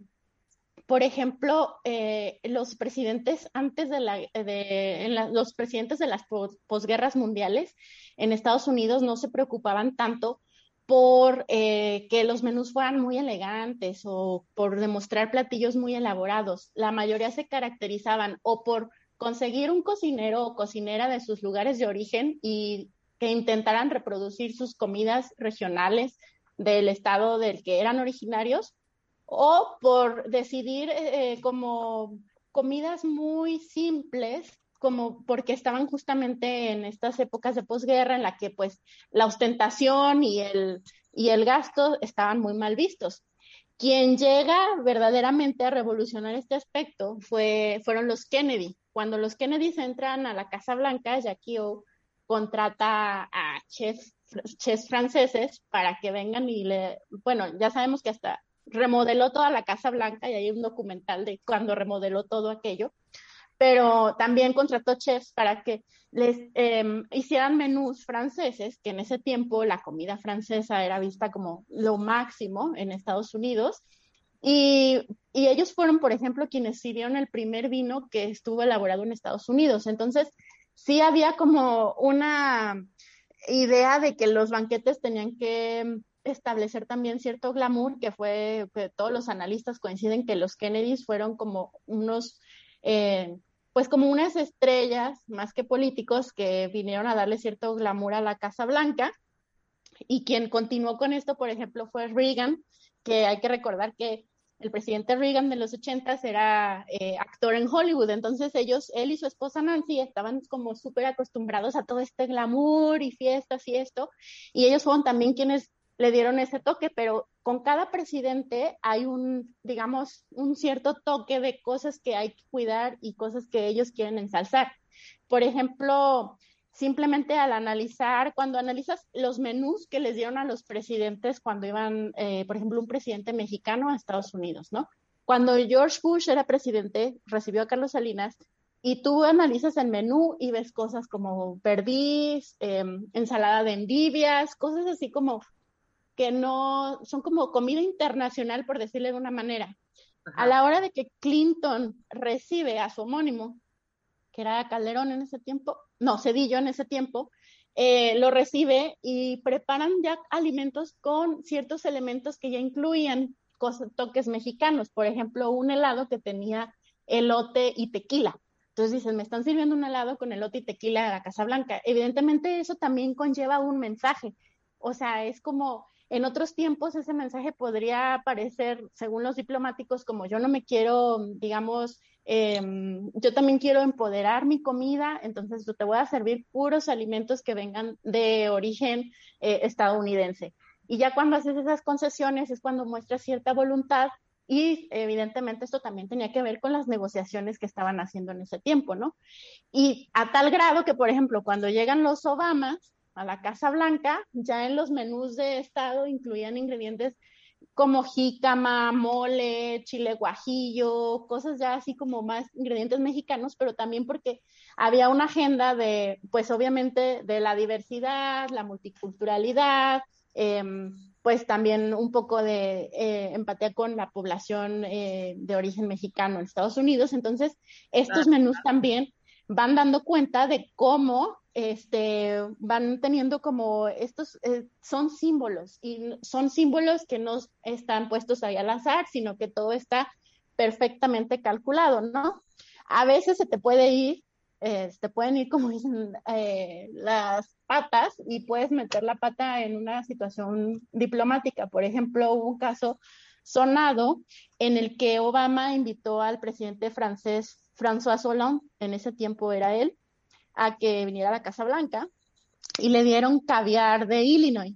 [SPEAKER 13] por ejemplo, eh, los presidentes antes de, la, de los presidentes de las posguerras mundiales en Estados Unidos no se preocupaban tanto por eh, que los menús fueran muy elegantes o por demostrar platillos muy elaborados. La mayoría se caracterizaban o por conseguir un cocinero o cocinera de sus lugares de origen y que intentaran reproducir sus comidas regionales del estado del que eran originarios o por decidir eh, como comidas muy simples, como porque estaban justamente en estas épocas de posguerra en la que pues la ostentación y el, y el gasto estaban muy mal vistos. Quien llega verdaderamente a revolucionar este aspecto fue, fueron los Kennedy. Cuando los Kennedy entran a la Casa Blanca, Jackie O contrata a chefs, chefs franceses para que vengan y le, bueno, ya sabemos que hasta remodeló toda la Casa Blanca y hay un documental de cuando remodeló todo aquello, pero también contrató chefs para que les em, hicieran menús franceses, que en ese tiempo la comida francesa era vista como lo máximo en Estados Unidos. Y, y ellos fueron, por ejemplo, quienes sirvieron el primer vino que estuvo elaborado en Estados Unidos. Entonces, sí había como una idea de que los banquetes tenían que establecer también cierto glamour, que fue que todos los analistas coinciden que los Kennedys fueron como unos, eh, pues como unas estrellas más que políticos que vinieron a darle cierto glamour a la Casa Blanca. Y quien continuó con esto, por ejemplo, fue Reagan, que hay que recordar que el presidente Reagan de los ochentas era eh, actor en Hollywood, entonces ellos, él y su esposa Nancy estaban como súper acostumbrados a todo este glamour y fiestas y esto, y ellos fueron también quienes le dieron ese toque, pero con cada presidente hay un, digamos, un cierto toque de cosas que hay que cuidar y cosas que ellos quieren ensalzar. Por ejemplo, simplemente al analizar, cuando analizas los menús que les dieron a los presidentes cuando iban, eh, por ejemplo, un presidente mexicano a Estados Unidos, ¿no? Cuando George Bush era presidente, recibió a Carlos Salinas y tú analizas el menú y ves cosas como perdiz, em, ensalada de endivias, cosas así como que no son como comida internacional, por decirle de una manera. A la hora de que Clinton recibe a su homónimo, que era Calderón en ese tiempo, no, Cedillo en ese tiempo, eh, lo recibe y preparan ya alimentos con ciertos elementos que ya incluían toques mexicanos. Por ejemplo, un helado que tenía elote y tequila. Entonces dicen, me están sirviendo un helado con elote y tequila de la Casa Blanca. Evidentemente eso también conlleva un mensaje. O sea, es como en otros tiempos ese mensaje podría parecer, según los diplomáticos, como yo no me quiero, digamos, em, yo también quiero empoderar mi comida, entonces yo te voy a servir puros alimentos que vengan de origen eh, estadounidense. Y ya cuando haces esas concesiones es cuando muestras cierta voluntad y evidentemente esto también tenía que ver con las negociaciones que estaban haciendo en ese tiempo, ¿no? Y a tal grado que, por ejemplo, cuando llegan los Obamas, a la Casa Blanca, ya en los menús de Estado incluían ingredientes como jícama, mole, chile guajillo, cosas ya así como más ingredientes mexicanos, pero también porque había una agenda de, pues obviamente, de la diversidad, la multiculturalidad, em, pues también un poco de eh, empatía con la población eh, de origen mexicano en Estados Unidos. Entonces, estos menús también van dando cuenta de cómo este, van teniendo como estos, eh, son símbolos y son símbolos que no están puestos ahí al azar, sino que todo está perfectamente calculado, ¿no? A veces se te puede ir, eh, te pueden ir, como dicen, eh, las patas y puedes meter la pata en una situación diplomática. Por ejemplo, hubo un caso sonado en el que Obama invitó al presidente francés François Hollande, en ese tiempo era él, a que viniera a la Casa Blanca y le dieron caviar de Illinois.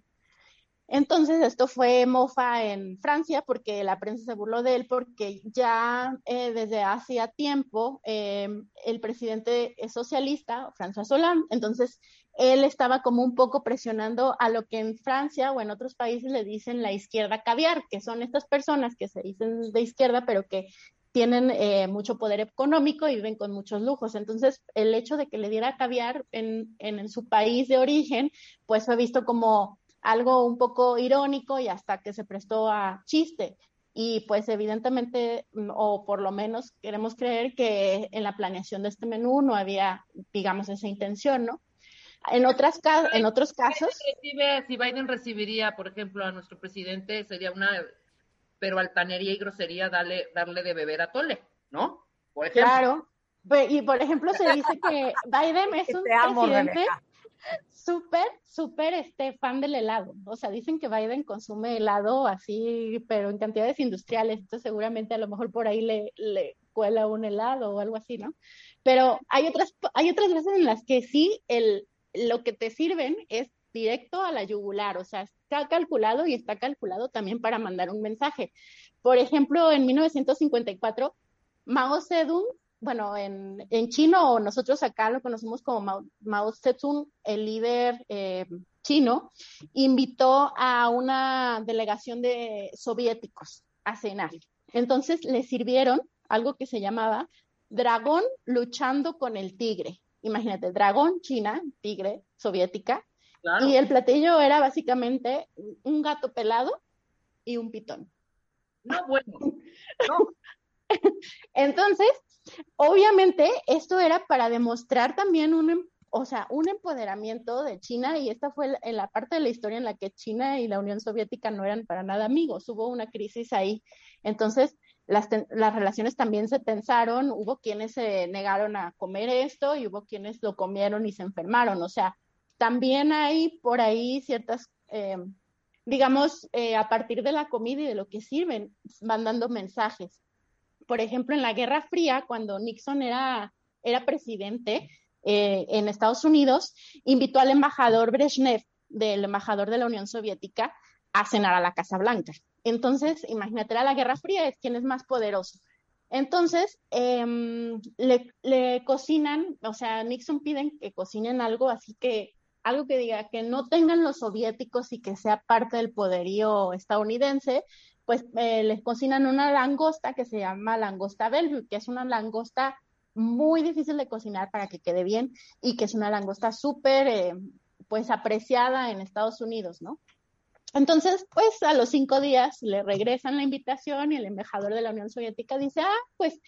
[SPEAKER 13] Entonces, esto fue mofa en Francia porque la prensa se burló de él porque ya eh, desde hacía tiempo eh, el presidente es socialista, François Hollande, entonces él estaba como un poco presionando a lo que en Francia o en otros países le dicen la izquierda caviar, que son estas personas que se dicen de izquierda, pero que tienen eh, mucho poder económico y viven con muchos lujos. Entonces, el hecho de que le diera caviar en, en su país de origen, pues fue visto como algo un poco irónico y hasta que se prestó a chiste. Y pues evidentemente, mm, o por lo menos queremos creer que en la planeación de este menú no había, digamos, esa intención, ¿no? En, otras en otros casos...
[SPEAKER 7] si Biden recibiría, por ejemplo, a nuestro presidente, sería una, pero altanería y grosería darle, darle de beber a Tole, ¿no?
[SPEAKER 13] Por ejemplo. Claro. Y por ejemplo se dice que Biden es un presidente súper, súper este, fan del helado. O sea, dicen que Biden consume helado así, pero en cantidades industriales. Entonces, seguramente a lo mejor por ahí le, le cuela un helado o algo así, ¿no? Pero hay otras, hay otras veces en las que sí, el, lo que te sirven es directo a la yugular. O sea, está calculado y está calculado también para mandar un mensaje. Por ejemplo, en 1954, Mao Zedong bueno, en, en chino, o nosotros acá lo conocemos como Mao, Mao Zedong, el líder eh, chino, invitó a una delegación de soviéticos a cenar. Entonces le sirvieron algo que se llamaba dragón luchando con el tigre. Imagínate, dragón china, tigre soviética. Y el platillo era básicamente un gato pelado y un pitón.
[SPEAKER 7] No, bueno.
[SPEAKER 13] No. Entonces, Obviamente, esto era para demostrar también un, em, o sea, un empoderamiento de China y esta fue en la parte de la historia en la que China y la Unión Soviética no eran para nada amigos, hubo una crisis ahí. Entonces, las, las relaciones también se tensaron, hubo quienes se negaron a comer esto y hubo quienes lo comieron y se enfermaron. O sea, también hay por ahí ciertas, eh, digamos, eh, a partir de la comida y de lo que sirven, van dando mensajes por ejemplo, en la Guerra Fría, cuando Nixon era, era presidente eh, en Estados Unidos, invitó al embajador Brezhnev, del embajador de la Unión Soviética, a cenar a la Casa Blanca. Entonces, imagínate, era la Guerra Fría, es quien es más poderoso. Entonces, em, le, le, cocinan, o sea, Nixon piden que cocinen algo así que, algo que diga que no tengan los soviéticos y que sea parte del poderío estadounidense, pues eh, les cocinan una langosta que se llama langosta Bellevue, que es una langosta muy difícil de cocinar para que quede bien y que es una langosta súper, eh, pues, apreciada en Estados Unidos, ¿no? Entonces, pues a los cinco días le regresan la invitación y el embajador de la Unión Soviética dice, ah, pues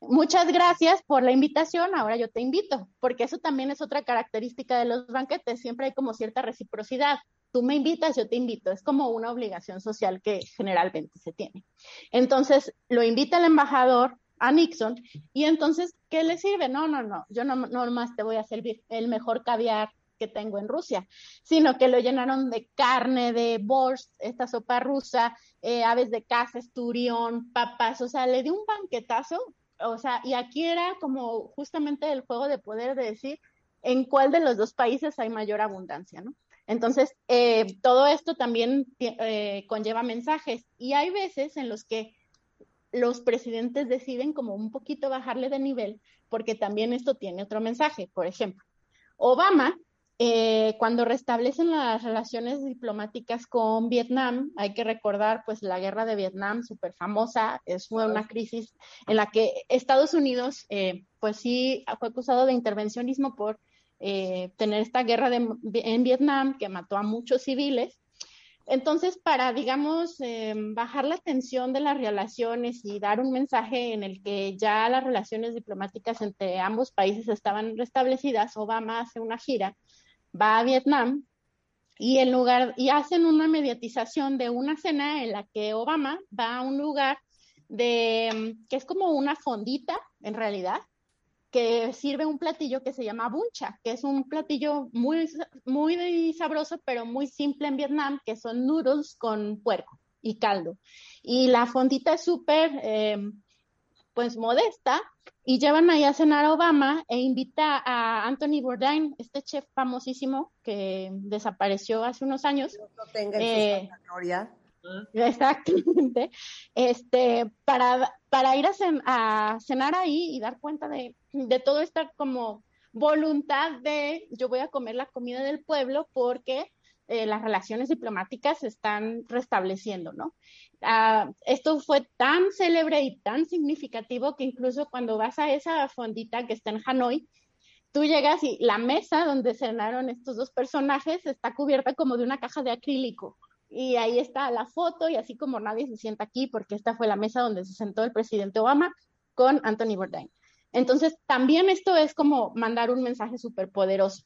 [SPEAKER 13] muchas gracias por la invitación, ahora yo te invito, porque eso también es otra característica de los banquetes, siempre hay como cierta reciprocidad tú me invitas, yo te invito. Es como una obligación social que generalmente se tiene. Entonces, lo invita el embajador a Nixon y entonces, ¿qué le sirve? No, no, no, yo no, no más te voy a servir el mejor caviar que tengo en Rusia, sino que lo llenaron de carne, de borscht, esta sopa rusa, eh, aves de caza, esturión, papas, o sea, le dio un banquetazo, o sea, y aquí era como justamente el juego de poder de decir en cuál de los dos países hay mayor abundancia, ¿no? Entonces, eh, todo esto también eh, conlleva mensajes y hay veces en los que los presidentes deciden como un poquito bajarle de nivel porque también esto tiene otro mensaje. Por ejemplo, Obama, eh, cuando restablecen las relaciones diplomáticas con Vietnam, hay que recordar pues la guerra de Vietnam, súper famosa, es una crisis en la que Estados Unidos pues sí fue acusado de intervencionismo por eh, tener esta guerra en Vietnam que mató a muchos civiles. Entonces, para, digamos, eh, bajar la tensión de las relaciones y dar un mensaje en el que ya las relaciones diplomáticas entre ambos países estaban restablecidas, Obama hace una gira, va a Vietnam y hacen una mediatización de una cena en la que Obama va a un lugar de que es como una fondita en realidad que sirve un platillo que se llama buncha, que es un platillo muy, muy sabroso, pero muy simple en Vietnam, que son noodles con puerco y caldo. Y la fondita es súper, em, pues modesta y llevan ahí a cenar a Obama e invita a Anthony Bourdain, este chef famosísimo que desapareció hace unos años.
[SPEAKER 5] No tenga en gloria.
[SPEAKER 13] Exactamente. Este, para, para ir a, cenar ahí y dar cuenta de, de toda esta como voluntad de yo voy a comer la comida del pueblo porque eh, las relaciones diplomáticas se están restableciendo, ¿no? Ah, esto fue tan célebre y tan significativo que incluso cuando vas a esa fondita que está en Hanoi, tú llegas y la mesa donde cenaron estos dos personajes está cubierta como de una caja de acrílico. Y ahí está la foto y así como nadie se sienta aquí porque esta fue la mesa donde se sentó el presidente Obama con Anthony Bourdain. Entonces, también esto es como mandar un mensaje súper poderoso.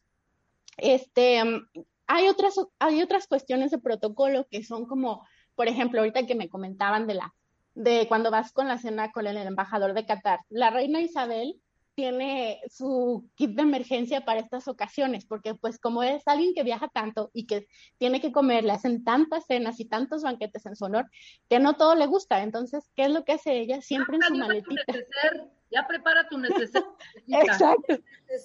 [SPEAKER 13] Este, mm, hay otras, hay otras cuestiones de protocolo que son como, por ejemplo, ahorita que me comentaban de la, de cuando vas con la cena con el embajador de Qatar. La reina Isabel tiene su kit de emergencia para estas ocasiones, porque pues como es alguien que viaja tanto y que tiene que comer, le hacen tantas cenas y tantos banquetes en su honor, que no todo le gusta. Entonces, ¿qué es lo que hace ella? Siempre en su maletita.
[SPEAKER 7] Ya prepara tu necesidad.
[SPEAKER 13] Exacto.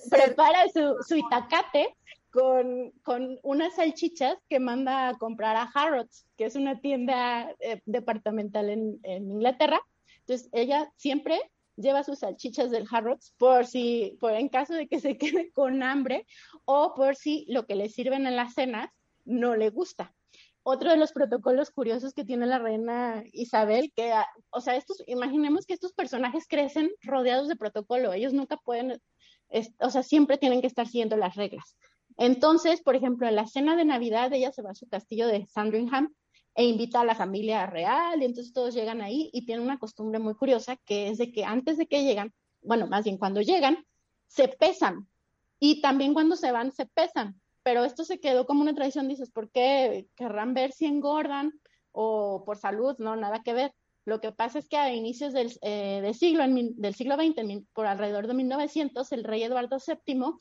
[SPEAKER 13] Prepara su, su itacate con, con, unas salchichas que manda a comprar a Harrods, que es una tienda eh, departamental en, en, Inglaterra. Entonces, ella siempre lleva sus salchichas del Harrods por si, por en caso de que se quede con hambre o por si lo que le sirven en las cenas no le gusta. Otro de los protocolos curiosos que tiene la reina Isabel, que, ah, o sea, estos, imaginemos que estos personajes crecen rodeados de protocolo, ellos nunca pueden, o sea, siempre tienen que estar siguiendo las reglas. Entonces, por ejemplo, en la cena de Navidad ella se va a su castillo de Sandringham e invita a la familia real y entonces todos llegan ahí y tienen una costumbre muy curiosa que es de que antes de que llegan, bueno, más bien cuando llegan, se pesan y también cuando se van se pesan, pero esto se quedó como una tradición, dices, ¿por qué querrán ver si engordan o por salud? No, nada que ver. Lo que pasa es que a inicios del, eh, siglo, del siglo XX, por alrededor de 1900, el rey Eduardo VII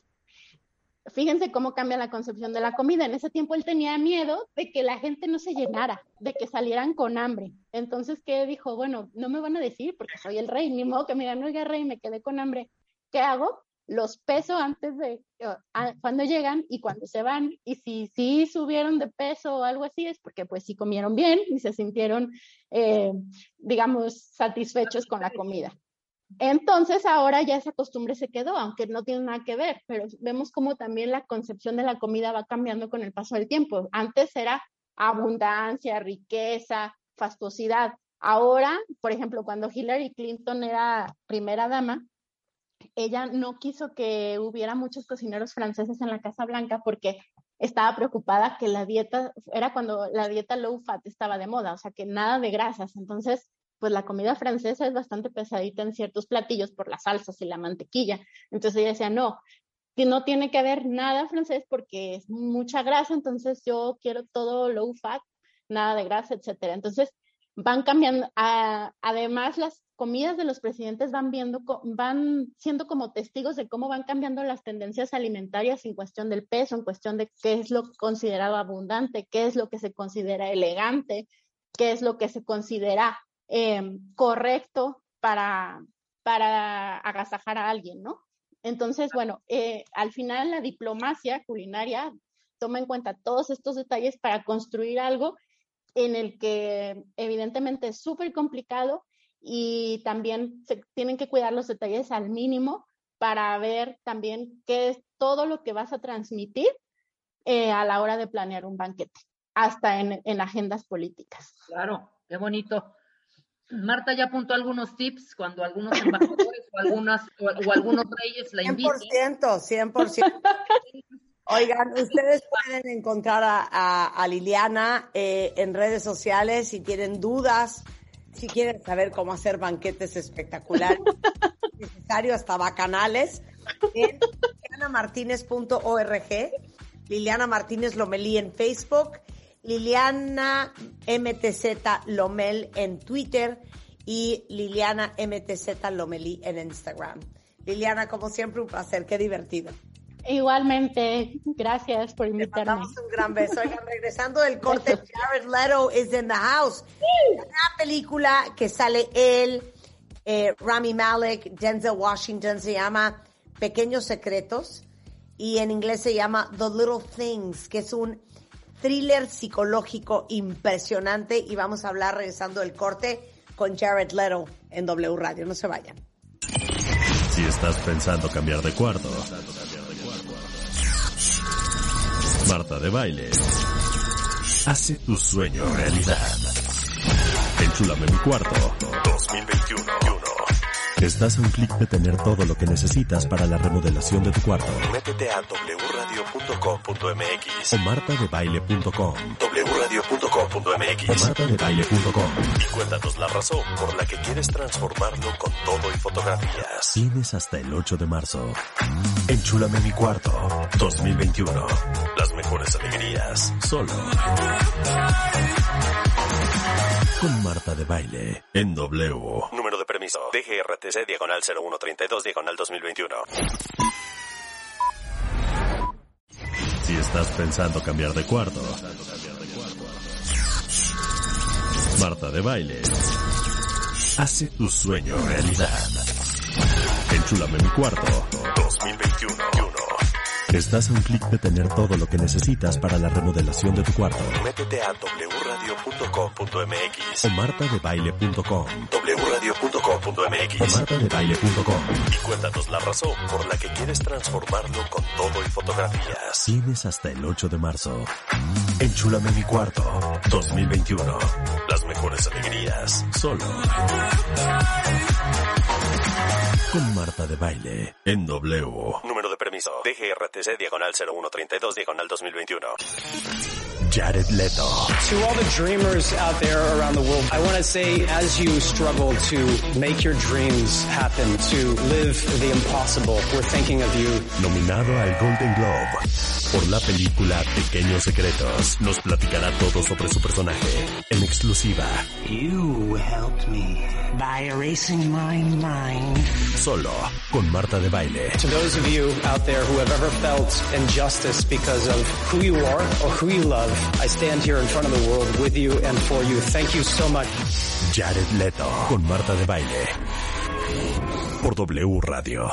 [SPEAKER 13] fíjense cómo cambia la concepción de la comida. En ese tiempo él tenía miedo de que la gente no se llenara, de que salieran con hambre. Entonces, ¿qué dijo? Bueno, no me van a decir porque soy el rey, ni modo que me digan, oiga, rey, me quedé con hambre. ¿Qué hago? Los peso antes de cuando llegan y cuando se van. Y si sí subieron de peso o algo así, es porque pues sí comieron bien y se sintieron, eh, digamos, satisfechos con la comida. Entonces ahora ya esa costumbre se quedó, aunque no tiene nada que ver, pero vemos como también la concepción de la comida va cambiando con el paso del tiempo. Antes era abundancia, riqueza, fastuosidad. Ahora, por ejemplo, cuando Hillary Clinton era primera dama, ella no quiso que hubiera muchos cocineros franceses en la Casa Blanca porque estaba preocupada que la dieta, era cuando la dieta low fat estaba de moda, o sea, que nada de grasas. Entonces, pues la comida francesa es bastante pesadita en ciertos platillos por las salsas y la mantequilla. Entonces ella decía, no, que no tiene que haber nada francés porque es mucha grasa, entonces yo quiero todo low fat, nada de grasa, etcétera. Entonces van cambiando, además las comidas de los presidentes van viendo, van siendo como testigos de cómo van cambiando las tendencias alimentarias en cuestión del peso, en cuestión de qué es lo considerado abundante, qué es lo que se considera elegante, qué es lo que se considera Em, correcto para, para agasajar a alguien, ¿no? Entonces, bueno, eh, al final la diplomacia culinaria toma en cuenta todos estos detalles para construir algo en el que evidentemente es súper complicado y también se tienen que cuidar los detalles al mínimo para ver también qué es todo lo que vas a transmitir eh, a la hora de planear un banquete, hasta en, en agendas políticas.
[SPEAKER 7] Claro, qué bonito. Marta ya apuntó algunos tips cuando algunos embajadores o, algunas, o, algunos reyes la invitan.
[SPEAKER 5] 100%, 100%. Oigan, ustedes pueden encontrar a, Liliana eh, en redes sociales si tienen dudas, si quieren saber cómo hacer banquetes espectaculares, necesario hasta bacanales, en lilianamartinez.org, Liliana Martínez Lomelí en Facebook Liliana MTZ Lomel en Twitter y Liliana MTZ Lomelí en Instagram. Liliana, como siempre, un placer, qué divertido.
[SPEAKER 13] Igualmente, gracias por invitarme.
[SPEAKER 5] Mandamos un gran beso. Oigan, regresando del corte, Jared Leto is in the house. Una película que sale él, eh, Rami Malek, Denzel Washington, se llama Pequeños Secretos y en inglés se llama The Little Things, que es un thriller psicológico impresionante y vamos a hablar regresando del corte con Jared Leto en W Radio. No se vayan.
[SPEAKER 1] Si estás pensando cambiar de cuarto, Marta de Baile hace tu sueño realidad. Enchúlame mi cuarto 2021. Estás a un clic de tener todo lo que necesitas para la remodelación de tu cuarto. Métete a wradio.com.mx o martadebaile.com. wradio.com.mx o martadebaile.com y cuéntanos la razón por la que quieres transformarlo con todo y fotografías. Tienes hasta el 8 de marzo. Enchúlame mi cuarto 2021. Las mejores alegrías solo con Marta de Baile en W. Permiso. DGRTC diagonal 0132 diagonal 2021. Si estás pensando cambiar de cuarto, Marta de Baile hace tu sueño realidad. Enchúlame mi cuarto 2021. Estás a un clic de tener todo lo que necesitas para la remodelación de tu cuarto. Métete a wradio.com.mx o martadebaile.com. wradio.com.mx o martadebaile.com y cuéntanos la razón por la que quieres transformarlo con todo y fotografías. Tienes hasta el 8 de marzo. Enchúlame mi cuarto 2021. Las mejores alegrías solo con Marta de Baile en W. Número de permiso. DGRTC diagonal 0132 diagonal 2021. Jared Leto.
[SPEAKER 14] To all the dreamers out there around the world, I want to say as you struggle to make your dreams happen, to live the impossible, we're thinking of you.
[SPEAKER 1] Nominado al Golden Globe por la película Pequeños Secretos, nos platicará todo sobre su personaje en exclusiva.
[SPEAKER 15] You helped me by erasing my mind.
[SPEAKER 1] Solo con Marta de Baile.
[SPEAKER 14] To those of you out there who have ever felt injustice because of who you are or who you love, I stand here in front of the world with you and for you. Thank you so much.
[SPEAKER 1] Jared Leto con Marta de Baile. Por W Radio.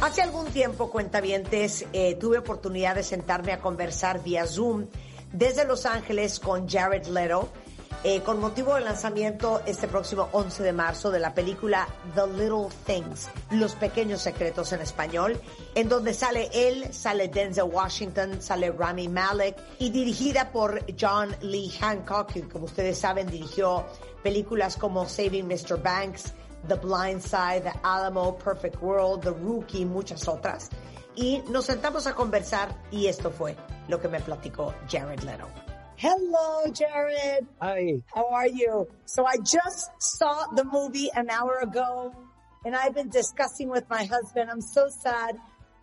[SPEAKER 5] Hace algún tiempo, cuentavientes, eh, tuve oportunidad de sentarme a conversar vía Zoom desde Los Ángeles con Jared Leto, eh, con motivo del lanzamiento este próximo 11 de marzo de la película The Little Things, Los Pequeños Secretos en español, en donde sale él, sale Denzel Washington, sale Rami Malek y dirigida por John Lee Hancock, que como ustedes saben dirigió películas como Saving Mr. Banks, The Blind Side, The Alamo, Perfect World, The Rookie, muchas otras. Y nos sentamos a conversar y esto fue lo que me platicó Jared Leto. Hello, Jared.
[SPEAKER 16] Hi.
[SPEAKER 5] How are you? So I just saw the movie an hour ago and I've been discussing with my husband. I'm so sad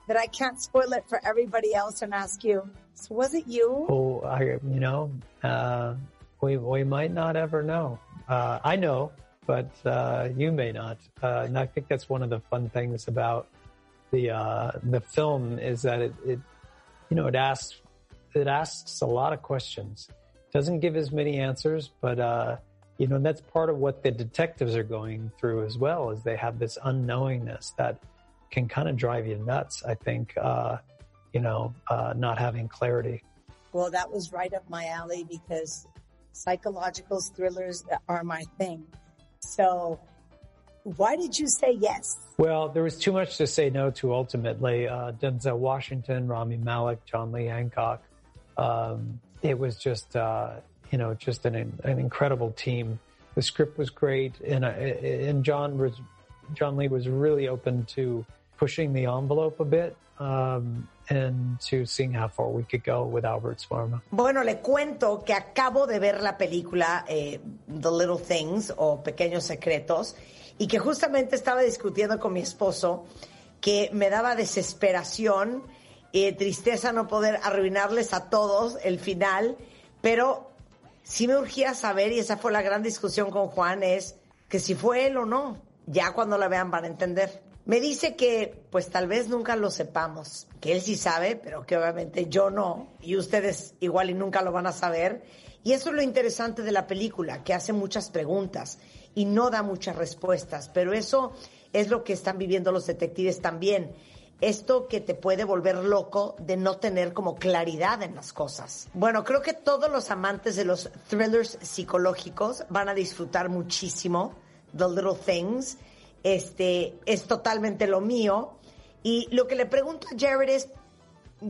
[SPEAKER 5] that I can't spoil it for everybody else and ask you. So was it you?
[SPEAKER 16] Oh, I, you know, uh, we, we might not ever know. Uh, I know, but, uh, you may not. Uh, and I think that's one of the fun things about the, uh, the film is that it, it, you know, it asks, it asks a lot of questions. Doesn't give as many answers, but, uh, you know, that's part of what the detectives are going through as well, is they have this unknowingness that can kind of drive you nuts, I think, uh, you know, uh, not having clarity.
[SPEAKER 5] Well, that was right up my alley because psychological thrillers are my thing. So why did you say yes?
[SPEAKER 16] Well, there was too much to say no to ultimately. Uh, Denzel Washington, Rami Malek, John Lee Hancock. Um, it was just, uh, you know, just an, an incredible team. The script was great, and, uh, and John was, John Lee was really open to pushing the envelope a bit. Um, and to seeing how far we could go with Albert Sparma.
[SPEAKER 5] Bueno, le cuento que acabo de ver la película eh, The Little Things o Pequeños Secretos y que justamente estaba discutiendo con mi esposo que me daba desesperación y tristeza no poder arruinarles a todos el final, pero sí me urgía saber, y esa fue la gran discusión con Juan, es que si fue él o no. Ya cuando la vean van a entender. Me dice que pues tal vez nunca lo sepamos, que él sí sabe, pero que obviamente yo no, y ustedes igual y nunca lo van a saber, Y eso es lo interesante de la película, que hace muchas preguntas y no da muchas respuestas, pero eso es lo que están viviendo los detectives también. Esto que te puede volver loco de no tener como claridad en las cosas. Bueno, creo que todos los amantes de los thrillers psicológicos van a disfrutar muchísimo The Little Things. Este es totalmente lo mío. Y lo que le pregunto a Jared es,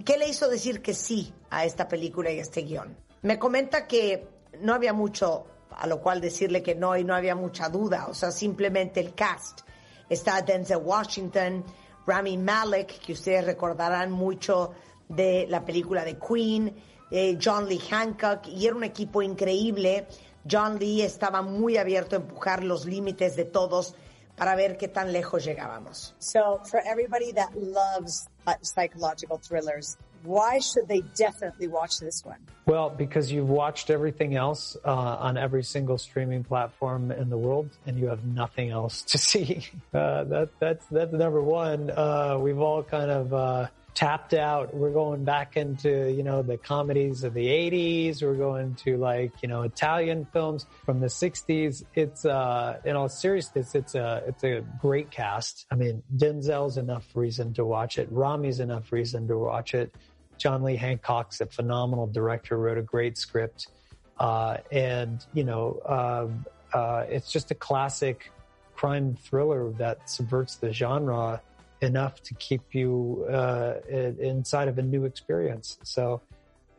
[SPEAKER 5] ¿qué le hizo decir que sí a esta película y a este guion? Me comenta que no había mucho a lo cual decirle que no y no había mucha duda, o sea, simplemente el cast. Está Denzel Washington, Rami Malek, que ustedes recordarán mucho de la película de Queen, eh, John Lee Hancock, y era un equipo increíble. John Lee estaba muy abierto a empujar los límites de todos para ver qué tan lejos llegábamos.
[SPEAKER 17] So, for everybody that loves uh, psychological thrillers, why should they definitely watch this one?
[SPEAKER 16] Well, because you've watched everything else uh, on every single streaming platform in the world, and you have nothing else to see. Uh, that that's that's number one. Uh, we've all kind of uh, tapped out. We're going back into you know the comedies of the '80s. We're going to like you know Italian films from the '60s. It's uh, in all seriousness, it's a it's a great cast. I mean, Denzel's enough reason to watch it. Rami's enough reason to watch it. John Lee Hancock's a phenomenal director, wrote a great script. Uh, and, you know, um, uh, it's just a classic crime thriller that subverts the genre enough to keep you uh, inside of a new experience. So,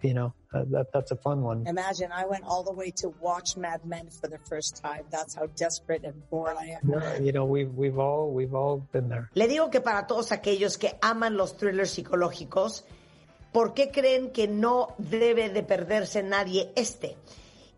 [SPEAKER 16] you know, uh, that that's a fun one.
[SPEAKER 17] Imagine I went all the way to watch Mad Men for the first time. That's how desperate and bored I am.
[SPEAKER 16] Yeah, you know, we've we've all we've all been there.
[SPEAKER 5] Le digo que para todos aquellos que aman los thrillers psicológicos, ¿por qué creen que no debe de perderse nadie este?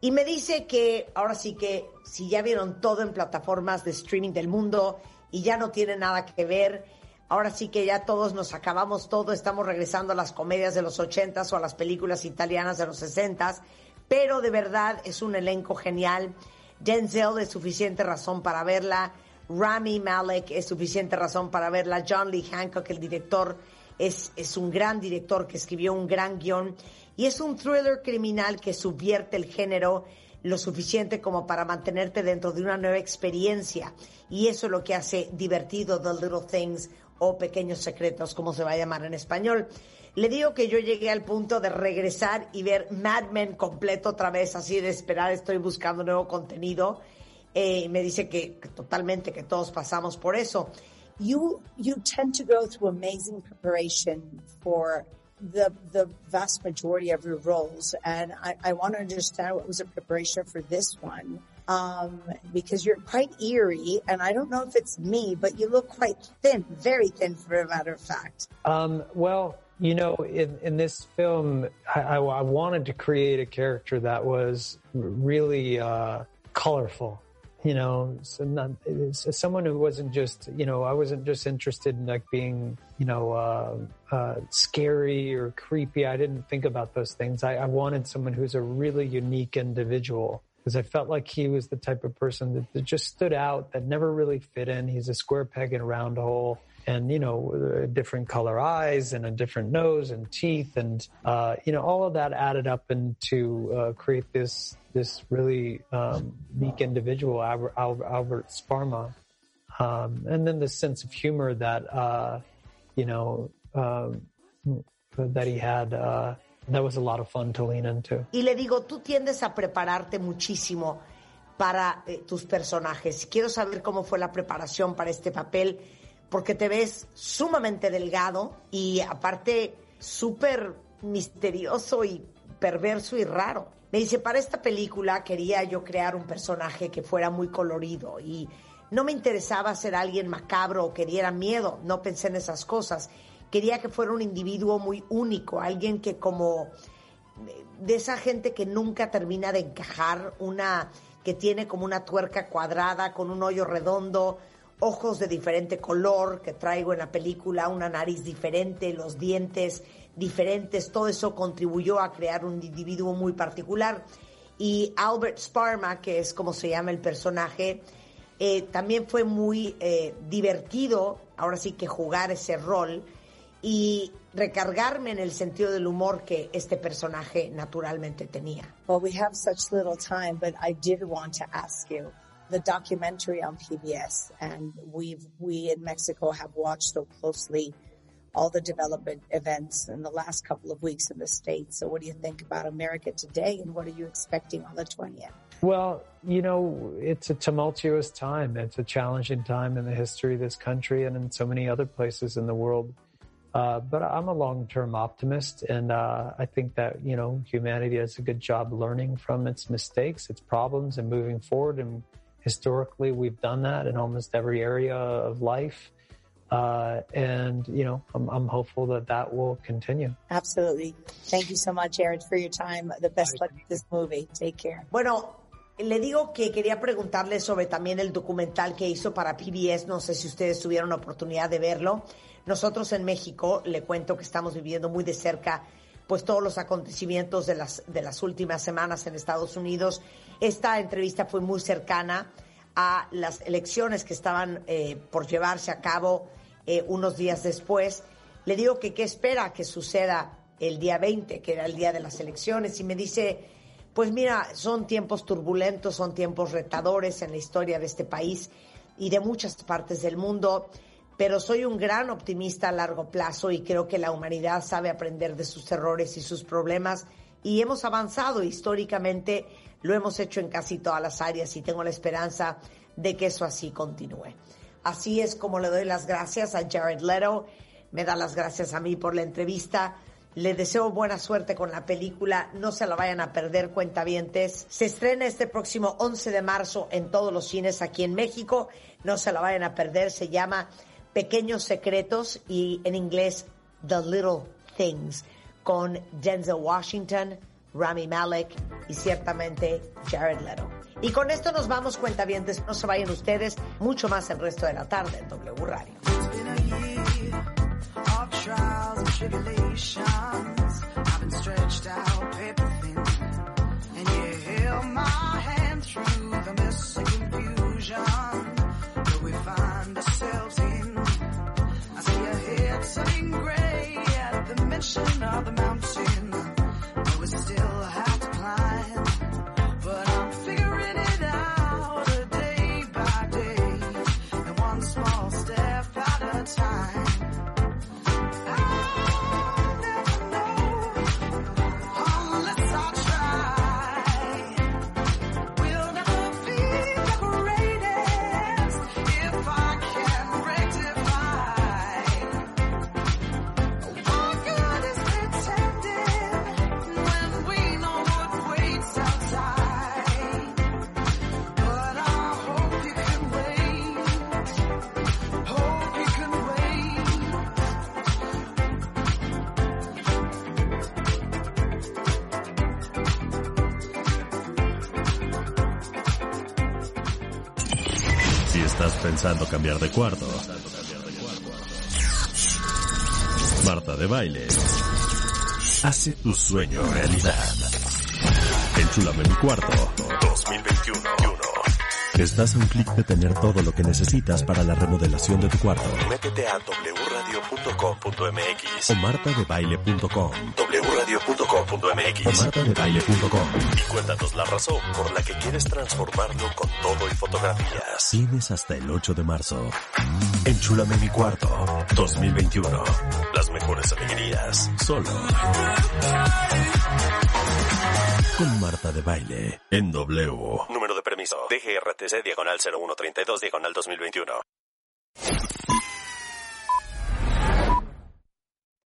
[SPEAKER 5] Y me dice que ahora sí que si ya vieron todo en plataformas de streaming del mundo y ya no tiene nada que ver, ahora sí que ya todos nos acabamos todo, estamos regresando a las comedias de los ochentas o a las películas italianas de los sesentas, pero de verdad es un elenco genial. Denzel es suficiente razón para verla. Rami Malek es suficiente razón para verla. John Lee Hancock, el director, es, es un gran director que escribió un gran guion y es un thriller criminal que subvierte el género lo suficiente como para mantenerte dentro de una nueva experiencia. Y eso es lo que hace divertido The Little Things o Pequeños Secretos, como se va a llamar en español. Le digo que yo llegué al punto de regresar y ver Mad Men completo otra vez, así de esperar, estoy buscando nuevo contenido. Eh, me dice que, que totalmente, que todos pasamos por eso.
[SPEAKER 17] You you tend to go through amazing preparation for the the vast majority of your roles, and I, I want to understand what was the preparation for this one. Um, because you're quite eerie, and I don't know if it's me, but you look quite thin, very thin, for a matter of fact.
[SPEAKER 16] Um, well, you know, in, in this film, I, I, I wanted to create a character that was really uh, colorful you know, so not, someone who wasn't just, you know, I wasn't just interested in like being, you know, uh, uh, scary or creepy. I didn't think about those things. I, I wanted someone who's a really unique individual because I felt like he was the type of person that, that just stood out, that never really fit in. He's a square peg in a round hole and you know different color eyes and a different nose and teeth and uh, you know all of that added up into uh, create this this really um, unique individual, Albert, Albert Sparma. Um, and then the sense of humor that, uh, you know, um, that he had, uh, that was a lot of fun to lean into.
[SPEAKER 5] Y le digo, tú tiendes a prepararte muchísimo para eh, tus personajes. Quiero saber cómo fue la preparación para este papel, porque te ves sumamente delgado y aparte súper misterioso y perverso y raro. Me dice, para esta película quería yo crear un personaje que fuera muy colorido y no me interesaba ser alguien macabro o que diera miedo, no pensé en esas cosas. Quería que fuera un individuo muy único, alguien que como de esa gente que nunca termina de encajar, una que tiene como una tuerca cuadrada con un hoyo redondo, ojos de diferente color que traigo en la película, una nariz diferente, los dientes diferentes, todo eso contribuyó a crear un individuo muy particular. Y Albert Sparma, que es como se llama el personaje, eh, también fue muy eh, divertido, ahora sí que jugar ese rol. y recargarme en el sentido del humor que este personaje naturalmente tenía.
[SPEAKER 17] Well, we have such little time, but I did want to ask you the documentary on PBS, and we've we in Mexico have watched so closely all the development events in the last couple of weeks in the states. So, what do you think about America today, and what are you expecting on the twentieth?
[SPEAKER 16] Well, you know, it's a tumultuous time. It's a challenging time in the history of this country and in so many other places in the world. Uh, but I'm a long-term optimist, and uh, I think that you know humanity does a good job learning from its mistakes, its problems, and moving forward. And historically, we've done that in almost every area of life. Uh, and you know, I'm, I'm hopeful that that will continue.
[SPEAKER 17] Absolutely. Thank you so much, Aaron, for your time. The best luck with this movie. Take care.
[SPEAKER 5] Bueno, le digo que quería preguntarle sobre también el documental que hizo para PBS. No sé si ustedes tuvieron la oportunidad de verlo. Nosotros en México, le cuento que estamos viviendo muy de cerca pues todos los acontecimientos de las, de las últimas semanas en Estados Unidos. Esta entrevista fue muy cercana a las elecciones que estaban eh, por llevarse a cabo eh, unos días después. Le digo que qué espera que suceda el día 20, que era el día de las elecciones, y me dice, pues mira, son tiempos turbulentos, son tiempos retadores en la historia de este país y de muchas partes del mundo pero soy un gran optimista a largo plazo y creo que la humanidad sabe aprender de sus errores y sus problemas y hemos avanzado históricamente, lo hemos hecho en casi todas las áreas y tengo la esperanza de que eso así continúe. Así es como le doy las gracias a Jared Leto, me da las gracias a mí por la entrevista. Le deseo buena suerte con la película, no se la vayan a perder cuentavientes. Se estrena este próximo 11 de marzo en todos los cines aquí en México, no se la vayan a perder, se llama Pequeños Secretos y en inglés The Little Things con Denzel Washington, Rami Malek y ciertamente Jared Leto. Y con esto nos vamos, cuentavientes. No se vayan ustedes, mucho más el resto de la tarde en W Radio.
[SPEAKER 18] Something at the mention of the mountain.
[SPEAKER 1] Baile hace tu sueño realidad. Enchúlame mi cuarto 2021. Estás a un clic de tener todo lo que necesitas para la remodelación de tu cuarto. Métete a wradio.com.mx o martadebaile.com. o martadebaile.com y cuéntanos la razón por la que quieres transformarlo con todo y fotografías. Tienes hasta el 8 de marzo. Enchúlame mi cuarto 2021. Las mejores alegrías solo con Marta de Baile en W. Número de permiso DGRTC diagonal 0132 diagonal 2021.